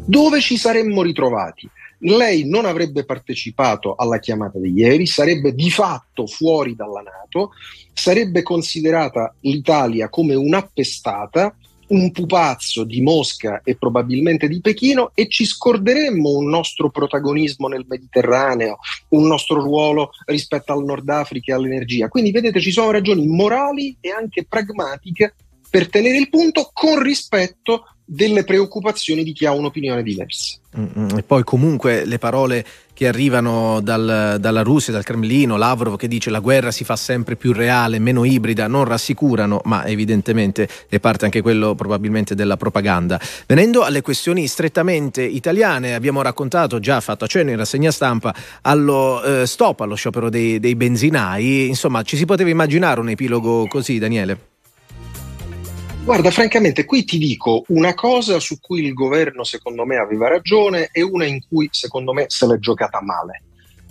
Speaker 40: dove ci saremmo ritrovati? Lei non avrebbe partecipato alla chiamata di ieri, sarebbe di fatto fuori dalla Nato, sarebbe considerata l'Italia come un'appestata un pupazzo di Mosca e probabilmente di Pechino e ci scorderemmo un nostro protagonismo nel Mediterraneo, un nostro ruolo rispetto al Nord Africa e all'energia. Quindi vedete ci sono ragioni morali e anche pragmatiche per tenere il punto con rispetto delle preoccupazioni di chi ha un'opinione diversa.
Speaker 3: Mm-hmm. E poi comunque le parole che arrivano dal, dalla Russia, dal Cremlino, Lavrov che dice la guerra si fa sempre più reale, meno ibrida, non rassicurano, ma evidentemente è parte anche quello probabilmente della propaganda. Venendo alle questioni strettamente italiane, abbiamo raccontato, già fatto a cenno in rassegna stampa, allo eh, stop allo sciopero dei, dei benzinai, insomma ci si poteva immaginare un epilogo così, Daniele?
Speaker 40: Guarda, francamente, qui ti dico una cosa su cui il governo secondo me aveva ragione e una in cui secondo me se l'è giocata male.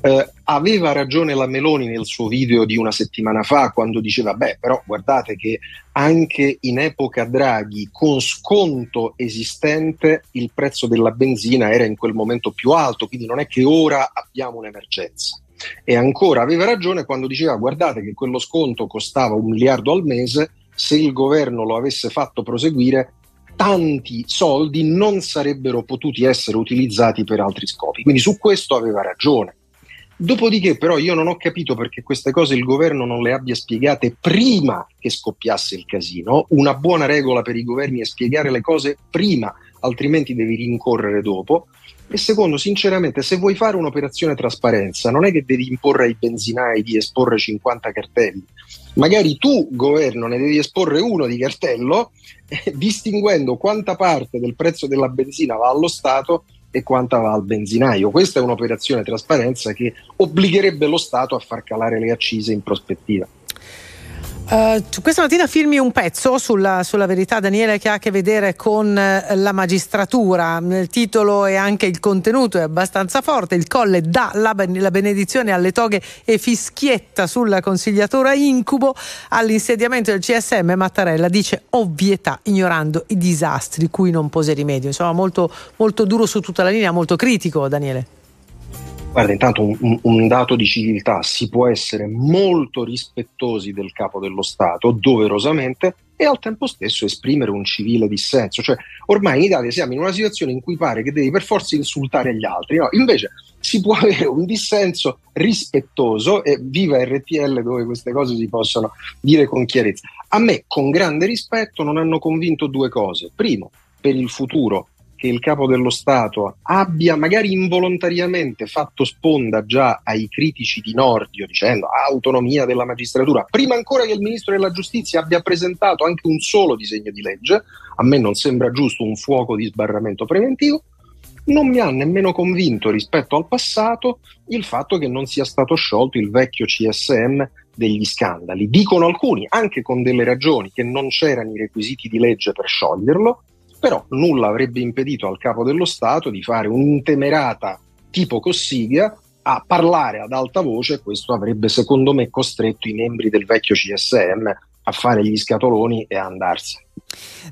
Speaker 40: Eh, aveva ragione la Meloni nel suo video di una settimana fa quando diceva, beh, però guardate che anche in epoca Draghi, con sconto esistente, il prezzo della benzina era in quel momento più alto, quindi non è che ora abbiamo un'emergenza. E ancora aveva ragione quando diceva, guardate che quello sconto costava un miliardo al mese, se il governo lo avesse fatto proseguire, tanti soldi non sarebbero potuti essere utilizzati per altri scopi. Quindi su questo aveva ragione. Dopodiché, però, io non ho capito perché queste cose il governo non le abbia spiegate prima che scoppiasse il casino. Una buona regola per i governi è spiegare le cose prima, altrimenti devi rincorrere dopo. E secondo, sinceramente, se vuoi fare un'operazione trasparenza, non è che devi imporre ai benzinai di esporre 50 cartelli. Magari tu, governo, ne devi esporre uno di cartello, eh, distinguendo quanta parte del prezzo della benzina va allo Stato e quanta va al benzinaio. Questa è un'operazione trasparenza che obbligherebbe lo Stato a far calare le accise in prospettiva.
Speaker 2: Uh, questa mattina firmi un pezzo sulla, sulla, verità, Daniele, che ha a che vedere con uh, la magistratura. Il titolo e anche il contenuto è abbastanza forte. Il Colle dà la, la benedizione alle toghe e fischietta sulla consigliatura incubo all'insediamento del CSM. Mattarella dice ovvietà, ignorando i disastri cui non pose rimedio. Insomma, molto, molto duro su tutta la linea, molto critico, Daniele.
Speaker 40: Guarda, intanto un, un, dato di civiltà, si può essere molto rispettosi del capo dello Stato, doverosamente, e al tempo stesso esprimere un civile dissenso. Cioè, ormai in Italia siamo in una situazione in cui pare che devi per forza insultare gli altri, no? Invece si può avere un dissenso rispettoso e viva RTL dove queste cose si possono dire con chiarezza. A me, con grande rispetto, non hanno convinto due cose. Primo, per il futuro che il capo dello Stato abbia magari involontariamente fatto sponda già ai critici di Nordio dicendo autonomia della magistratura, prima ancora che il ministro della giustizia abbia presentato anche un solo disegno di legge, a me non sembra giusto un fuoco di sbarramento preventivo, non mi ha nemmeno convinto rispetto al passato il fatto che non sia stato sciolto il vecchio CSM degli scandali. Dicono alcuni, anche con delle ragioni, che non c'erano i requisiti di legge per scioglierlo, però nulla avrebbe impedito al capo dello Stato di fare un'intemerata tipo Cossiga a parlare ad alta voce e questo avrebbe secondo me costretto i membri del vecchio CSM a fare gli scatoloni e a andarsene.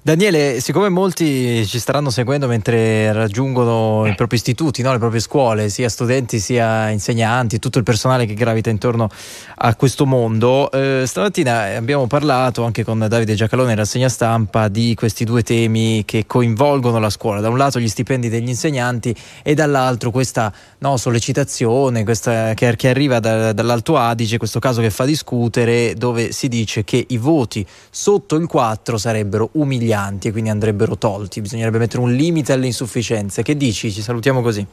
Speaker 1: Daniele, siccome molti ci staranno seguendo mentre raggiungono i propri istituti, no? le proprie scuole, sia studenti sia insegnanti, tutto il personale che gravita intorno a questo mondo, eh, stamattina abbiamo parlato anche con Davide Giacalone in rassegna stampa di questi due temi che coinvolgono la scuola. Da un lato gli stipendi degli insegnanti e dall'altro questa no, sollecitazione questa, che, che, arriva da, dall'Alto Adige, questo caso che fa discutere, dove si dice che i voti sotto il 4 sarebbero umilianti e quindi andrebbero tolti. Bisognerebbe mettere un limite alle insufficienze. Che dici? Ci salutiamo così.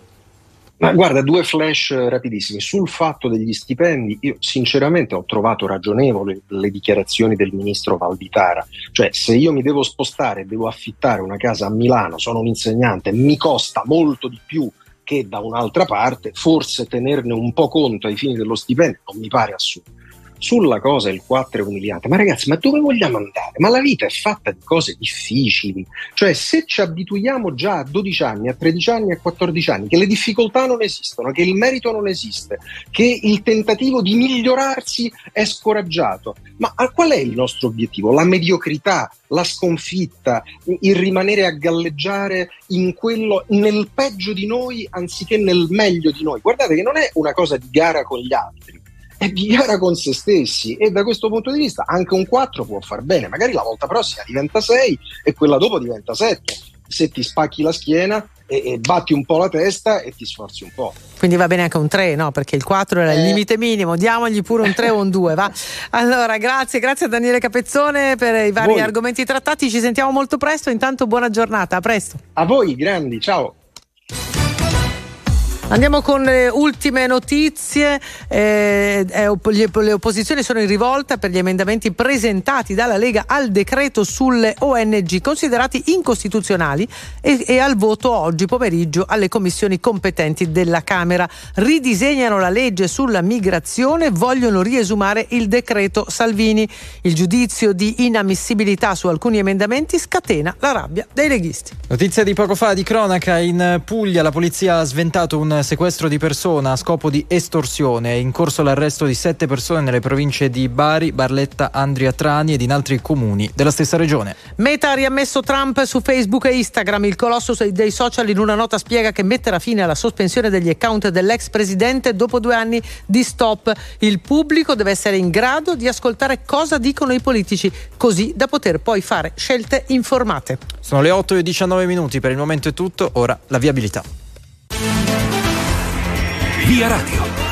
Speaker 40: Ma guarda, due flash rapidissimi. Sul fatto degli stipendi, io sinceramente ho trovato ragionevoli le dichiarazioni del ministro Valditara. Cioè, se io mi devo spostare devo affittare una casa a Milano, sono un insegnante, mi costa molto di più che da un'altra parte, forse tenerne un po' conto ai fini dello stipendio non mi pare assurdo sulla cosa il 4 è umiliante. Ma ragazzi, ma dove vogliamo andare? Ma la vita è fatta di cose difficili. Cioè, se ci abituiamo già a 12 anni, a 13 anni, a 14 anni, che le difficoltà non esistono, che il merito non esiste, che il tentativo di migliorarsi è scoraggiato, ma qual è il nostro obiettivo? La mediocrità, la sconfitta, il rimanere a galleggiare in quello, nel peggio di noi anziché nel meglio di noi. Guardate che non è una cosa di gara con gli altri è di gara con se stessi e da questo punto di vista anche un 4 può far bene, magari la volta prossima diventa 6 e quella dopo diventa 7, se ti spacchi la schiena e, e batti un po' la testa e ti sforzi un po'.
Speaker 2: Quindi va bene anche un 3, no? Perché il 4 era eh. il limite minimo, diamogli pure un 3 o un 2, va. Allora, grazie, grazie a Daniele Capezzone per i vari voi. argomenti trattati, ci sentiamo molto presto, intanto buona giornata, a presto.
Speaker 40: A voi, grandi, ciao.
Speaker 2: Andiamo con le ultime notizie. Eh, le opposizioni sono in rivolta per gli emendamenti presentati dalla Lega al decreto sulle ONG considerati incostituzionali e, e, al voto oggi pomeriggio alle commissioni competenti della Camera. Ridisegnano la legge sulla migrazione, vogliono riesumare il decreto Salvini. Il giudizio di inammissibilità su alcuni emendamenti scatena la rabbia dei leghisti.
Speaker 1: Notizia di poco fa di cronaca in Puglia la polizia ha sventato un sequestro di persona a scopo di estorsione. È in corso l'arresto di sette persone nelle province di Bari, Barletta, Andria Trani ed in altri comuni della stessa regione.
Speaker 2: Meta ha riammesso Trump su Facebook e Instagram. Il colosso dei social in una nota spiega che metterà fine alla sospensione degli account dell'ex presidente dopo due anni di stop. Il pubblico deve essere in grado di ascoltare cosa dicono i politici, così da poter poi fare scelte informate.
Speaker 1: Sono le 8 e 19 minuti, per il momento è tutto, ora la viabilità.
Speaker 23: Via Radio.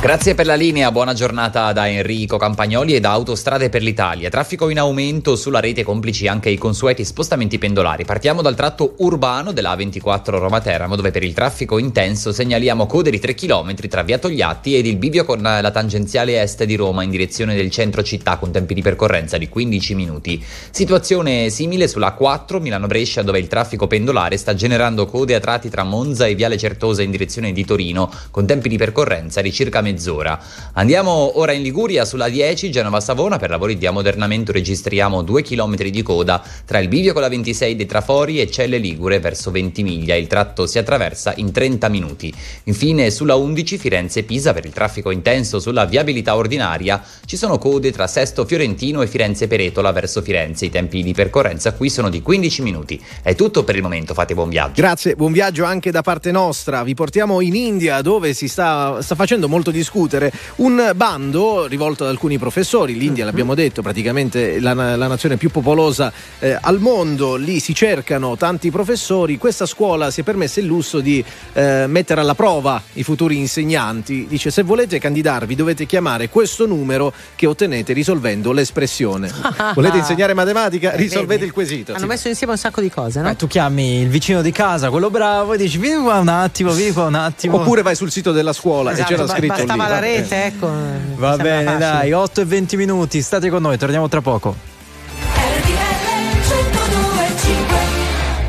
Speaker 8: Grazie per la linea, buona giornata da Enrico Campagnoli e da Autostrade per l'Italia. Traffico in aumento sulla rete complici anche i consueti spostamenti pendolari. Partiamo dal tratto urbano della A24 Roma Teramo dove per il traffico intenso segnaliamo code di 3 km tra Via Togliatti ed il bivio con la tangenziale est di Roma in direzione del centro città con tempi di percorrenza di 15 minuti. Situazione simile sulla A4 Milano-Brescia dove il traffico pendolare sta generando code a tratti tra Monza e Viale Certosa in direzione di Torino con tempi di percorrenza di circa mezz'ora. Andiamo ora in Liguria sulla 10 Genova-Savona per lavori di ammodernamento registriamo 2 km di coda tra il bivio con la 26 dei Trafori e Celle Ligure verso Ventimiglia. Il tratto si attraversa in 30 minuti. Infine sulla 11 Firenze-Pisa per il traffico intenso sulla viabilità ordinaria ci sono code tra Sesto Fiorentino e Firenze-Peretola verso Firenze. I tempi di percorrenza qui sono di 15 minuti. È tutto per il momento, fate buon viaggio.
Speaker 3: Grazie, buon viaggio anche da parte nostra. Vi portiamo in India dove si sta, sta facendo molto discutere un bando rivolto ad alcuni professori. L'India, l'abbiamo detto, praticamente la, la nazione più popolosa eh, al mondo. Lì si cercano tanti professori. Questa scuola si è permessa il lusso di eh, mettere alla prova i futuri insegnanti. Dice se volete candidarvi dovete chiamare questo numero che ottenete risolvendo l'espressione. volete insegnare matematica? Risolvete il quesito.
Speaker 2: Hanno
Speaker 3: Sì.
Speaker 2: messo insieme un sacco di cose, no?
Speaker 1: Eh, tu chiami il vicino di casa, quello bravo, e dici vieni qua un attimo, vieni qua un attimo.
Speaker 3: Oppure vai sul sito della scuola
Speaker 2: Esatto,
Speaker 3: e c'era scritto
Speaker 2: bastava
Speaker 3: lì.
Speaker 2: la rete, ecco.
Speaker 1: Va
Speaker 2: Sembra
Speaker 1: bene, dai, 8 e 20 minuti, state con noi, torniamo tra poco.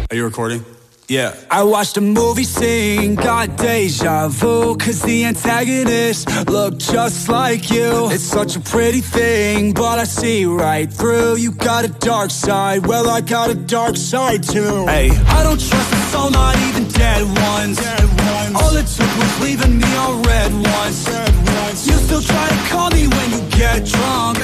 Speaker 41: Are you recording? Yeah. I watched a movie scene, got deja vu, cause the antagonist looked just like you. It's such a pretty thing, but I see right through. You got a dark side, well, I got a dark side too. Hey, I don't trust soul, not even dead ones. All it took was leaving me on red ones. You still try to call me when you get drunk.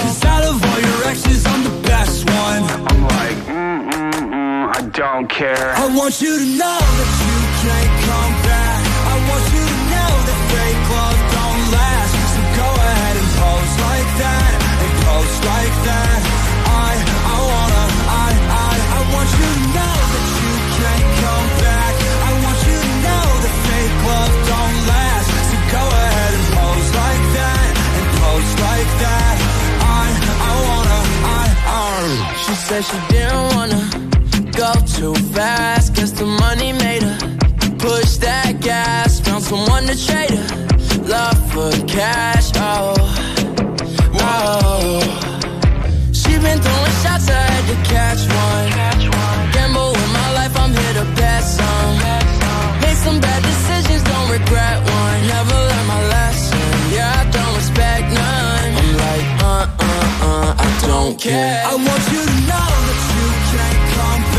Speaker 41: Cause out of all your exes, I'm the best one. I'm like, mm, mm, mm, I don't care. I want you to know that you can't come back. I want you to know that fake love don't last. So go ahead and pose like that. And pose like that.
Speaker 42: She said she didn't wanna go too fast. Guess the money made her push that gas. Found someone to trade her love for cash. Oh, oh. She been throwing shots, I had to catch one. Gamble with my life, I'm here to bet some. Made some bad decisions, don't regret one. Never don't care.
Speaker 41: I want you to know that you can't come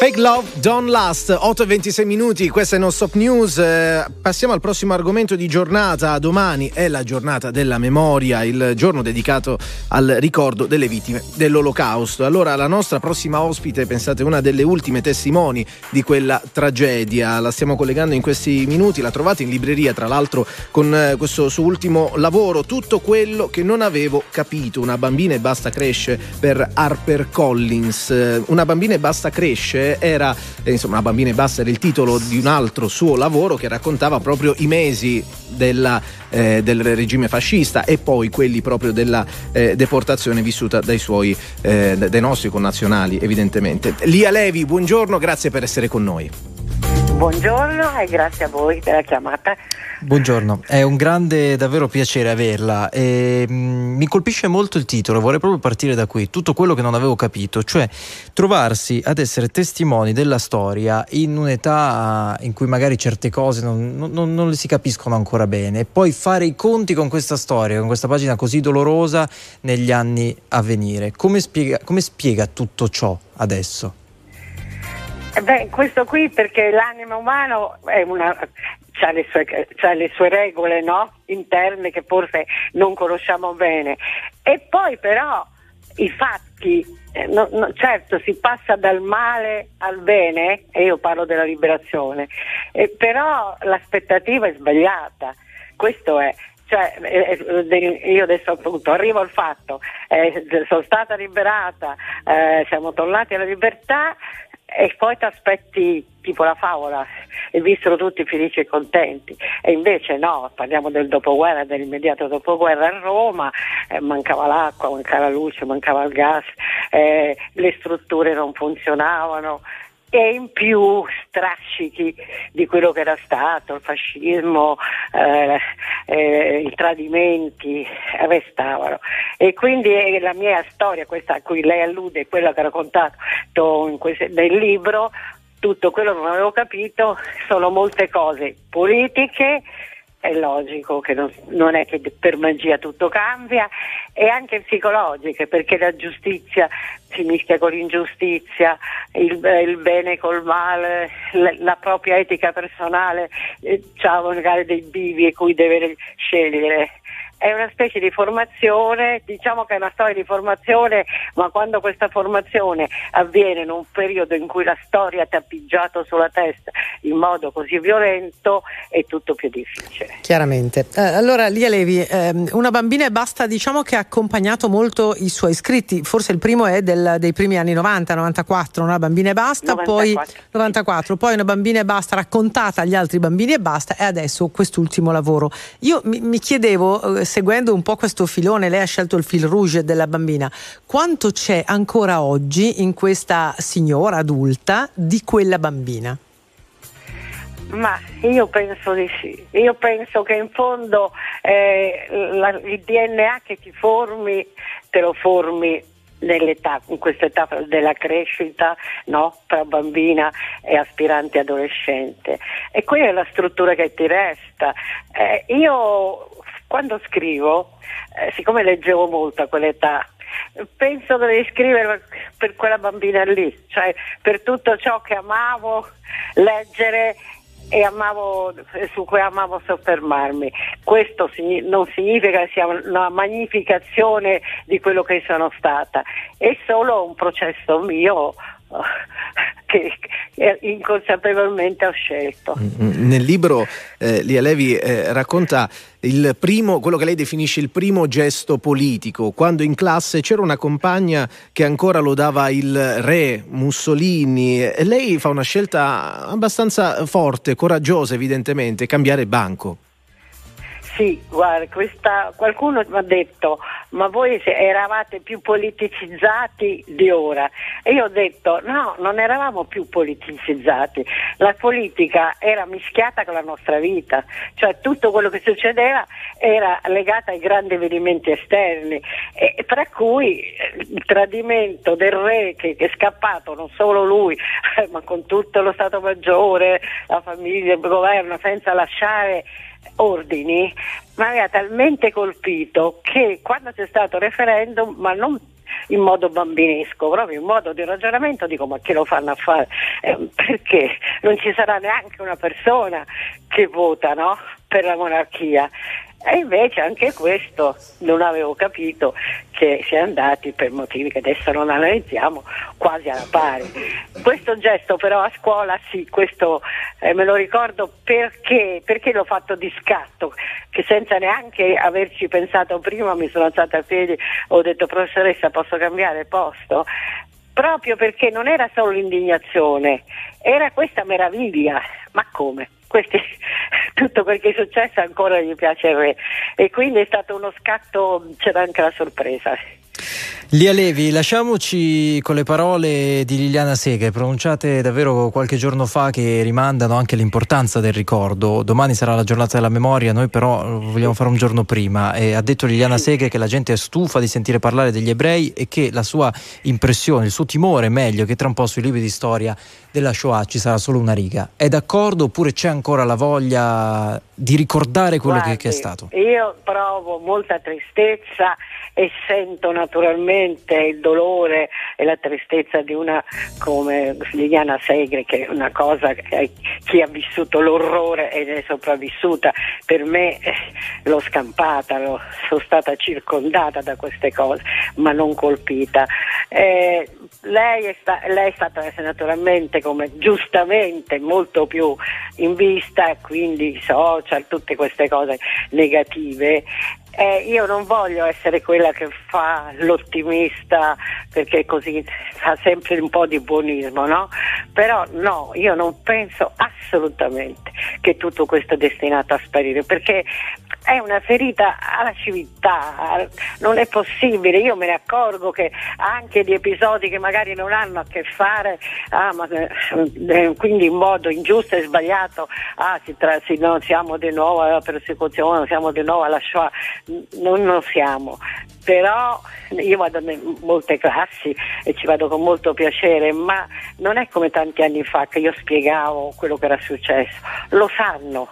Speaker 41: Fake Love Don't Last,
Speaker 3: 8 e 26 minuti, questa è Non Stop News. Eh, passiamo al prossimo argomento di giornata. Domani è la giornata della memoria, il giorno dedicato al ricordo delle vittime dell'Olocausto. Allora, la nostra prossima ospite, pensate, una delle ultime testimoni di quella tragedia. La stiamo collegando in questi minuti, la trovate in libreria, tra l'altro, con eh, questo suo ultimo lavoro, Tutto quello che non avevo capito. Una bambina e basta cresce per Harper Collins. Eh, Una bambina e basta cresce era, eh, insomma, Una bambina e basta era il titolo di un altro suo lavoro che raccontava proprio i mesi della, eh, del regime fascista e poi quelli proprio della eh, deportazione vissuta dai suoi, eh, dai nostri connazionali, evidentemente. Lia Levi, buongiorno, grazie per essere con noi.
Speaker 43: Buongiorno e grazie a voi per la chiamata.
Speaker 1: Buongiorno, è un grande davvero piacere averla e, mm, mi colpisce molto il titolo, vorrei proprio partire da qui, tutto quello che non avevo capito, cioè trovarsi ad essere testimoni della storia in un'età in cui magari certe cose non, non, non le si capiscono ancora bene e poi fare i conti con questa storia, con questa pagina così dolorosa negli anni a venire. Come spiega, come spiega tutto ciò adesso?
Speaker 43: Eh Beh, questo qui perché è una, ha le sue, c'ha le sue regole no? interne che forse non conosciamo bene. E poi però i fatti, eh, no, no, certo si passa dal male al bene, e io parlo della liberazione, eh, però l'aspettativa è sbagliata. Questo è, cioè, eh, io adesso appunto arrivo al fatto, eh, sono stata liberata, siamo tornati alla libertà e poi ti aspetti tipo la favola e vissero tutti felici e contenti. E invece no, parliamo del dopoguerra, dell'immediato dopoguerra a Roma, eh, mancava l'acqua, mancava la luce, mancava il gas, eh, le strutture non funzionavano, e in più strascichi di quello che era stato, il fascismo, eh, eh, i tradimenti restavano. E quindi eh, la mia storia, questa a cui lei allude, quella che ho raccontato queste, nel libro, tutto quello che non avevo capito sono molte cose politiche, è logico che non, non, è che per magia tutto cambia, e anche psicologiche, perché la giustizia si mischia con l'ingiustizia, il, il bene col male, la, la propria etica personale, eh, ha magari dei bivi e cui deve scegliere è una specie di formazione, diciamo che è una storia di formazione, ma quando questa formazione avviene in un periodo in cui la storia ti ha pigiato sulla testa in modo così violento è tutto più difficile.
Speaker 2: Chiaramente. Eh, allora Lia Levi, ehm, una bambina e basta, diciamo che ha accompagnato molto i suoi scritti, forse il primo è del, dei primi anni 90, 94, una bambina e basta, 94. poi 94, poi una bambina e basta raccontata agli altri bambini e basta e adesso quest'ultimo lavoro. Io mi, mi chiedevo eh, seguendo un po' questo filone, lei ha scelto il fil rouge della bambina, quanto c'è ancora oggi in questa signora adulta di quella bambina?
Speaker 43: Ma io penso di sì, io penso che in fondo eh, la, il DNA che ti formi, te lo formi nell'età, in questa età della crescita no? tra bambina e aspirante adolescente. E quella è la struttura che ti resta. Eh, io quando scrivo, eh, siccome leggevo molto a quell'età, penso di scrivere per quella bambina lì, cioè per tutto ciò che amavo leggere e amavo, su cui amavo soffermarmi. Questo non significa che sia una magnificazione di quello che sono stata, è solo un processo mio che inconsapevolmente ho scelto.
Speaker 3: Mm, mm. Nel libro eh, Lia Levi eh, racconta primo, quello che lei definisce il primo gesto politico, quando in classe c'era una compagna che ancora lodava il re Mussolini e lei fa una scelta abbastanza forte, coraggiosa evidentemente, cambiare banco.
Speaker 43: Sì, guarda, questa, qualcuno mi ha detto, ma voi eravate più politicizzati di ora. E io ho detto, no, non eravamo più politicizzati, la politica era mischiata con la nostra vita, cioè tutto quello che succedeva era legato ai grandi avvenimenti esterni, e, tra cui eh, il tradimento del re che, che è scappato, non solo lui, ma con tutto lo Stato Maggiore, la famiglia, il governo, senza lasciare ordini mi aveva talmente colpito che quando c'è stato il referendum, ma non in modo bambinesco, proprio in modo di ragionamento, dico ma che lo fanno a fare? Eh, perché non ci sarà neanche una persona che vota no? per la monarchia. E invece anche questo non avevo capito che si è andati per motivi che adesso non analizziamo quasi alla pari. Questo gesto però a scuola sì, questo eh, me lo ricordo perché, perché l'ho fatto di scatto, che senza neanche averci pensato prima mi sono alzata a piedi, ho detto professoressa posso cambiare posto? Proprio perché non era solo l'indignazione, era questa meraviglia, ma come? Questi, tutto quel che è successo ancora gli piace il re e quindi è stato uno scatto, c'era anche la sorpresa.
Speaker 1: Lia Levi, lasciamoci con le parole di Liliana Seghe, pronunciate davvero qualche giorno fa, che rimandano anche l'importanza del ricordo. Domani sarà la giornata della memoria, noi però vogliamo fare un giorno prima. E ha detto Liliana Seghe che la gente è stufa di sentire parlare degli ebrei e che la sua impressione, il suo timore, meglio, che tra un po' sui libri di storia della Shoah ci sarà solo una riga. È d'accordo oppure c'è ancora la voglia di ricordare quello
Speaker 43: Guardi,
Speaker 1: che, che è stato?
Speaker 43: Io provo molta tristezza e sento naturalmente il dolore e la tristezza di una come Liliana Segre che è una cosa che chi ha vissuto l'orrore e ne è sopravvissuta per me eh, l'ho scampata, l'ho, sono stata circondata da queste cose ma non colpita. Eh, lei, è sta, lei è stata naturalmente come giustamente molto più in vista, quindi social, tutte queste cose negative eh, io non voglio essere quella che fa l'ottimista perché così fa sempre un po' di buonismo, no? Però no, io non penso assolutamente che tutto questo è destinato a sparire perché è una ferita alla civiltà, non è possibile, io me ne accorgo che anche di episodi che magari non hanno a che fare, ah, ma, eh, quindi in modo ingiusto e sbagliato, ah, si tra, si, no, siamo di nuovo alla persecuzione, siamo di nuovo alla Shoah, non lo siamo, però io vado in molte classi e ci vado con molto piacere, ma non è come tanti anni fa che io spiegavo quello che era successo, lo sanno,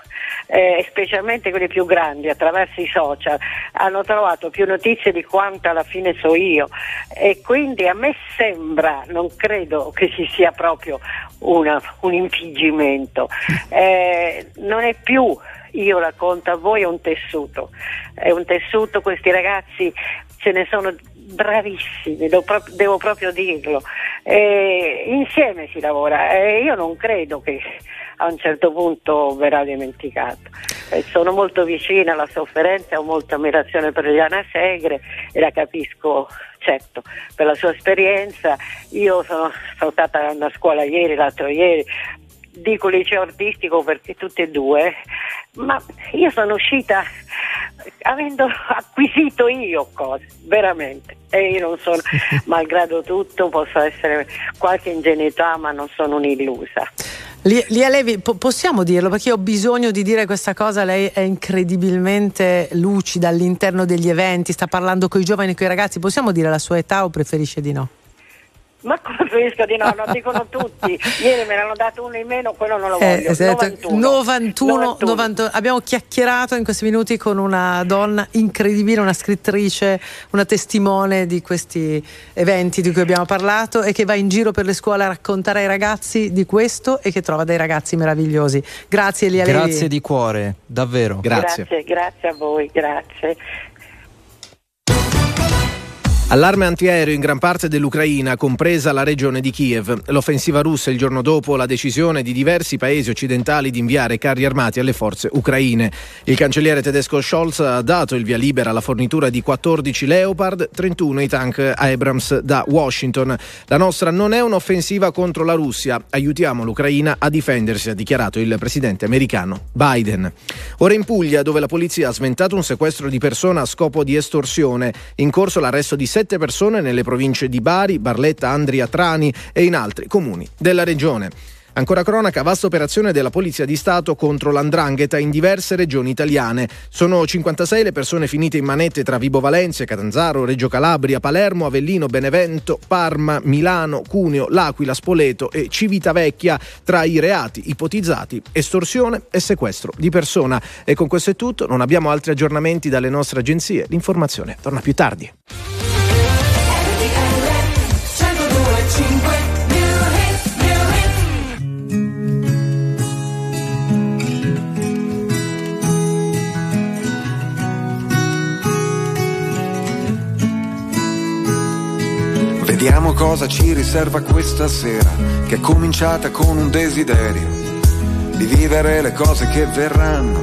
Speaker 43: eh, specialmente quelli più grandi attraverso i social, hanno trovato più notizie di quanto alla fine so io. E quindi a me sembra, non credo che ci sia proprio una, un infliggimento, eh, non è più io racconto a voi è un tessuto, è un tessuto, questi ragazzi ce ne sono bravissimi, devo, proprio, devo proprio dirlo, e insieme si lavora e io non credo che a un certo punto verrà dimenticato. E sono molto vicina alla sofferenza, ho molta ammirazione per Liana Segre e la capisco certo per la sua esperienza. Io sono, sono stata a scuola ieri, l'altro ieri, dico liceo artistico perché tutte e due, ma io sono uscita avendo acquisito io cose, veramente. E io non sono, malgrado tutto, posso essere qualche ingenuità, ma non sono un'illusa.
Speaker 2: Lia Levi, po- possiamo dirlo perché io ho bisogno di dire questa cosa, lei è incredibilmente lucida all'interno degli eventi, sta parlando con i giovani e con i ragazzi, possiamo dire la sua età o preferisce di no?
Speaker 43: Ma preferisco di no, lo dicono tutti. Ieri me ne hanno dato uno in meno, quello non lo eh, voglio.
Speaker 2: Esatto. 91. 91, 91. 91. Abbiamo chiacchierato in questi minuti con una donna incredibile, una scrittrice, una testimone di questi eventi di cui abbiamo parlato e che va in giro per le scuole a raccontare ai ragazzi di questo e che trova dei ragazzi meravigliosi. Grazie Elia
Speaker 1: Grazie di cuore, davvero.
Speaker 43: Grazie. Grazie, grazie a voi, grazie.
Speaker 3: Allarme antiaereo in gran parte dell'Ucraina, compresa la regione di Kiev. L'offensiva russa il giorno dopo la decisione di diversi paesi occidentali di inviare carri armati alle forze ucraine. Il cancelliere tedesco Scholz ha dato il via libera alla fornitura di 14 Leopard, 31 i tank Abrams da Washington. La nostra non è un'offensiva contro la Russia, aiutiamo l'Ucraina a difendersi, ha dichiarato il presidente americano Biden. Ora in Puglia, dove la polizia ha sventato un sequestro di persona a scopo di estorsione, in corso l'arresto di sette persone nelle province di Bari, Barletta, Andria, Trani e in altri comuni della regione. Ancora cronaca, vasta operazione della Polizia di Stato contro l'andrangheta in diverse regioni italiane. Sono 56 le persone finite in manette tra Vibo Valencia, Catanzaro, Reggio Calabria, Palermo, Avellino, Benevento, Parma, Milano, Cuneo, L'Aquila, Spoleto e Civitavecchia tra i reati ipotizzati estorsione e sequestro di persona. E con questo è tutto, non abbiamo altri aggiornamenti dalle nostre agenzie. L'informazione torna più tardi.
Speaker 39: Vediamo cosa ci riserva questa sera, che è cominciata con un desiderio di vivere le cose che verranno,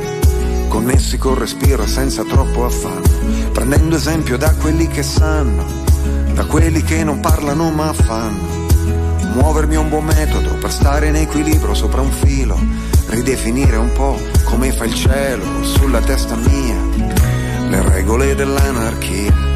Speaker 39: connessi col respiro senza troppo affanno, prendendo esempio da quelli che sanno, da quelli che non parlano ma fanno. Muovermi è un buon metodo per stare in equilibrio sopra un filo, ridefinire un po' come fa il cielo sulla testa mia, le regole dell'anarchia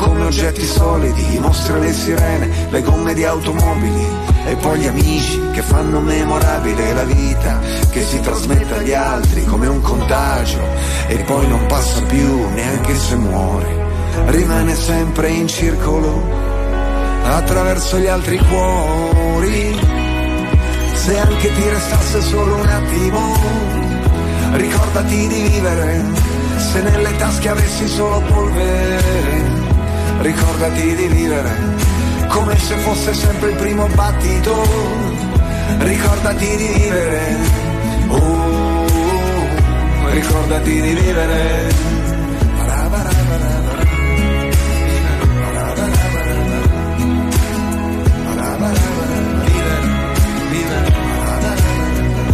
Speaker 39: come oggetti solidi, e le sirene, le gomme di automobili e poi gli amici che fanno memorabile la vita che si trasmette agli altri come un contagio e poi non passa più neanche se muore, rimane sempre in circolo attraverso gli altri cuori. Se anche ti restasse solo un attimo, ricordati di vivere, se nelle tasche avessi solo polvere, ricordati di vivere come se fosse sempre il primo battito. Ricordati di vivere, oh, ricordati di vivere.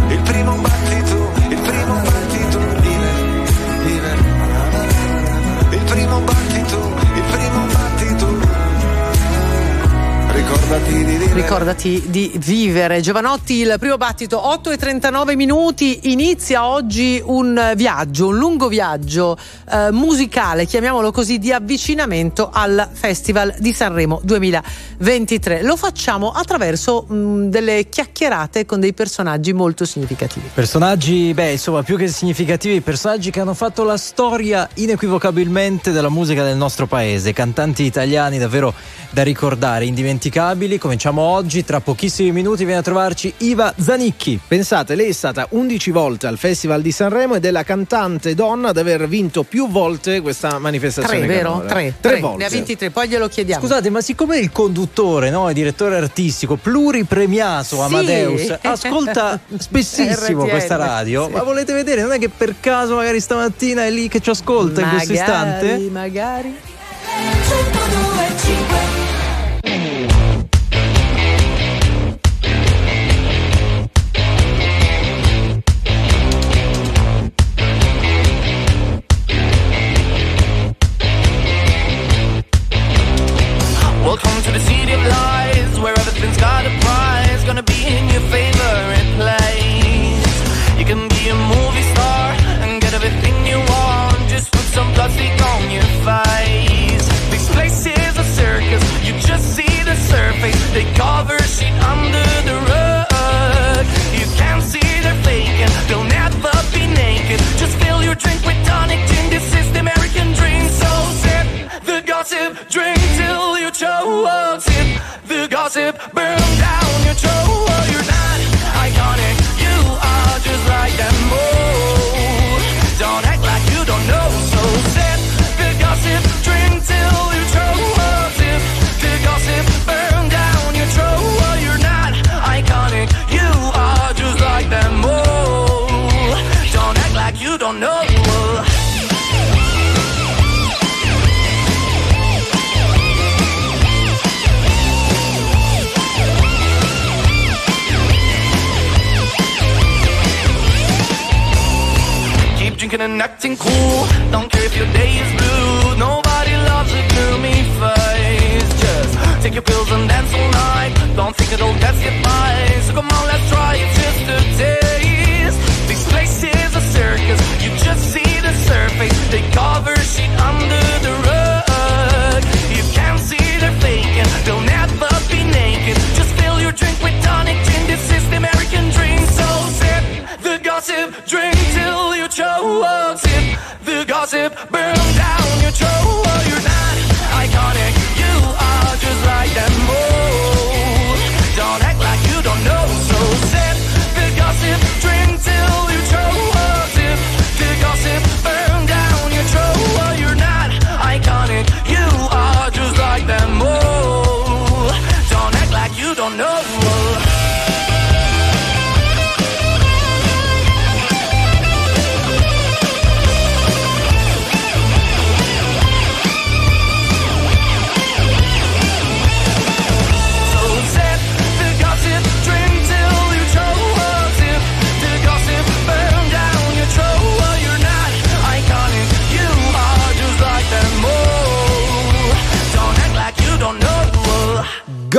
Speaker 39: Il primo battito, il primo battito, Ricordati di vivere.
Speaker 2: Ricordati di vivere. Giovanotti, il primo battito, 8 e 39 minuti. Inizia oggi un viaggio, un lungo viaggio eh, musicale, chiamiamolo così, di avvicinamento al Festival di Sanremo 2023. Lo facciamo attraverso mh, delle chiacchierate con dei personaggi molto significativi.
Speaker 1: Personaggi, beh, insomma, più che significativi, personaggi che hanno fatto la storia inequivocabilmente della musica del nostro paese, cantanti italiani davvero da ricordare, indimenticabili. Cominciamo oggi, tra pochissimi minuti viene a trovarci Iva Zanicchi.
Speaker 3: Pensate, lei è stata 11 volte al Festival di Sanremo ed è la cantante donna ad aver vinto più volte questa manifestazione.
Speaker 2: Tre, vero?
Speaker 3: canora.
Speaker 2: Tre,
Speaker 3: Tre
Speaker 2: tre.
Speaker 3: volte.
Speaker 2: Ne ha vinti tre, poi glielo chiediamo.
Speaker 1: Scusate, ma siccome il conduttore, no, il direttore artistico, pluripremiato Amadeus, ascolta spessissimo
Speaker 2: RTL,
Speaker 1: questa radio,
Speaker 2: sì.
Speaker 1: ma volete vedere? Non è che per caso magari stamattina è lì che ci ascolta in questo istante?
Speaker 2: Magari.
Speaker 44: Welcome and acting cool. Don't care if your day is blue. Nobody loves a gloomy face. Just take your pills and dance all night. Don't think it'll test your mind. So come on, let's try it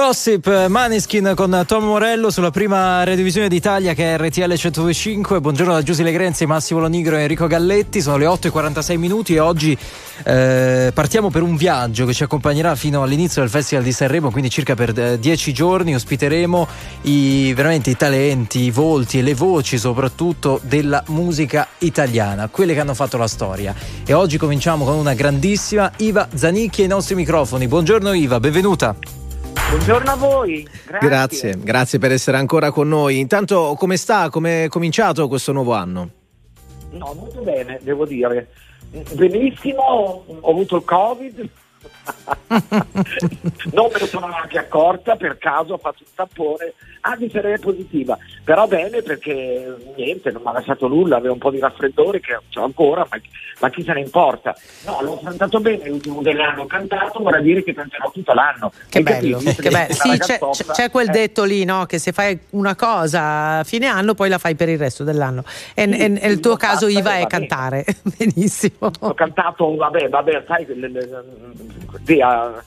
Speaker 44: Gossip
Speaker 1: Maneskin con Tom Morello sulla prima radiovisione d'Italia che è RTL 125. Buongiorno da Giusy Legrenzi, Massimo Lonigro e Enrico Galletti. Sono le 8.46 minuti e oggi eh, partiamo per un viaggio che ci accompagnerà fino all'inizio del Festival di Sanremo, quindi circa per eh, 10 giorni. Ospiteremo i, veramente i talenti, i volti e le voci soprattutto della musica italiana, quelle che hanno fatto la storia. E oggi cominciamo con una grandissima Iva Zanicchi ai nostri microfoni. Buongiorno Iva, benvenuta.
Speaker 45: Buongiorno a voi. Grazie.
Speaker 3: Grazie, grazie per essere ancora con noi. Intanto, come sta? Come è cominciato questo nuovo anno?
Speaker 45: No, molto bene, devo dire. Benissimo, ho avuto il Covid. non me ne sono neanche accorta, per caso ho fatto un tappone, anzi sarei positiva, però bene perché niente, non mi ha lasciato nulla, avevo un po' di raffreddore che ho ancora, ma, ma chi se ne importa? No, l'ho cantato bene, l'ultimo dell'anno ho cantato, vorrà dire che canterò tutto l'anno.
Speaker 2: Che bello,
Speaker 45: capito?
Speaker 2: che bello. Sì, c'è, c'è quel
Speaker 45: eh,
Speaker 2: detto lì, no? Che se fai una cosa a fine anno, poi la fai per il resto dell'anno. E,
Speaker 45: Sì,
Speaker 2: e- e il
Speaker 45: sì,
Speaker 2: tuo caso, Iva, è
Speaker 45: bene.
Speaker 2: cantare. Benissimo.
Speaker 45: Ho cantato, vabbè, vabbè, sai, le- le- a-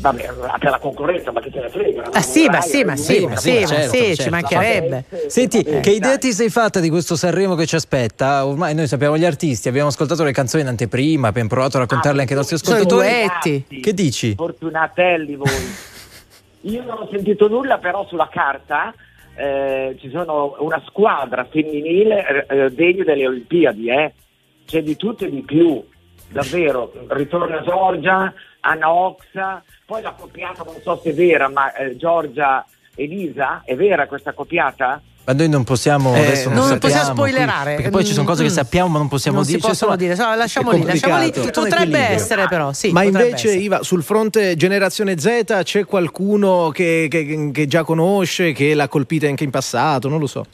Speaker 45: vabbè, per la concorrenza, ma che te ne frega?
Speaker 2: Ah, sì, ma sì, ma sì,
Speaker 45: Uno,
Speaker 2: ma sì, ma
Speaker 1: certo,
Speaker 2: sì,
Speaker 1: certo.
Speaker 2: ci mancherebbe.
Speaker 1: Senti,
Speaker 45: Eh,
Speaker 1: che idea
Speaker 45: dai.
Speaker 1: ti sei fatta di questo Sanremo che ci aspetta? Ormai noi sappiamo gli artisti, abbiamo ascoltato le canzoni in anteprima, abbiamo provato a raccontarle anche ai nostri ascoltatori. Che dici?
Speaker 45: Fortunatelli voi. Io non ho sentito nulla, però sulla carta eh, ci sono una squadra femminile eh, eh, degna delle Olimpiadi, eh. c'è di tutto e di più, davvero. Ritorna Giorgia, Anna Oxa, poi la coppiata non so se è vera, ma eh, Giorgia Elisa, è vera questa coppiata?
Speaker 1: Ma noi non possiamo
Speaker 3: Eh,
Speaker 1: adesso non,
Speaker 2: non
Speaker 1: sappiamo,
Speaker 2: possiamo spoilerare.
Speaker 1: perché poi ci sono cose che
Speaker 2: Mm.
Speaker 1: sappiamo ma non possiamo
Speaker 2: non si
Speaker 1: dire.
Speaker 2: possono
Speaker 1: insomma,
Speaker 2: dire, so, lasciamo lì, lasciamo lì. Potrebbe essere, però, sì.
Speaker 3: Ma invece,
Speaker 2: essere.
Speaker 3: Iva, sul fronte generazione Z c'è qualcuno che, che- che già conosce, che l'ha colpita anche in passato, non lo so.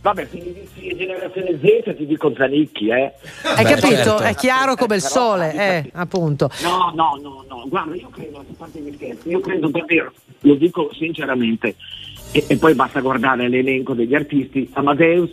Speaker 45: Vabbè, se mi dici generazione Z ti dico Zanicchi, eh.
Speaker 2: Hai
Speaker 1: Beh,
Speaker 2: capito?
Speaker 1: certo.
Speaker 2: È chiaro come il sole, eh, appunto.
Speaker 45: No, no, no, no, guarda, io credo, a parte gli scherzi, io credo davvero, lo dico sinceramente, e, e poi basta guardare l'elenco degli artisti, Amadeus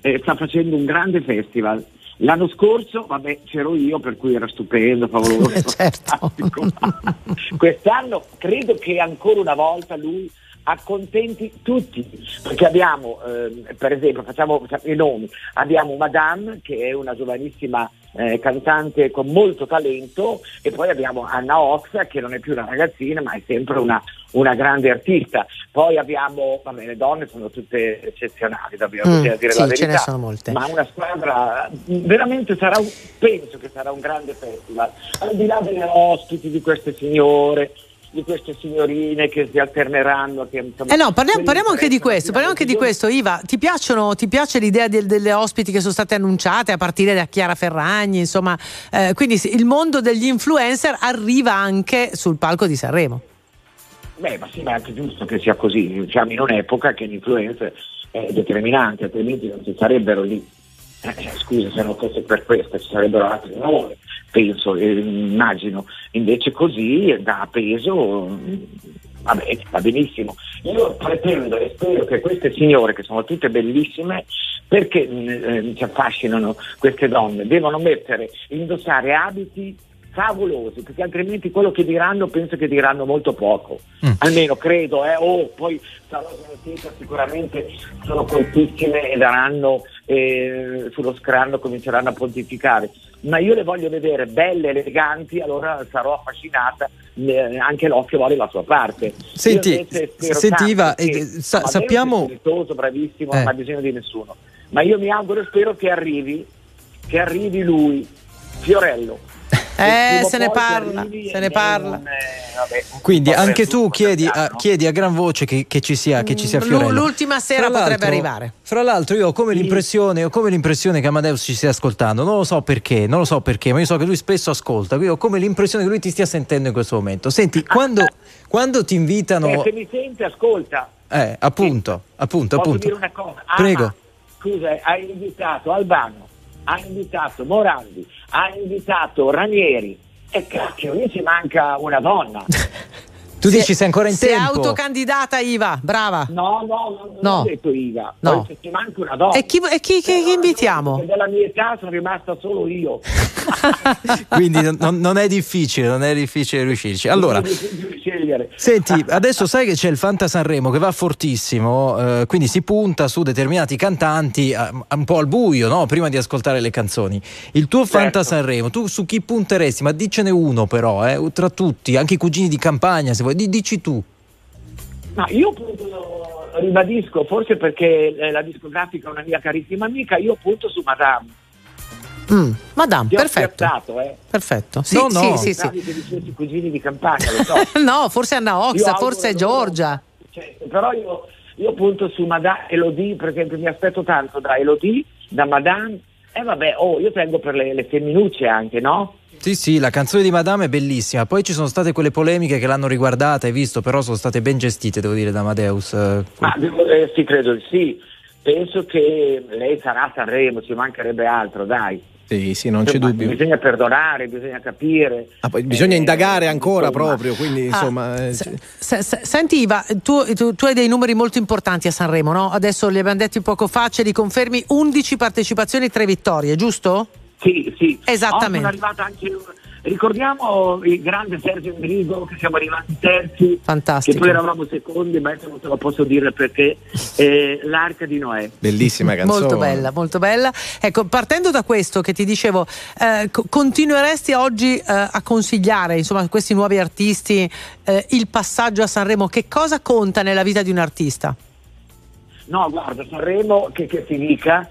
Speaker 45: eh, sta facendo un grande festival. L'anno scorso, vabbè, c'ero io, per cui era stupendo, favoloso.
Speaker 2: Certo.
Speaker 45: fantastico. Quest'anno credo che ancora una volta lui accontenti tutti, perché abbiamo, ehm, per esempio, facciamo, facciamo i nomi, abbiamo Madame che è una giovanissima eh, cantante con molto talento e poi abbiamo Anna Oxa che non è più una ragazzina ma è sempre una, una grande artista. Poi abbiamo, vabbè, le donne sono tutte eccezionali, davvero,
Speaker 2: Mm,
Speaker 45: dire
Speaker 2: sì,
Speaker 45: la verità. Ma una squadra veramente sarà un, penso che sarà un grande festival. Al di là delle ospiti di queste signore, di queste signorine che si alterneranno. Che, insomma,
Speaker 2: Eh no, parliamo, parliamo anche di questo, parliamo anche di questo. Iva, ti, piacciono, ti piace l'idea del- delle ospiti che sono state annunciate a partire da Chiara Ferragni, insomma, eh, quindi il mondo degli influencer arriva anche sul palco di Sanremo.
Speaker 45: Beh, ma sì, ma è anche giusto che sia così. Siamo in un'epoca che l'influenza è determinante, altrimenti non ci sarebbero lì. Eh, scusa se non fosse per questo, ci sarebbero altri nomi, penso, eh, immagino. Invece così dà peso, mm, Vabbè, va benissimo. Io pretendo e spero che queste signore, che sono tutte bellissime, perché eh, ci affascinano queste donne, devono mettere, indossare abiti favolosi, perché altrimenti quello che diranno penso che diranno molto poco. Mm. Almeno credo, eh. oh, poi sarò sentita sicuramente sono coltissime e daranno eh, sullo scranno cominceranno a pontificare. Ma io le voglio vedere belle, eleganti, allora sarò affascinata, eh, anche l'occhio vuole la sua parte.
Speaker 1: Senti, sentiva, eh, sa- sappiamo...
Speaker 45: È bravissimo, non ha bisogno di nessuno. Ma io mi auguro e spero che arrivi, che arrivi lui, Fiorello
Speaker 2: eh, se ne parla, se ne parla. Un,
Speaker 1: eh, Quindi anche tu chiedi a, chiedi a, gran voce che, che, ci sia, che ci sia Fiorello.
Speaker 2: L'ultima sera potrebbe arrivare.
Speaker 1: Fra l'altro io ho come, l'impressione, ho come l'impressione che Amadeus ci stia ascoltando, non lo so perché, non lo so perché, ma io so che lui spesso ascolta, quindi ho come l'impressione che lui ti stia sentendo in questo momento. Senti, quando, quando ti invitano...
Speaker 45: Eh, se mi sente, ascolta.
Speaker 1: Eh, appunto, sì. appunto,
Speaker 45: Posso
Speaker 1: appunto.
Speaker 45: dire una cosa? Ah,
Speaker 1: Prego.
Speaker 45: Scusa, hai invitato Albano, hai invitato Morandi, ha invitato Ranieri e cacchio, lì ci manca una donna.
Speaker 1: Tu si dici sei ancora in
Speaker 2: sei
Speaker 1: tempo?
Speaker 2: Sei autocandidata Iva, brava.
Speaker 45: No, no, non no. ho detto Iva.
Speaker 2: No.
Speaker 45: Poi ci manca una donna.
Speaker 2: E chi, e chi, chi, chi invitiamo?
Speaker 45: Della mia età sono rimasta solo io.
Speaker 1: Quindi non, non, è difficile, non è difficile riuscirci. Allora, senti, adesso sai che c'è il Fanta Sanremo che va fortissimo, eh, quindi si punta su determinati cantanti eh, un po' al buio, no? prima di ascoltare le canzoni. Il tuo certo. Fanta Sanremo, tu su chi punteresti? Ma dicene uno però, eh, tra tutti, anche i cugini di campagna, se vuoi vuoi, dici tu.
Speaker 45: Ma io appunto ribadisco, forse perché eh, la discografica è una mia carissima amica, io punto su Madame.
Speaker 2: Mm, Madame, Ti perfetto.
Speaker 45: Scherzato, eh.
Speaker 2: Perfetto. Sì,
Speaker 45: no,
Speaker 2: no. sì, sì,
Speaker 45: sì. I cugini di campagna, lo so.
Speaker 2: no, forse Anna Oxa, forse Giorgia.
Speaker 45: Cioè, però io, io punto su Madame Elodie, per esempio, mi aspetto tanto da Elodie, da Madame. E eh, vabbè, oh, io tengo per le, le femminucce anche, no?
Speaker 1: Sì, sì, la canzone di Madame è bellissima. Poi ci sono state quelle polemiche che l'hanno riguardata, hai visto, però sono state ben gestite, devo dire, da Amadeus.
Speaker 45: Ma eh, sì, credo di sì. Penso che lei sarà a Sanremo, ci mancherebbe altro, dai.
Speaker 1: Sì, sì, non c'è Ma dubbio.
Speaker 45: Bisogna perdonare, bisogna capire.
Speaker 3: Ah, poi bisogna eh, indagare ancora insomma. proprio, quindi ah, insomma...
Speaker 2: Eh, s- s- senti Iva, tu, tu, tu, hai dei numeri molto importanti a Sanremo, no? Adesso li abbiamo detti poco fa, ce li confermi, 11 partecipazioni, 3 vittorie, giusto?
Speaker 45: Sì, sì.
Speaker 2: Esattamente.
Speaker 45: Arrivata anche, ricordiamo il grande Sergio Indrigo che siamo arrivati terzi.
Speaker 2: Fantastico.
Speaker 45: Che poi eravamo secondi, ma non te lo posso dire perché. Eh, L'Arca di Noè.
Speaker 1: Bellissima canzone.
Speaker 2: Molto bella, molto bella. Ecco, partendo da questo che ti dicevo, eh, continueresti oggi eh, a consigliare insomma, a questi nuovi artisti eh, il passaggio a Sanremo? Che cosa conta nella vita di un artista?
Speaker 45: No, guarda, Sanremo, che, che si dica,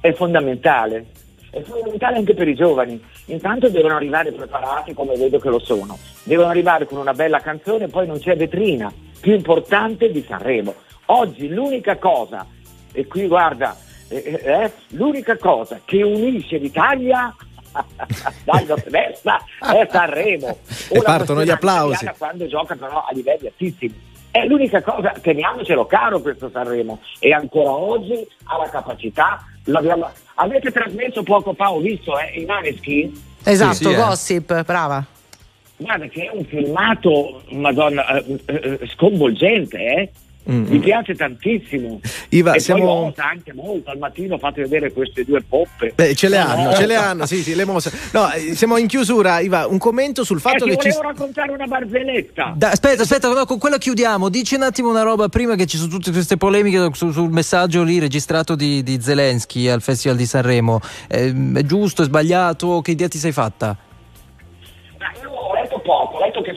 Speaker 45: è fondamentale è fondamentale anche per i giovani. Intanto devono arrivare preparati come vedo che lo sono, devono arrivare con una bella canzone e poi non c'è vetrina più importante di Sanremo. Oggi l'unica cosa, e qui guarda, eh, eh, eh l'unica cosa che unisce l'Italia dai, non destra è Sanremo.
Speaker 1: e partono gli applausi.
Speaker 45: Quando gioca però a livelli altissimi. È l'unica cosa, teniamocelo caro questo Sanremo e ancora oggi ha la capacità, avete trasmesso poco fa, ho visto, eh, i Maneskin.
Speaker 2: Esatto, sì, sì, eh. Gossip, eh. brava.
Speaker 45: Guarda che è un filmato, madonna, eh, eh, sconvolgente, eh? Mm-hmm. Mi piace tantissimo.
Speaker 1: Iva,
Speaker 45: e
Speaker 1: siamo...
Speaker 45: anche molto. Al mattino fate vedere queste due poppe.
Speaker 1: Beh, ce le hanno, ce le hanno, sì, sì, le mosse. No, eh, siamo in chiusura, Iva, un commento sul fatto
Speaker 45: eh,
Speaker 1: che
Speaker 45: ci...
Speaker 1: volevo
Speaker 45: raccontare una barzelletta.
Speaker 1: Da, aspetta, aspetta, no, con quella chiudiamo. Dici un attimo una roba prima che ci sono tutte queste polemiche su, sul messaggio lì registrato di, di Zelensky al Festival di Sanremo. Eh, è giusto, è sbagliato? Che idea ti sei fatta?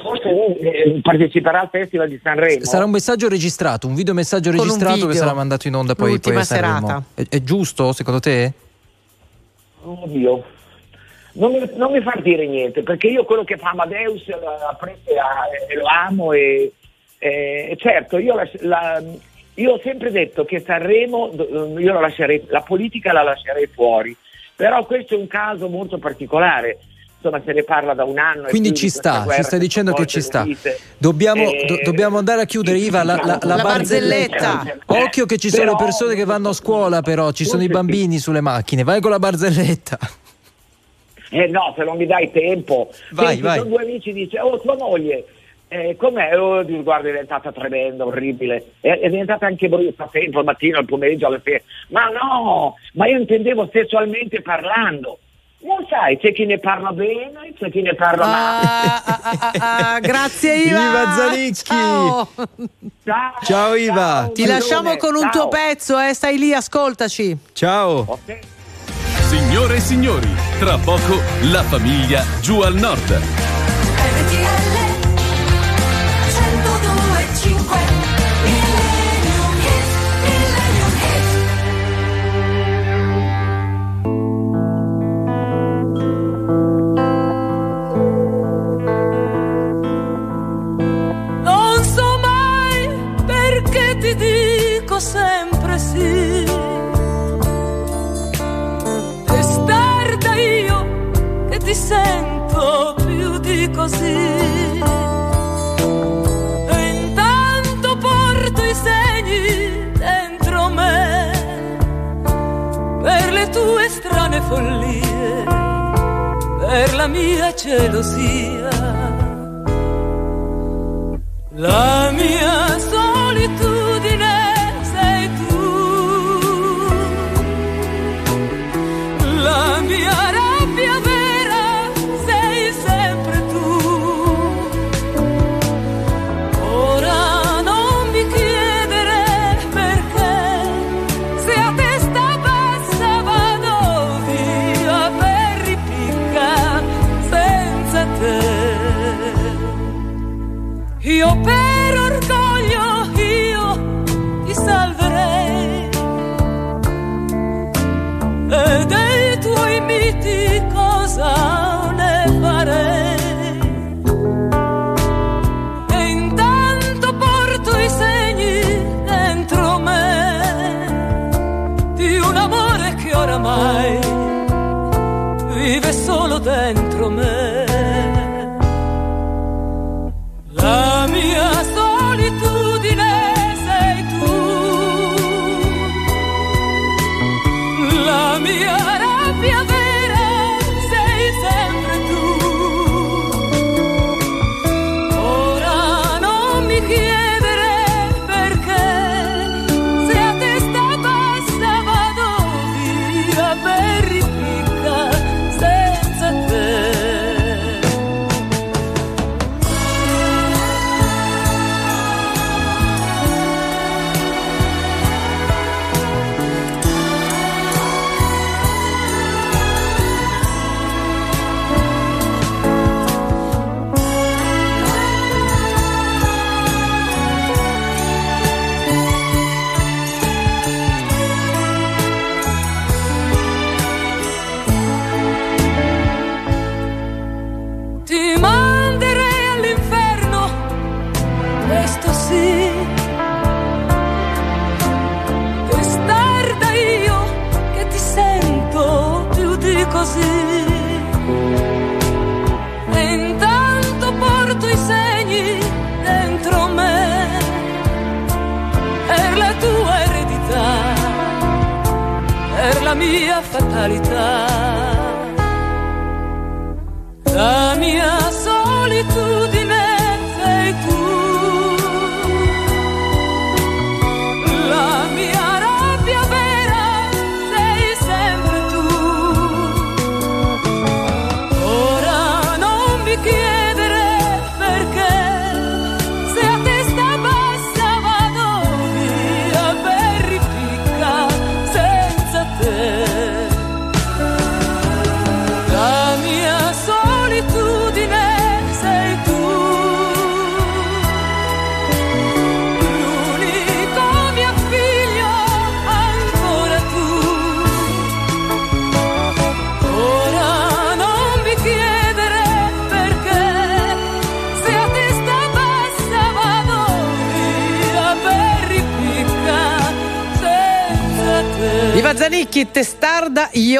Speaker 45: Forse eh, parteciperà al Festival di Sanremo.
Speaker 1: Sarà un messaggio registrato, un video messaggio Con registrato video. che sarà mandato in onda poi, poi a Sanremo. Serata. È, è, giusto secondo te?
Speaker 45: Oddio. Non mi, non mi far dire niente, perché io quello che fa Amadeus apprezzo e lo amo e, e certo, io, la, la, io, ho sempre detto che Sanremo, io la, lascerei, la politica la lascerei fuori, però questo è un caso molto particolare insomma se ne parla da un anno.
Speaker 1: Quindi ci sta, ci stai dicendo che ci sta. Dobbiamo, e... do, dobbiamo, andare a chiudere, Iva, la, la, la, la barzelletta. barzelletta. Occhio che ci sono però, persone che vanno a scuola, però ci sono i bambini sì. sulle macchine. Vai con la barzelletta.
Speaker 45: Eh no, se non mi dai tempo.
Speaker 1: Vai,
Speaker 45: Senti,
Speaker 1: vai.
Speaker 45: Sono due amici, dice, oh tua moglie Eh, com'è? Oh, guarda, è diventata tremenda, orribile. È, è diventata anche brutta sempre al mattino, al pomeriggio, alle sera. Ma no, ma io intendevo sessualmente parlando. Non sai, c'è chi ne parla bene, c'è chi ne parla male.
Speaker 2: Ah, ah, ah, ah, ah grazie Iva.
Speaker 1: Iva Zanicchi.
Speaker 2: Ciao.
Speaker 45: Ciao,
Speaker 1: ciao Iva.
Speaker 2: Ciao, Ti lasciamo con un ciao. tuo pezzo, eh? stai lì, ascoltaci.
Speaker 1: Ciao. Okay.
Speaker 46: Signore e signori, tra poco la famiglia giù al nord.
Speaker 42: RTL 102.5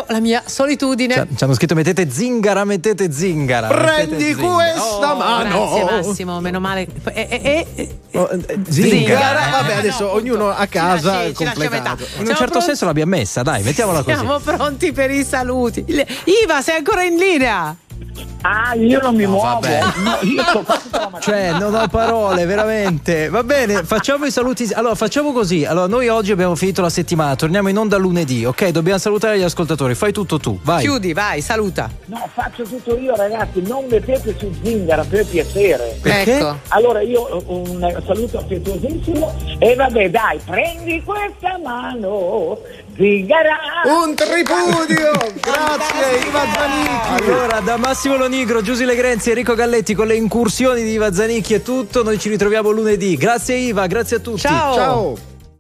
Speaker 42: la mia solitudine.
Speaker 1: Ci, ci hanno scritto mettete zingara, mettete zingara.
Speaker 3: Prendi
Speaker 1: mettete zingara.
Speaker 3: questa
Speaker 1: Oh,
Speaker 3: mano.
Speaker 2: Grazie Massimo, meno male. E, e- e-
Speaker 3: Oh, eh,
Speaker 1: Zingara.
Speaker 3: Zingara, vabbè, adesso ognuno a casa
Speaker 2: lasci- ci lascia
Speaker 3: completato.
Speaker 2: metà.
Speaker 1: In un certo
Speaker 2: pronti?
Speaker 1: senso l'abbiamo messa, dai, mettiamola così.
Speaker 2: Siamo pronti per i saluti. Iva, sei ancora in linea?
Speaker 45: Ah, io non mi
Speaker 1: No,
Speaker 45: muovo.
Speaker 1: vabbè.
Speaker 45: No, io sto
Speaker 1: Cioè, non ho parole, veramente. Va bene, facciamo i saluti. Allora, facciamo così. Allora, noi oggi abbiamo finito la settimana, torniamo in onda lunedì, ok? Dobbiamo salutare gli ascoltatori. Fai tutto tu, vai.
Speaker 2: Chiudi, vai, saluta.
Speaker 45: No, faccio tutto io, ragazzi. Non mettete su zingara per piacere.
Speaker 2: Perché? Ecco.
Speaker 45: Allora, io un saluto affettuosissimo. E vabbè, dai, prendi questa mano, zingara.
Speaker 3: Un tripudio! Grazie, Iva Zanicchi!
Speaker 1: Allora, da Massimo Lonigro, Giusy Legrenzi, Enrico Galletti con le incursioni di Iva Zanicchi è tutto. Noi ci ritroviamo lunedì. Grazie Iva, grazie a tutti.
Speaker 2: Ciao.
Speaker 3: Ciao!